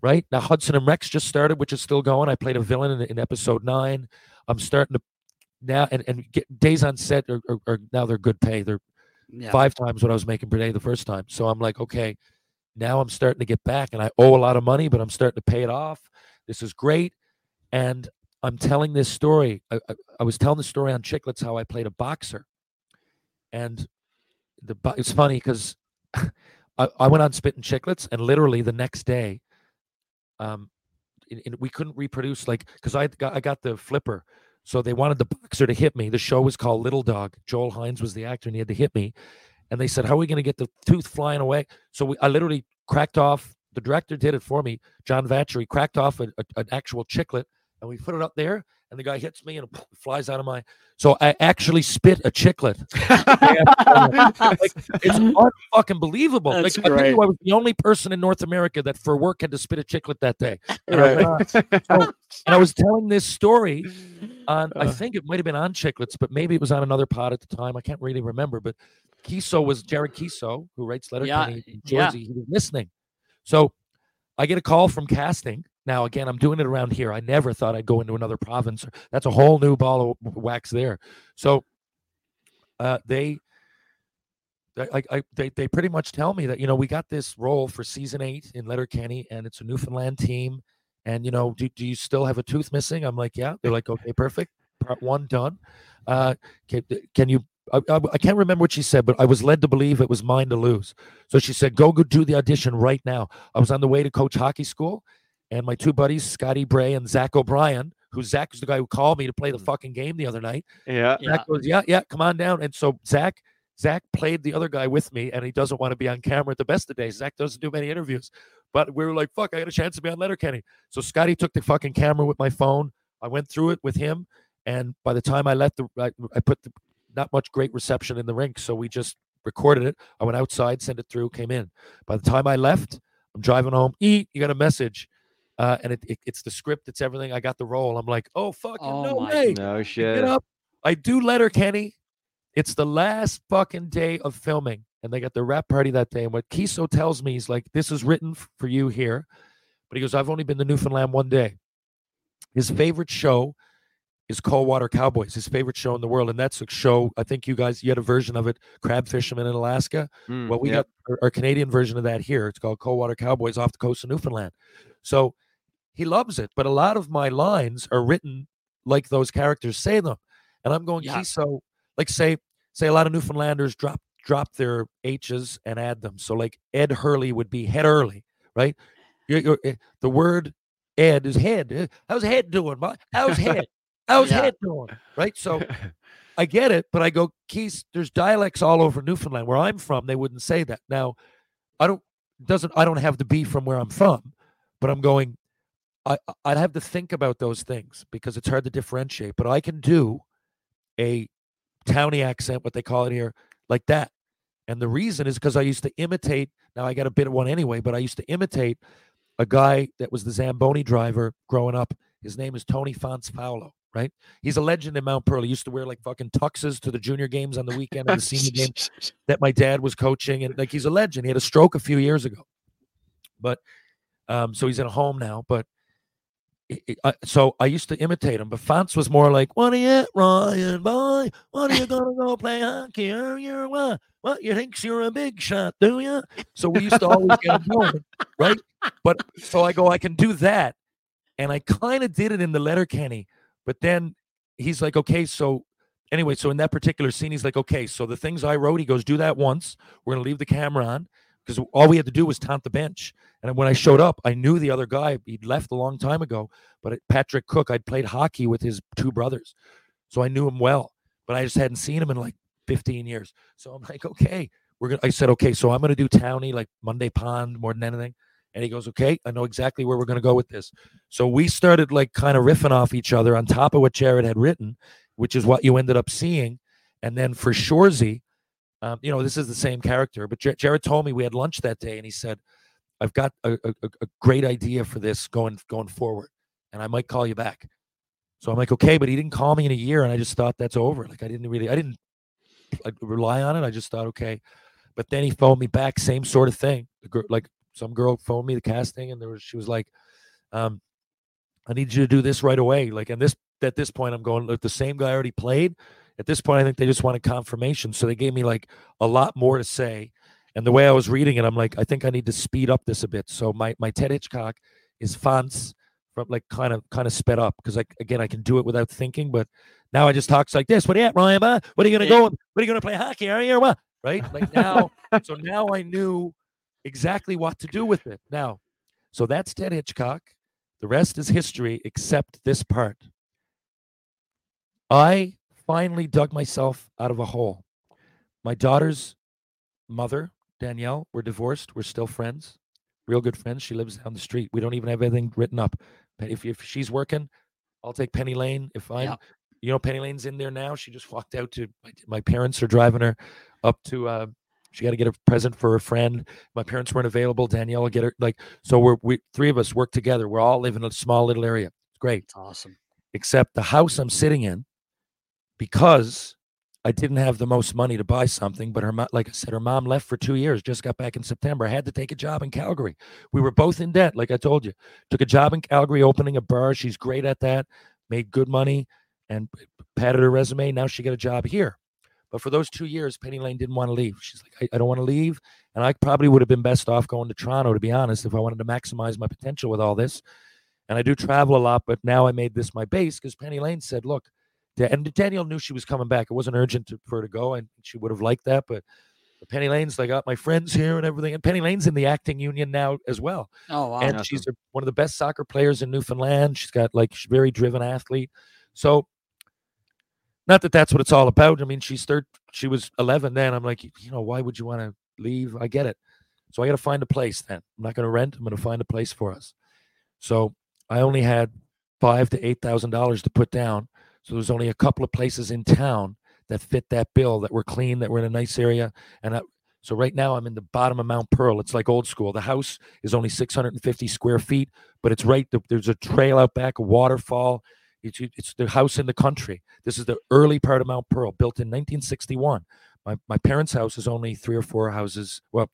right? Now hudson and rex just started which is still going. I played a villain in, in episode nine. I'm starting to now and, and get days on set are, are, are now they're good pay. They're Yeah. five times what i was making per day the first time. So i'm like okay now i'm starting to get back and i owe a lot of money but i'm starting to pay it off. This is great. And i'm telling this story. I, I, I was telling the story on Chiclets how i played a boxer. And the it's funny because I, I went on spitting Chiclets and literally the next day um in- we couldn't reproduce like because I got I got the flipper, so they wanted the boxer to hit me. The show was called Little Dog. Joel Hynes was the actor, and he had to hit me. And they said, "How are we going to get the tooth flying away?" So we, I literally cracked off. The director did it for me, John Vatchery. Cracked off a, a- an actual chiclet, and we put it up there. And the guy hits me, and it flies out of my. So I actually spit a chiclet. like, it's unfucking believable. That's like I tell. I was the only person in North America that for work had to spit a chiclet that day. And, I, Right. went, "Ah." So- and I was telling this story on, I Uh. think it might have been on Chiclets, but maybe it was on another pod at the time. I can't really remember. But Keeso was Jared Keeso, who writes Letterkenny in yeah. Jersey. He was listening. So I get a call from casting. Now, again, I'm doing it around here. I never thought I'd go into another province. That's a whole new ball of wax there. So uh, they, I, they, they pretty much tell me that you know we got this role for season eight in Letterkenny, and it's a Newfoundland team. And you know, do, do you still have a tooth missing? I'm like, yeah. They're like, okay, perfect. Part one done. Uh, can, can you? I, I, I can't remember what she said, but I was led to believe it was mine to lose. So she said, go go do the audition right now. I was on the way to coach hockey school, and my two buddies, Scotty Bray and Zach O'Brien, who Zach was the guy who called me to play the mm. fucking game the other night. Yeah. Yeah. Goes, yeah, yeah, come on down. And so Zach, Zach played the other guy with me, and he doesn't want to be on camera at the best of days. Zach doesn't do many interviews, but we were like, fuck, I got a chance to be on Letterkenny. So Scotty took the fucking camera with my phone. I went through it with him, and by the time I left the, I, I put the not much great reception in the rink, so we just recorded it. I went outside, sent it through, came in. By the time I left, I'm driving home. Eat, you got a message. Uh, and it, it, it's the script, it's everything. I got the role. I'm like, oh fuck, Oh no way. No Get shit. up. I do Letterkenny. It's the last fucking day of filming, and they got the rap party that day. And what Keeso tells me is like, this is written for you here. But he goes, I've only been to Newfoundland one day. His favorite show is Coldwater Cowboys, his favorite show in the world. And that's a show, I think you guys, you had a version of it, Crab Fisherman in Alaska. Mm, Well, we yep. got our, our Canadian version of that here. It's called Coldwater Cowboys off the coast of Newfoundland. So he loves it. But a lot of my lines are written like those characters say them. And I'm going, Yeah. Keeso, like say, say a lot of Newfoundlanders drop drop their H's and add them. So like Ed Hurley would be head early, right? You're, you're, eh, the word Ed is head. Eh, How's head doing? How's head? How's Yeah. head doing? Right. So I get it, but I go, Keith, there's dialects all over Newfoundland. Where I'm from, they wouldn't say that. Now, I don't doesn't I don't have to be from where I'm from, but I'm going, I I'd have to think about those things because it's hard to differentiate. But I can do a towny accent, what they call it here, like that. And the reason is because I used to imitate. Now I got a bit of one anyway, but I used to imitate a guy that was the Zamboni driver growing up. His name is Tony Fonts Paolo, right? He's a legend in Mount Pearl. He used to wear like fucking tuxes to the junior games on the weekend and the senior games that my dad was coaching. And like he's a legend. He had a stroke a few years ago. But um, so he's in a home now. But it- it- I, so I used to imitate him, but Fonts was more like, "What are you, Ryan boy? What are you gonna go play hockey? Or you're what? Uh, what you thinks you're a big shot, do you?" So we used to always get him going, right? But so I go, I can do that, and I kind of did it in the Letterkenny, but then he's like, "Okay, so." Anyway, so in that particular scene, he's like, okay, so the things I wrote, he goes, do that once. We're going to leave the camera on because all we had to do was taunt the bench. And when I showed up, I knew the other guy. He'd left a long time ago, but Patrick Cook, I'd played hockey with his two brothers. So I knew him well, but I just hadn't seen him in like 15 years. So I'm like, okay, we're going to, I said, okay, so I'm going to do Townie, like Mundy Pond more than anything. And he goes, okay, I know exactly where we're going to go with this. So we started like kind of riffing off each other on top of what Jared had written, which is what you ended up seeing. And then for Shoresy, um, you know, this is the same character, but Jared told me we had lunch that day, and he said, "I've got a, a, a great idea for this going going forward, and I might call you back." So I'm like, "Okay," but he didn't call me in a year, and I just thought that's over. Like I didn't really, I didn't like, rely on it. I just thought, okay. But then he phoned me back, same sort of thing. Like some girl phoned me the casting, and there was she was like, um, "I need you to do this right away." Like, and this at this point, I'm going, "Look, the same guy already played." At this point, I think they just wanted confirmation, so they gave me like a lot more to say. And the way I was reading it, I'm like, I think I need to speed up this a bit. So my my Ted Hitchcock is fonts from like kind of kind of sped up because like again I can do it without thinking, but now I just talks like this. What are you at, Ryan? What are you gonna go? What are you gonna play hockey? Are you or what? Right? Like now, so now I knew exactly what to do with it. Now, so that's Ted Hitchcock. The rest is history, except this part. I finally dug myself out of a hole. My daughter's mother, Danielle, we're divorced. We're still friends, real good friends. She lives down the street. We don't even have anything written up. If, if she's working, I'll take Penny Lane. If I'm, Yeah. you know, Penny Lane's in there now. She just walked out to my, my parents are driving her up to, uh, she got to get a present for a friend. My parents weren't available. Danielle will get her like, so we're, we, three of us work together. We're all live in a small little area. It's great It's awesome. except the house I'm sitting in, because I didn't have the most money to buy something. But her, mom, like I said, her mom left for two years, just got back in September. I had to take a job in Calgary. We were both in debt, like I told you. Took a job in Calgary, opening a bar. She's great at that. Made good money, and padded her resume. Now she got a job here. But for those two years, Penny Lane didn't want to leave. She's like, I, I don't want to leave. And I probably would have been best off going to Toronto, to be honest, if I wanted to maximize my potential with all this. And I do travel a lot, but now I made this my base because Penny Lane said, look, and Danielle knew she was coming back. It wasn't urgent to, for her to go, and she would have liked that. But but Penny Lane's, I got oh, my friends here and everything. And Penny Lane's in the acting union now as well. Oh wow. And she's a, one of the best soccer players in Newfoundland. She's got like she's a very driven athlete. So, not that that's what it's all about. I mean, she's third. She was 11 then. I'm like, you know, why would you want to leave? I get it. So I got to find a place then. I'm not going to rent. I'm going to find a place for us. So I only had five to eight thousand dollars to put down. So there's only a couple of places in town that fit that bill that were clean, that were in a nice area. And I, so right now I'm in the bottom of Mount Pearl. It's like old school. The house is only 650 square feet, but it's right. th- There's a trail out back, a waterfall. It's, it's the house in the country. This is the early part of Mount Pearl, built in 1961. My my parents' house is only three or four houses. Well,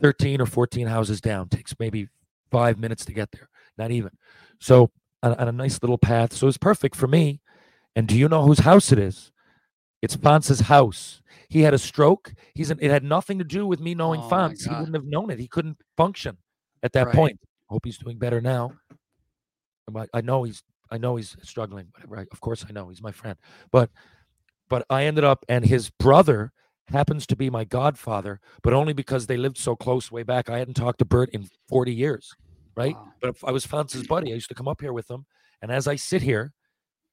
13 or 14 houses down. Takes maybe five minutes to get there, not even. So on, on a nice little path. So it's perfect for me. And do you know whose house it is? It's Fonz's house. He had a stroke. He's an, it had nothing to do with me knowing Oh, Fonz. He wouldn't have known it. He couldn't function at that Right. point. Hope he's doing better now. But I know he's I know he's struggling. Right, of course I know he's my friend. But but I ended up and his brother happens to be my godfather, but only because they lived so close way back. I hadn't talked to Bert in 40 years, right? But if I was Fonz's buddy. I used to come up here with him, and as I sit here,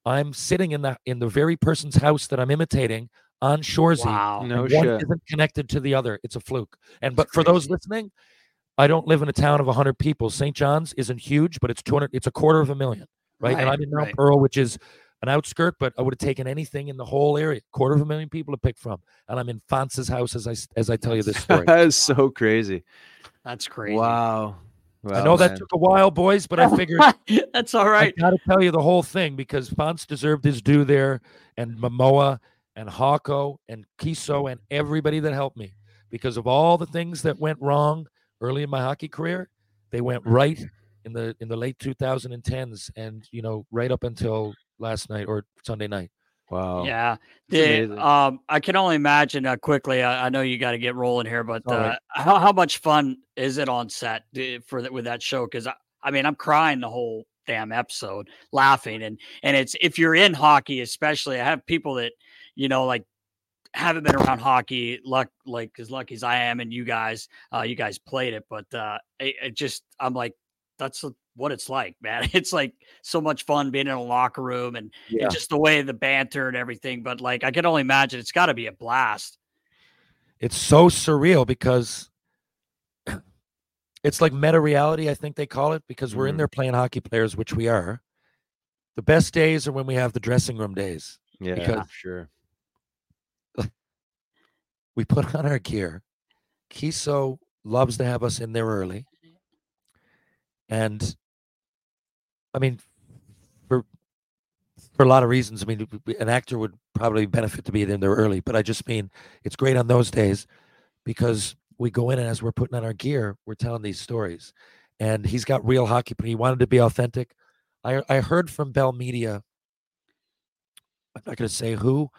I'm sitting in the in the very person's house that I'm imitating on Shoresy. Wow. and No one shit. isn't connected to the other. It's a fluke. And but for those listening, I don't live in a town of 100 people. St. John's isn't huge, but it's 200. It's a quarter of a million, right? and I'm in Mount right. Pearl, which is an outskirt, but I would have taken anything in the whole area. Quarter of a million people to pick from, and I'm in Fonz's house as I as I tell you this story. that is so crazy. That's crazy. Wow. I Wow, know that took a while, boys, but I figured That's all right. I got to tell you the whole thing because Fonz deserved his due there, and Momoa and Hawco and Keeso and everybody that helped me because of all the things that went wrong early in my hockey career. They went right in the in the late 2010s, and you know right up until last night or Sunday night. Wow. Yeah. The, um, I can only imagine uh, quickly. I, I know you got to get rolling here, but uh, right. how how much fun is it on set for that with that show? Because I, I mean, I'm crying the whole damn episode, laughing, and and it's if you're in hockey, especially. I have people that you know like haven't been around hockey, luck like as lucky as I am, and you guys, uh, you guys played it, but uh, it, it just I'm like that's what it's like, man. It's like so much fun being in a locker room and, and just the way the banter and everything. But like, I can only imagine it's got to be a blast. It's so surreal because it's like meta reality, I think they call it, because we're in Mhm. there playing hockey players, which we are. The best days are when we have the dressing room days. Yeah, because sure. we put on our gear. Keeso loves to have us in there early. And I mean, for for a lot of reasons, I mean, an actor would probably benefit to be in there early, but I just mean it's great on those days because we go in and as we're putting on our gear, we're telling these stories. And he's got real hockey, but he wanted to be authentic. I I heard from Bell Media. I'm not going to say who,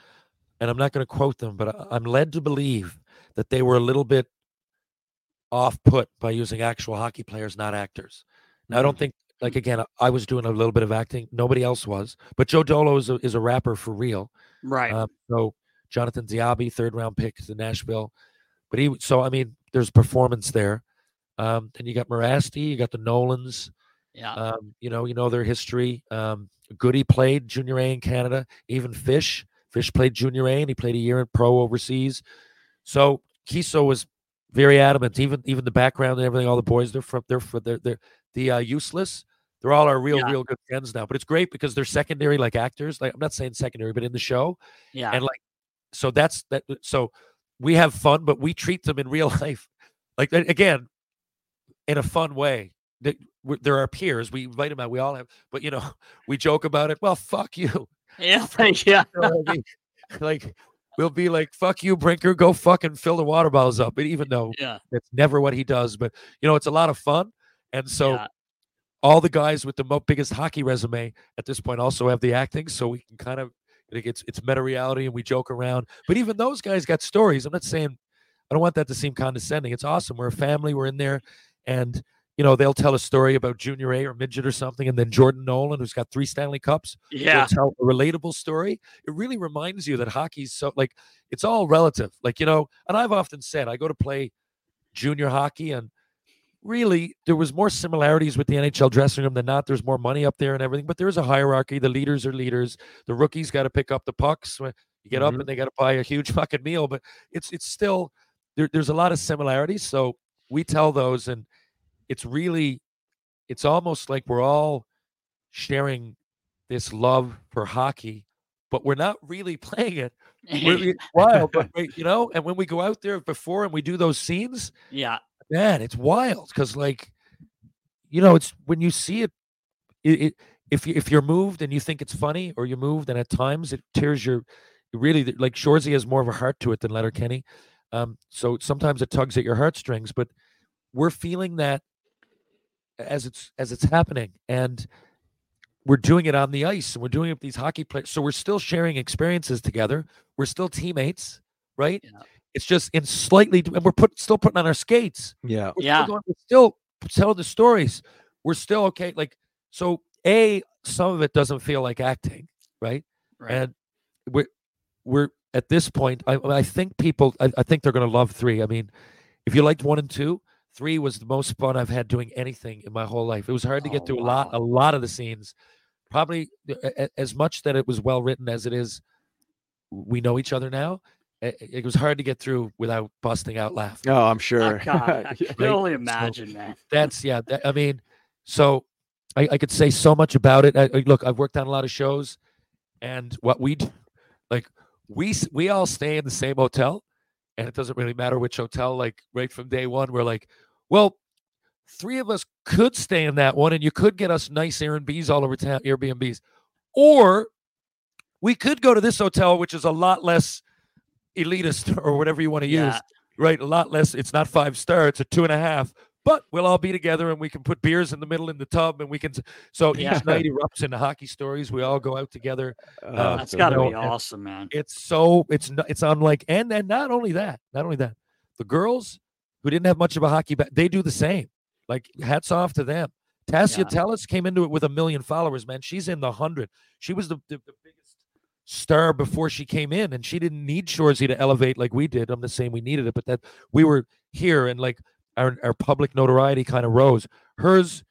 and I'm not going to quote them, but I- I'm led to believe that they were a little bit off put by using actual hockey players, not actors. Now, I don't mm-hmm. think, like, again, I- was doing a little bit of acting. Nobody else was, but Joe Dolo is a, is a rapper for real. Right. Um, so Jonathan Diaby, third round pick to Nashville. But he, so I mean, there's performance there. Um, then you got Mirasty, you got the Nolans. Yeah. Um, you know, you know their history. Um, Goody played junior A in Canada. Even Fish, Fish played junior A, and he played a year in pro overseas. So Keeso was very adamant. Even even the background and everything. All the boys, they're from they're from they're, they're the uh, useless. They're all our real Yeah. real good friends now. But it's great because they're secondary like actors. Like I'm not saying secondary, but in the show. Yeah. And like, so that's that. Uh, so we have fun, but we treat them in real life, like again, in a fun way. That They're our peers. We invite them out. We all have, but you know, we joke about it. Well, fuck you. yeah. Thank You know I mean? like we'll be like, "Fuck you, Brinker. Go fucking fill the water bottles up." But even though Yeah. that's never what he does, but you know, it's a lot of fun. And so Yeah. All the guys with the biggest hockey resume at this point also have the acting, so we can kind of it's it's meta reality and we joke around. But even those guys got stories. I'm not saying I don't want that to seem condescending. It's awesome. We're a family. We're in there, and you know they'll tell a story about junior A or midget or something, and then Jordan Nolan, who's got three Stanley Cups, Yeah. tell a relatable story. It really reminds you that hockey's so like it's all relative. Like you know, and I've often said I go to play junior hockey and really there was more similarities with the NHL dressing room than not. There's more money up there and everything, but there is a hierarchy. The leaders are leaders. The rookies got to pick up the pucks. when You get up Mhm. and they got to buy a huge fucking meal, but it's it's still there, there's a lot of similarities. So we tell those, and it's really it's almost like we're all sharing this love for hockey, but we're not really playing it. We're, wild, but we- you know. And when we go out there before and we do those scenes, Yeah. Man, it's wild because like, you know, it's when you see it, it, it if you, if you're moved and you think it's funny, or you're moved and at times it tears your, really like Shoresy has more of a heart to it than Letterkenny, um, so sometimes it tugs at your heartstrings. But we're feeling that as it's as it's happening, and we're doing it on the ice, and we're doing it with these hockey players. So we're still sharing experiences together. We're still teammates, right? It's just in slightly, and we're put still putting on our skates. Yeah. We're Yeah. Still going, we're still telling the stories. We're still okay. Like so, a some of it doesn't feel like acting, right? Right. And we're we're at this point, I, I think people, I, I think they're going to love three. I mean, if you liked one and two, three was the most fun I've had doing anything in my whole life. It was hard to get Oh, through a lot, a lot of the scenes. Probably a- a- as much that it was well written as it is. We know each other now. It, it was hard to get through without busting out laughing. Oh, I'm sure. Oh, God, I can Right? only So imagine, man. That's yeah. that- I mean, so I, I could say so much about it. I, I- look, I've worked on a lot of shows, and what we d- like, we we all stay in the same hotel, and it doesn't really matter which hotel. Like right from day one, we're like, well, three of us could stay in that one, and you could get us nice Airbnbs all over town, Airbnbs, or we could go to this hotel, which is a lot less elitist or whatever you want to use Yeah. right? A lot less. It's not five star. It's a two and a half. But we'll all be together and we can put beers in the middle in the tub and we can. So Yeah. each night erupts into hockey stories. We all go out together. Uh, That's you got to know, be awesome, man. It's so it's it's unlike and then not only that, not only that, the girls who didn't have much of a hockey back, they do the same. Like hats off to them. Tasya Yeah. Teles came into it with a million followers, man. She's in the hundred. She was the, the, the star before she came in, and she didn't need Shoresy to elevate like we did. I'm not saying we needed it, but that we were here and like our our public notoriety kind of rose. Hers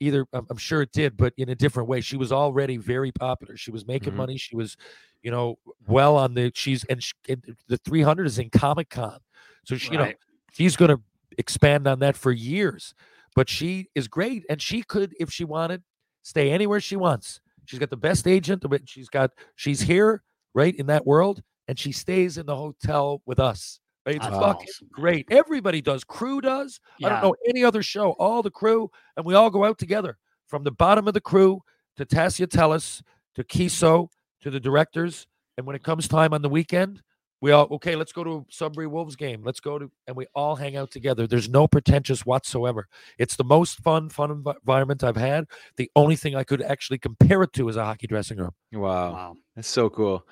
either I'm, sure it did, but in a different way. She was already very popular. She was making Mhm. money. She was, you know, well on the she's and, sh and the 300 is in Comic Con, so she, you know she's going to expand on that for years. But she is great, and she could, if she wanted, stay anywhere she wants. She's got the best agent. She's got she's here, right in that world, and she stays in the hotel with us. Right? It's That's fucking great. Everybody does. Crew does. I don't know any other show. All the crew, and we all go out together from the bottom of the crew to Tasya Teles to Keeso to the directors. And when it comes time on the weekend, we all okay. Let's go to a Sudbury Wolves game. Let's go to, and we all hang out together. There's no pretentious whatsoever. It's the most fun, fun envi- environment I've had. The only thing I could actually compare it to is a hockey dressing room. Wow. Wow. That's so cool.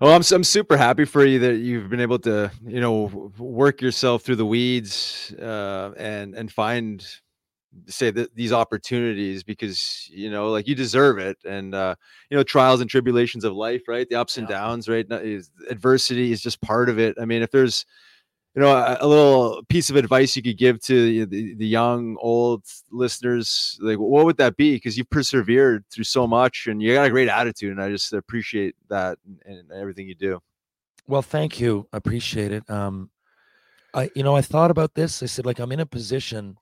Well, I'm s- I'm super happy for you that you've been able to, you know, work yourself through the weeds uh, and and find say that these opportunities because you know like you deserve it and uh you know trials and tribulations of life right the ups and downs right is adversity is just part of it i mean if there's you know a, a little piece of advice you could give to the, the, the young old listeners like what would that be because you've persevered through so much and you got a great attitude and i just appreciate that and, and everything you do Well, thank you. Appreciate it. Um, I, you know, I thought about this. I said, like, I'm in a position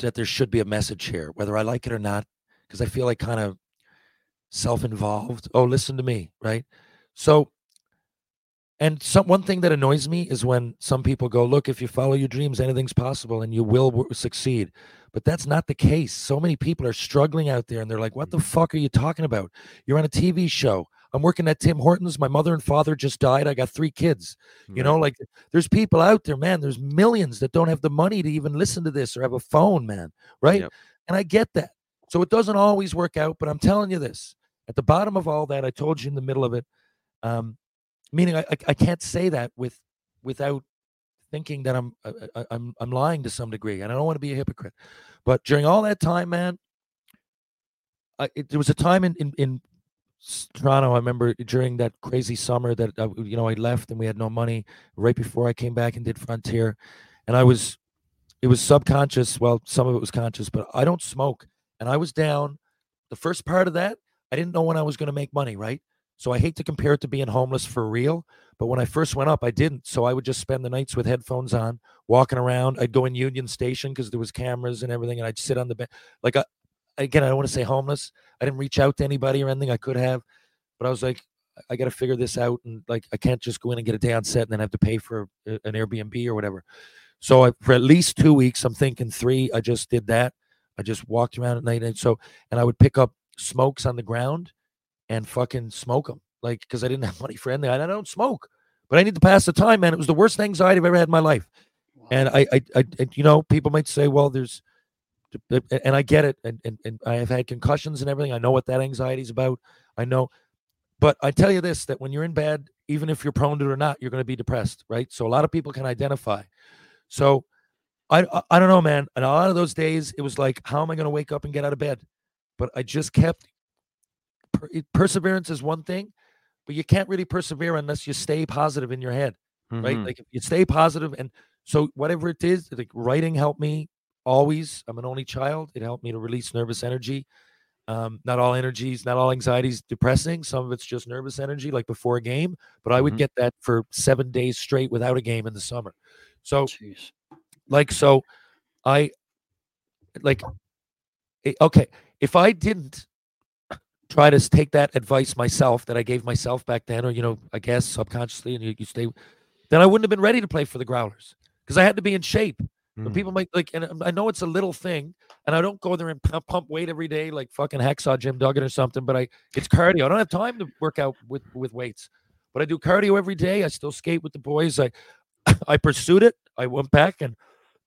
that there should be a message here, whether I like it or not, because I feel like kind of self-involved. Oh, listen to me, right? So, and some one thing that annoys me is when some people go, "Look, if you follow your dreams, anything's possible, and you will w- succeed." But that's not the case. So many people are struggling out there, and they're like, "What the mm-hmm. fuck are you talking about? You're on a TV show. I'm working at Tim Hortons. My mother and father just died. I got three kids. You know, like there's people out there, man. There's millions that don't have the money to even listen to this or have a phone, man. Right? Yep. And I get that. So it doesn't always work out, but I'm telling you this. At the bottom of all that, I told you in the middle of it, um, meaning I, I, I can't say that with without thinking that I'm I, I- I'm I'm lying to some degree, and I don't want to be a hypocrite. But during all that time, man, I, it, there was a time in in, in Toronto. I remember during that crazy summer that uh, you know I left and we had no money right before I came back and did Frontier, and I was it was subconscious. Well, some of it was conscious, but I don't smoke, and I was down. The first part of that, I didn't know when I was going to make money, right? So I hate to compare it to being homeless for real, but when I first went up, I didn't. So I would just spend the nights with headphones on, walking around. I'd go in Union Station because there was cameras and everything, and I'd sit on the bench. Like I, again, I don't want to say homeless. I didn't reach out to anybody or anything. I could have, but I was like, I got to figure this out, and like I can't just go in and get a day on set and then have to pay for an Airbnb or whatever. So I, for at least two weeks, I'm thinking three. I just did that. I just walked around at night, and so and I would pick up smokes on the ground and fucking smoke them, like because I didn't have money for anything. I don't smoke, but I need to pass the time, man. It was the worst anxiety I've ever had in my life. And I, I, I, I- you know, people might say, well, there's, and I get it, and, and and I have had concussions and everything. I know what that anxiety is about. I know, but I tell you this: that when you're in bed, even if you're prone to it or not, you're going to be depressed, right? So a lot of people can identify. So I, I, I don't know, man. And a lot of those days, it was like, how am I going to wake up and get out of bed? But I just kept per- perseverance is one thing, but you can't really persevere unless you stay positive in your head, right? Mhm. Like if you stay positive, and so whatever it is, like writing helped me always. I'm an only child. It helped me to release nervous energy. Um, not all energies, not all anxieties depressing. Some of it's just nervous energy, like before a game. But I would Mhm. get that for seven days straight without a game in the summer. So, Jeez. like, so I like, eh, okay, if I didn't try to take that advice myself that I gave myself back then, or, you know, I guess subconsciously, and you, you stay, then I wouldn't have been ready to play for the Growlers because I had to be in shape. But Mm. people might like, and um, I know it's a little thing, and I don't go there and pump, pump weight every day like fucking hacksaw Jim Duggan or something. But I, it's cardio. I don't have time to work out with with weights, but I do cardio every day. I still skate with the boys. I, I pursued it. I went back and,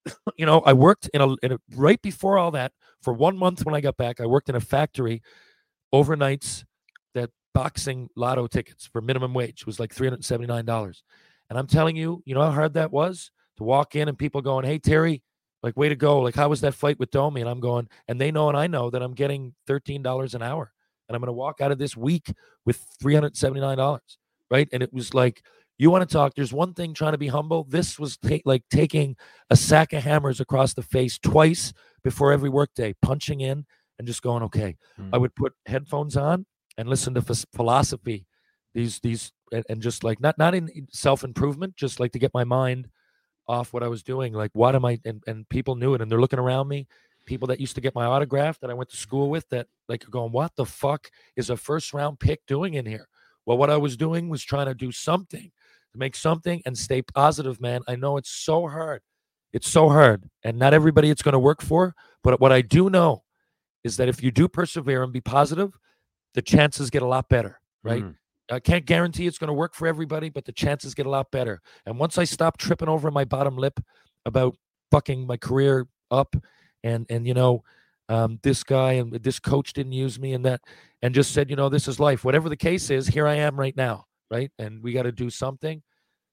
you know, I worked in a, in a right before all that for one month when I got back. I worked in a factory overnights that boxing lotto tickets for minimum wage was like three hundred seventy nine dollars. And I'm telling you, you know how hard that was to walk in and people going, "Hey Terry, like way to go! Like how was that fight with Domi?" And I'm going, and they know and I know that I'm getting thirteen dollars an hour, and I'm going to walk out of this week with three hundred seventy nine dollars, right? And it was like, you want to talk? There's one thing trying to be humble. This was ta- like taking a sack of hammers across the face twice before every workday, punching in and just going, okay. I hmm. would put headphones on and listen to phis- philosophy, these these and, and just like not not in self improvement, just like to get my mind off what I was doing. Like, what am I? And, and people knew it, and they're looking around me. People that used to get my autograph that I went to school with, that like are going, what the fuck is a first round pick doing in here? Well, what I was doing was trying to do something to make something and stay positive, man. I know it's so hard. It's so hard, and not everybody it's going to work for. But what I do know is that if you do persevere and be positive, the chances get a lot better, right? Mm. I can't guarantee it's going to work for everybody, but the chances get a lot better. And once I stop tripping over my bottom lip about fucking my career up and and you know um, this guy and this coach didn't use me and that and just said, you know, this is life. Whatever the case is, here I am right now, right? And we got to do something.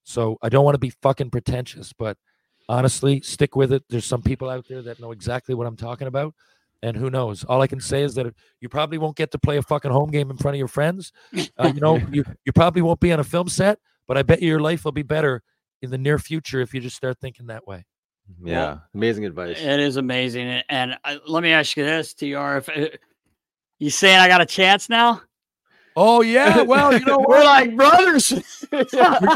So I don't want to be fucking pretentious, but honestly, stick with it. There's some people out there that know exactly what I'm talking about. And who knows? All I can say is that you probably won't get to play a fucking home game in front of your friends. Uh, you know, you, you probably won't be on a film set, but I bet you your life will be better in the near future if you just start thinking that way. Yeah, amazing advice. It is amazing. And, and I, let me ask you this, TR. If uh, you saying I got a chance now? Oh yeah, well you know we're like brothers. you're,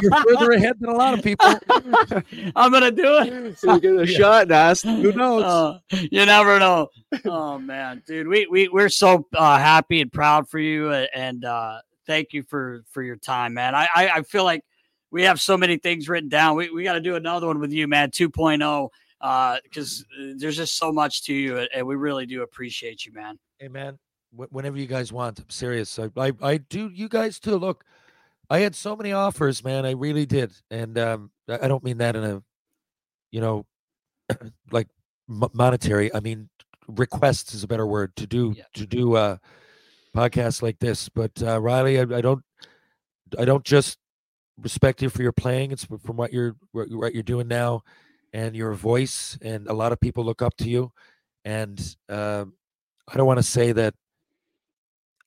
you're further ahead than a lot of people. I'm gonna do it. So you get a shot, Nast. Who knows? Uh, you never know. Oh man, dude, we we we're so uh, happy and proud for you, and uh, thank you for for your time, man. I I, I feel like we have so many things written down. We we got to do another one with you, man. 2.0, uh, because there's just so much to you, and we really do appreciate you, man. Hey man, wh- whenever you guys want, I'm serious. I, I I do you guys too. Look, I had so many offers, man. I really did, and um, I don't mean that in a, you know, like mo- monetary. I mean requests is a better word to do to do uh podcasts like this. But uh, Riley, I, I don't I don't just respect you for your playing. It's from what you're what you- what you're doing now, and your voice. And a lot of people look up to you. And um, I don't want to say that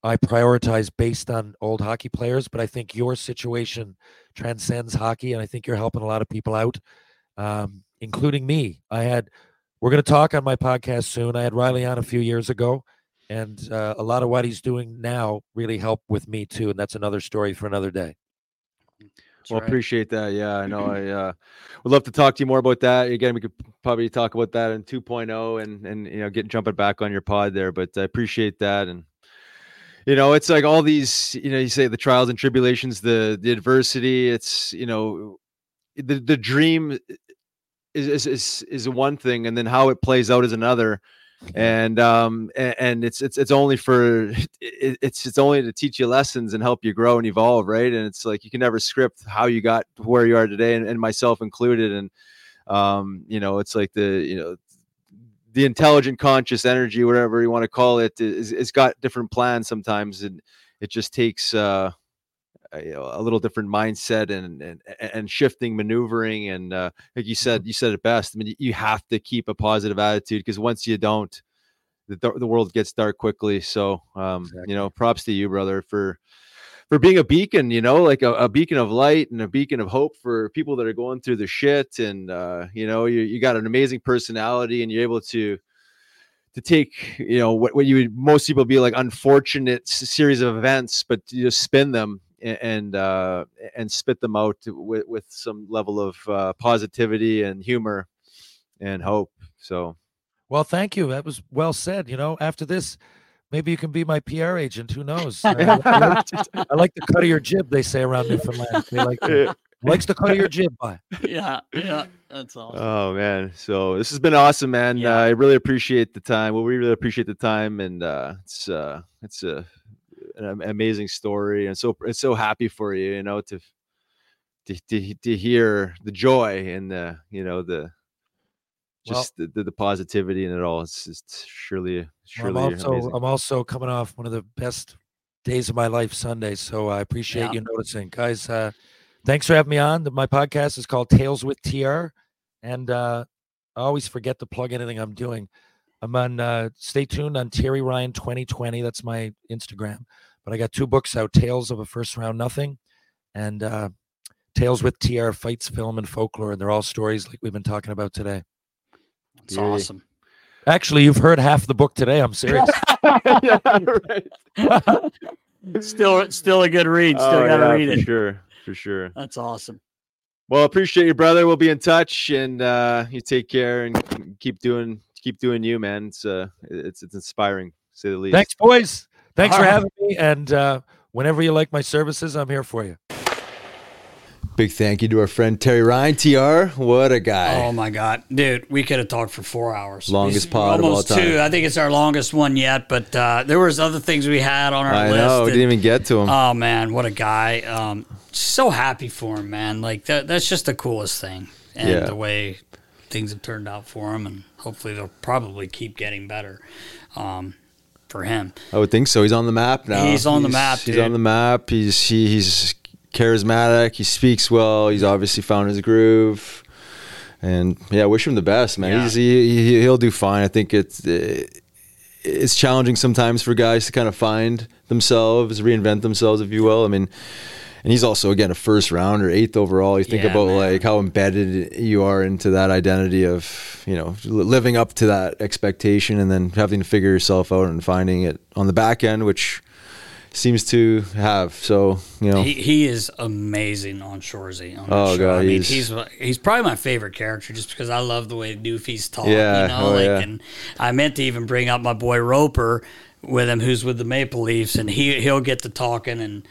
I prioritize based on old hockey players, but I think your situation transcends hockey, and I think you're helping a lot of people out, um, including me. I had we're going to talk on my podcast soon. I had Riley on a few years ago, and uh, a lot of what he's doing now really helped with me too, and that's another story for another day. Well, appreciate that. Yeah, I know. I uh, would love to talk to you more about that. Again, we could probably talk about that in 2.0 and and you know get jumping back on your pod there. But I appreciate that and you know it's like all these you know you say the trials and tribulations the the adversity it's you know the the dream is is is, is one thing and then how it plays out is another. And um and, and it's it's it's only for it, it's it's only to teach you lessons and help you grow and evolve right? And it's like you can never script how you got where you are today and, and myself included and um you know it's like the you know the intelligent conscious energy whatever you want to call it is it's got different plans sometimes and it just takes uh a, you know, a little different mindset and, and and shifting maneuvering and uh like you said you said it best i mean you have to keep a positive attitude because once you don't the, the world gets dark quickly so um you know props to you brother for for being a beacon, you know, like a, a, beacon of light and a beacon of hope for people that are going through the shit. And uh, you know, you you got an amazing personality, and you're able to to take you know what, what you would most people be like unfortunate series of events, but you just spin them and uh, and spit them out with with some level of uh, positivity and humor and hope. So, well, thank you. That was well said. You know, after this Maybe you can be my PR agent. Who knows? I, I, like, I, like, the cut of your jib. They say around Newfoundland. They like the, likes the cut of your jib. By yeah, yeah, that's awesome. Oh man, so this has been awesome, man. Yeah. Uh, I really appreciate the time. Well, we really appreciate the time, and uh, it's uh, it's a an amazing story, and so it's so happy for you, you know, to to to, to hear the joy and the you know the just well, the, the, positivity in it all. It's just surely, surely. I'm also, amazing. I'm also coming off one of the best days of my life Sunday. So I appreciate yeah. you noticing, guys. Uh, thanks for having me on. My podcast is called Tales with TR, and uh, I always forget to plug anything I'm doing. I'm on. Uh, stay tuned on Terry Ryan 2020. That's my Instagram. But I got two books out: Tales of a First Round Nothing, and uh, Tales with TR Fights, Film, and Folklore. And they're all stories like we've been talking about today. It's yeah. awesome. Actually, you've heard half the book today. I'm serious. yeah, right. still, still a good read. Still oh, got to yeah, read for it. Sure, for sure. That's awesome. Well, appreciate you, brother. We'll be in touch, and uh, you take care and keep doing keep doing you, man. It's uh, it's it's inspiring, say the least. Thanks, boys. Thanks All for right. having me. And uh, whenever you like my services, I'm here for you. Big thank you to our friend Terry Ryan, TR. What a guy. Oh my God. Dude, we could have talked for four hours. Longest pod almost of all time. two. I think it's our longest one yet, but uh, there was other things we had on our I list. I know, we didn't even get to him. Oh man, what a guy. Um, so happy for him, man. Like that, that's just the coolest thing. And yeah. the way things have turned out for him and hopefully they'll probably keep getting better. Um, for him. I would think so. He's on the map now. He's on he's, the map. Dude. He's on the map. He's he, he's charismatic. He speaks well. He's obviously found his groove. And yeah, wish him the best, man. Yeah. He's, he, he'll do fine. I think it's it's challenging sometimes for guys to kind of find themselves, reinvent themselves, if you will. I mean, and he's also again a first round or eighth overall. You think yeah, about man. like how embedded you are into that identity of you know living up to that expectation, and then having to figure yourself out and finding it on the back end, which seems to have. So you know, he, he is amazing on Shoresy. On oh show. god, I mean, he's he's probably my favorite character just because I love the way Doofy's talk. Yeah, you know, oh, like, yeah. and I meant to even bring up my boy Roper with him, who's with the Maple Leafs, and he he'll get to talking and.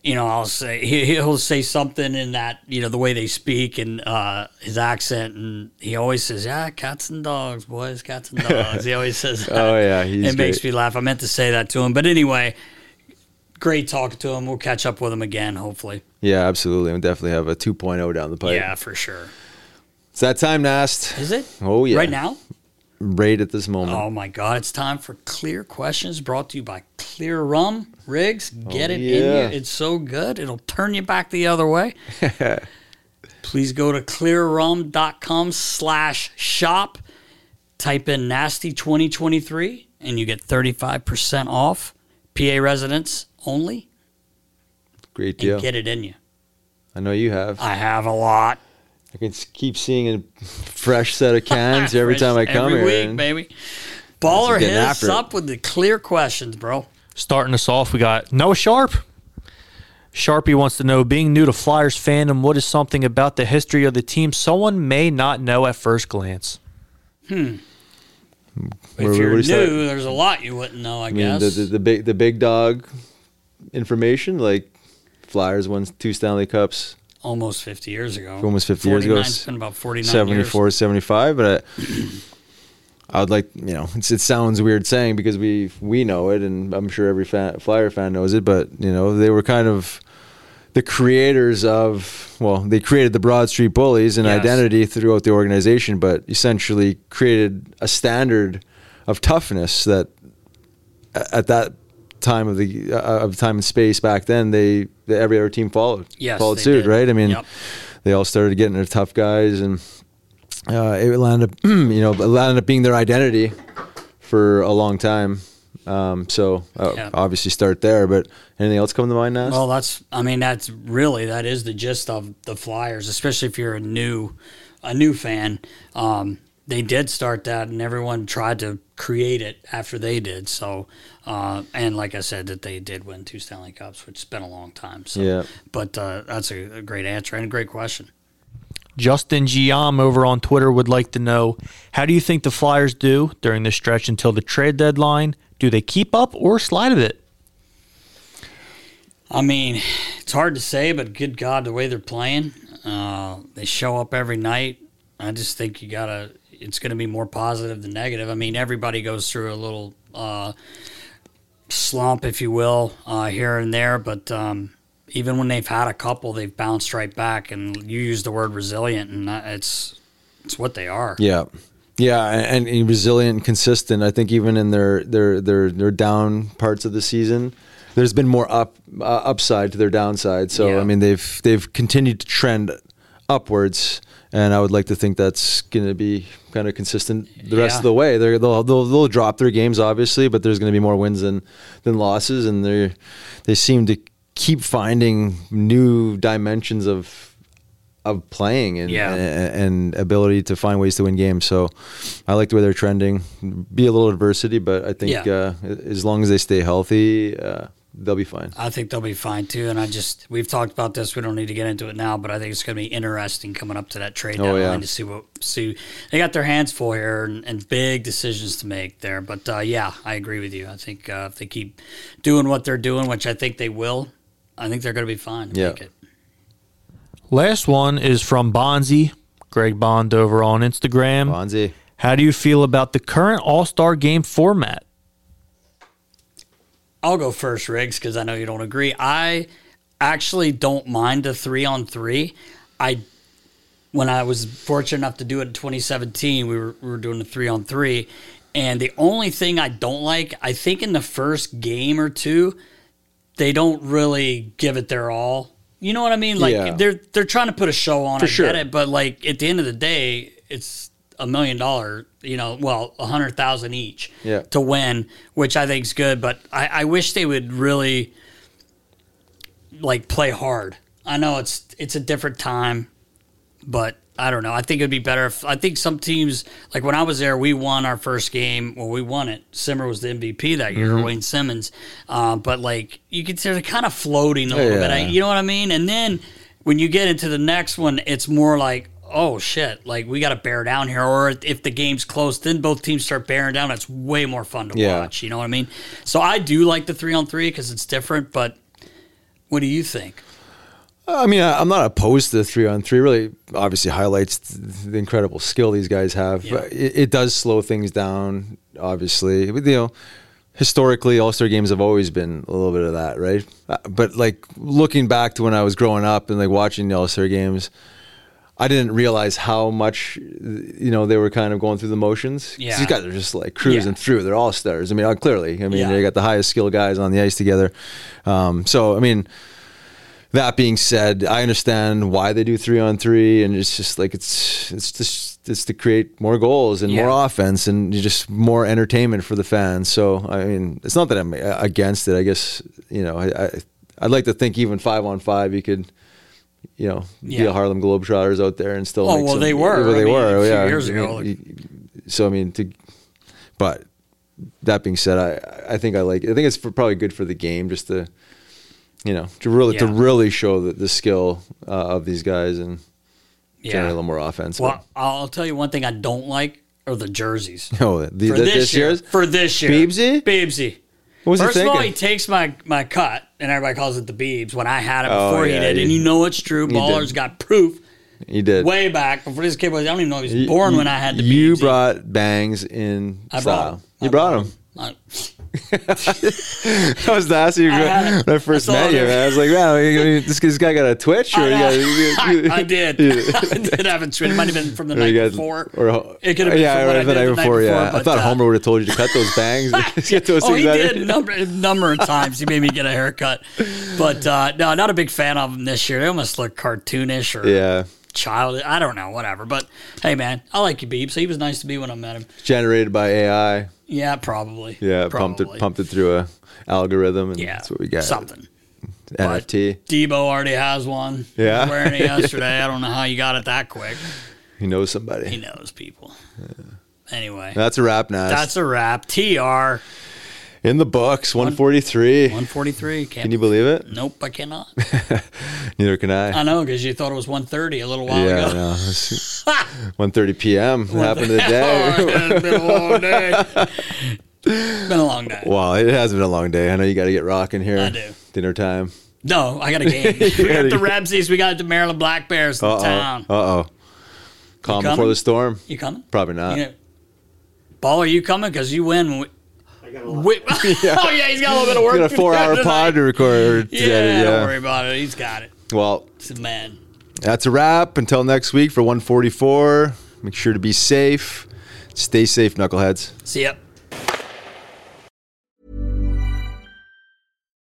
You know, I'll say he, he'll say something in that you know the way they speak and uh, his accent, and he always says, "Yeah, cats and dogs, boys, cats and dogs." he always says, that. "Oh yeah," it great. makes me laugh. I meant to say that to him, but anyway, great talking to him. We'll catch up with him again, hopefully. Yeah, absolutely. We'll definitely have a 2.0 down the pipe. Yeah, for sure. It's that time, Nast. Is it? Oh, yeah. Right now? Right at this moment. Oh, my God. It's time for Clear Questions brought to you by Clear Rum. Riggs, oh, get oh, it yeah. in you. It's so good. It'll turn you back the other way. Please go to clearrum.com slash shop. Type in nasty 2023 and you get 35% off. PA residents only. Great deal. get it in you. I know you have. I have a lot. I can keep seeing a fresh set of cans every time I come every here. Week, baby. Baller hits us up with the clear questions, bro. Starting us off, we got Noah Sharp. Sharpie wants to know, being new to Flyers fandom, what is something about the history of the team someone may not know at first glance? Hmm. If you're new, there's a lot you wouldn't know. I, I mean, guess the, the, the, big the big dog information like Flyers won two Stanley Cups almost 50 years ago. Almost 50 years ago. It's been about 49 74, years. 75. But I, I, would like, you know, it sounds weird saying because we we know it, and I'm sure every fan, Flyer fan knows it. But you know, they were kind of the creators of well, they created the Broad Street Bullies and yes. identity throughout the organization, but essentially created a standard of toughness that at that time of the uh, of time and space back then they every other team followed yes, followed suit did. right i mean yep. they all started getting their tough guys and uh, it landed up you know it landed up being their identity for a long time Um, so uh, Yeah. obviously start there. But anything else come to mind, now? Well, that's I mean that's really that is the gist of the Flyers, especially if you're a new a new fan. Um, they did start that, and everyone tried to create it after they did. So, uh, and like I said, that they did win two Stanley Cups, which has been a long time. So, Yeah. but uh, that's a, a great answer and a great question. Justin Giam over on Twitter would like to know how do you think the Flyers do during this stretch until the trade deadline? Do they keep up or slide a bit? I mean, it's hard to say, but good God, the way they're playing, uh, they show up every night. I just think you gotta. It's going to be more positive than negative. I mean, everybody goes through a little uh, slump, if you will, uh, here and there. But um, even when they've had a couple, they've bounced right back. And you use the word resilient, and it's it's what they are. Yeah. Yeah, and, and resilient and consistent. I think even in their their their their down parts of the season, there's been more up uh, upside to their downside. So Yeah. I mean, they've they've continued to trend upwards, and I would like to think that's going to be kind of consistent the rest Yeah. of the way. They're, they'll they'll they'll drop their games obviously, but there's going to be more wins than than losses, and they they seem to keep finding new dimensions of of playing and, Yeah. and and ability to find ways to win games. So I like the way they're trending. Be a little adversity, but I think Yeah. uh, as long as they stay healthy, uh, they'll be fine. I think they'll be fine too. And I just we've talked about this. We don't need to get into it now, but I think it's going to be interesting coming up to that trade Oh, deadline yeah. to see what see. They got their hands full here and, and big decisions to make there. But uh, yeah, I agree with you. I think uh, if they keep doing what they're doing, which I think they will, I think they're going to be fine. to Yeah. make it. Last one is from Bonzi, Greg Bond over on Instagram. Bonzi. How do you feel about the current All Star game format? I'll go first, Riggs, because I know you don't agree. I actually don't mind a three on three. I when I was fortunate enough to do it in 2017, we were we were doing a three on three, and the only thing I don't like, I think in the first game or two, they don't really give it their all. You know what I mean? Like Yeah. they're they're trying to put a show on. For I sure. get it, but like at the end of the day, it's a million dollar. You know, well, a hundred thousand each Yeah. to win, which I think is good. But I, I wish they would really like play hard. I know it's it's a different time, but I don't know. I think it'd be better if I think some teams like when I was there, we won our first game. Well, we won it. Simmer was the MVP that year, Mhm. Wayne Simmonds. Uh, but like you could they're kind of floating a little bit. I, you know what I mean? And then when you get into the next one, it's more like. Oh shit! Like we got to bear down here, or if the game's close, then both teams start bearing down. It's way more fun to Yeah. watch. You know what I mean? So I do like the three on three because it's different. But what do you think? I mean, I'm not opposed to the three on three. Really, obviously highlights the incredible skill these guys have. But it, it does slow things down. Obviously, But, you know, historically, All Star games have always been a little bit of that, right? Uh, But like looking back to when I was growing up and like watching the All Star games, I didn't realize how much you know they were kind of going through the motions. Yeah. These guys are just like cruising through. They're all stars. I mean, uh, clearly, I mean, Yeah. they got the highest skill guys on the ice together. Um, so, I mean. That being said, I understand why they do three on three, and it's just like it's it's just it's to create more goals and Yeah. more offense and just more entertainment for the fans. So I mean, it's not that I'm uh, against it. I guess you know I, I I'd like to think even five on five you could you know be Yeah. a Harlem Globetrotters out there and still Oh, well, some- they were. well, I they mean, were yeah years ago, so I mean to but that being said, I I think I like I think it's for, probably good for the game just to you know to really to really show the, the skill uh, of these guys and Yeah. generate a little more offense. Well, I'll tell you one thing I don't like are the jerseys. oh, the, for the- this, this year, year's for this year, Beebsy? Beebsy. What was he First of all, he takes my my cut, and everybody calls it the Beebs when I had it Oh, before he yeah, did, and you know it's true. he Ballers did. got proof He did. way back before this kid was. I don't even know if he was You- born you- when I had the You Beebsy. brought bangs in I brought style. 'em. You I brought brought them. I- that was ass you I when I first I met you. Man. I was like, wow, this, this guy got a twitch, or I, you got, I did. Yeah. I did have a twin. It might have been from the night before. Or, It could have been yeah, from I the did night before. yeah, I thought uh, Homer would have told you to cut those bangs. Get those oh, he did a number, number of times. He made me get a haircut, but uh, no, not a big fan of them this year. They almost look cartoonish or Yeah, child. I don't know, whatever. But hey, man, I like you, Beeb. So he was nice to me when I met him. generated by AI. Yeah, probably. Yeah, pumped it pumped it through a algorithm, and Yeah, that's what we got. something. NFT. Debo already has one. Yeah. He wearing it yesterday. I don't know how you got it that quick. He knows somebody. He knows people. Anyway, That's a wrap, Nas. that's a wrap. TR in the books. One forty three. 143. Can't Can you believe it? Nope, I cannot. Neither can I. I know because you thought it was 130 a little while yeah, ago. no. One thirty p.m. What happened to the day? Oh, it's been a long day. been a long day. Wow, it has been a long day. I know you got to get rocking here. I do. Dinner time. No, I got a game. we got the Rebsies. We got the Maryland Black Bears in Uh town. Uh oh. Calm before the storm. You coming? Probably not. You know, Ball, are you coming? Because you win. When we, we, oh yeah, he's got a little bit of work. We got a to four-hour pod to record. Yeah, together, don't worry about it. He's got it. Well, He's a man. that's a wrap. Until next week for 144. Make sure to be safe. Stay safe, knuckleheads. See ya.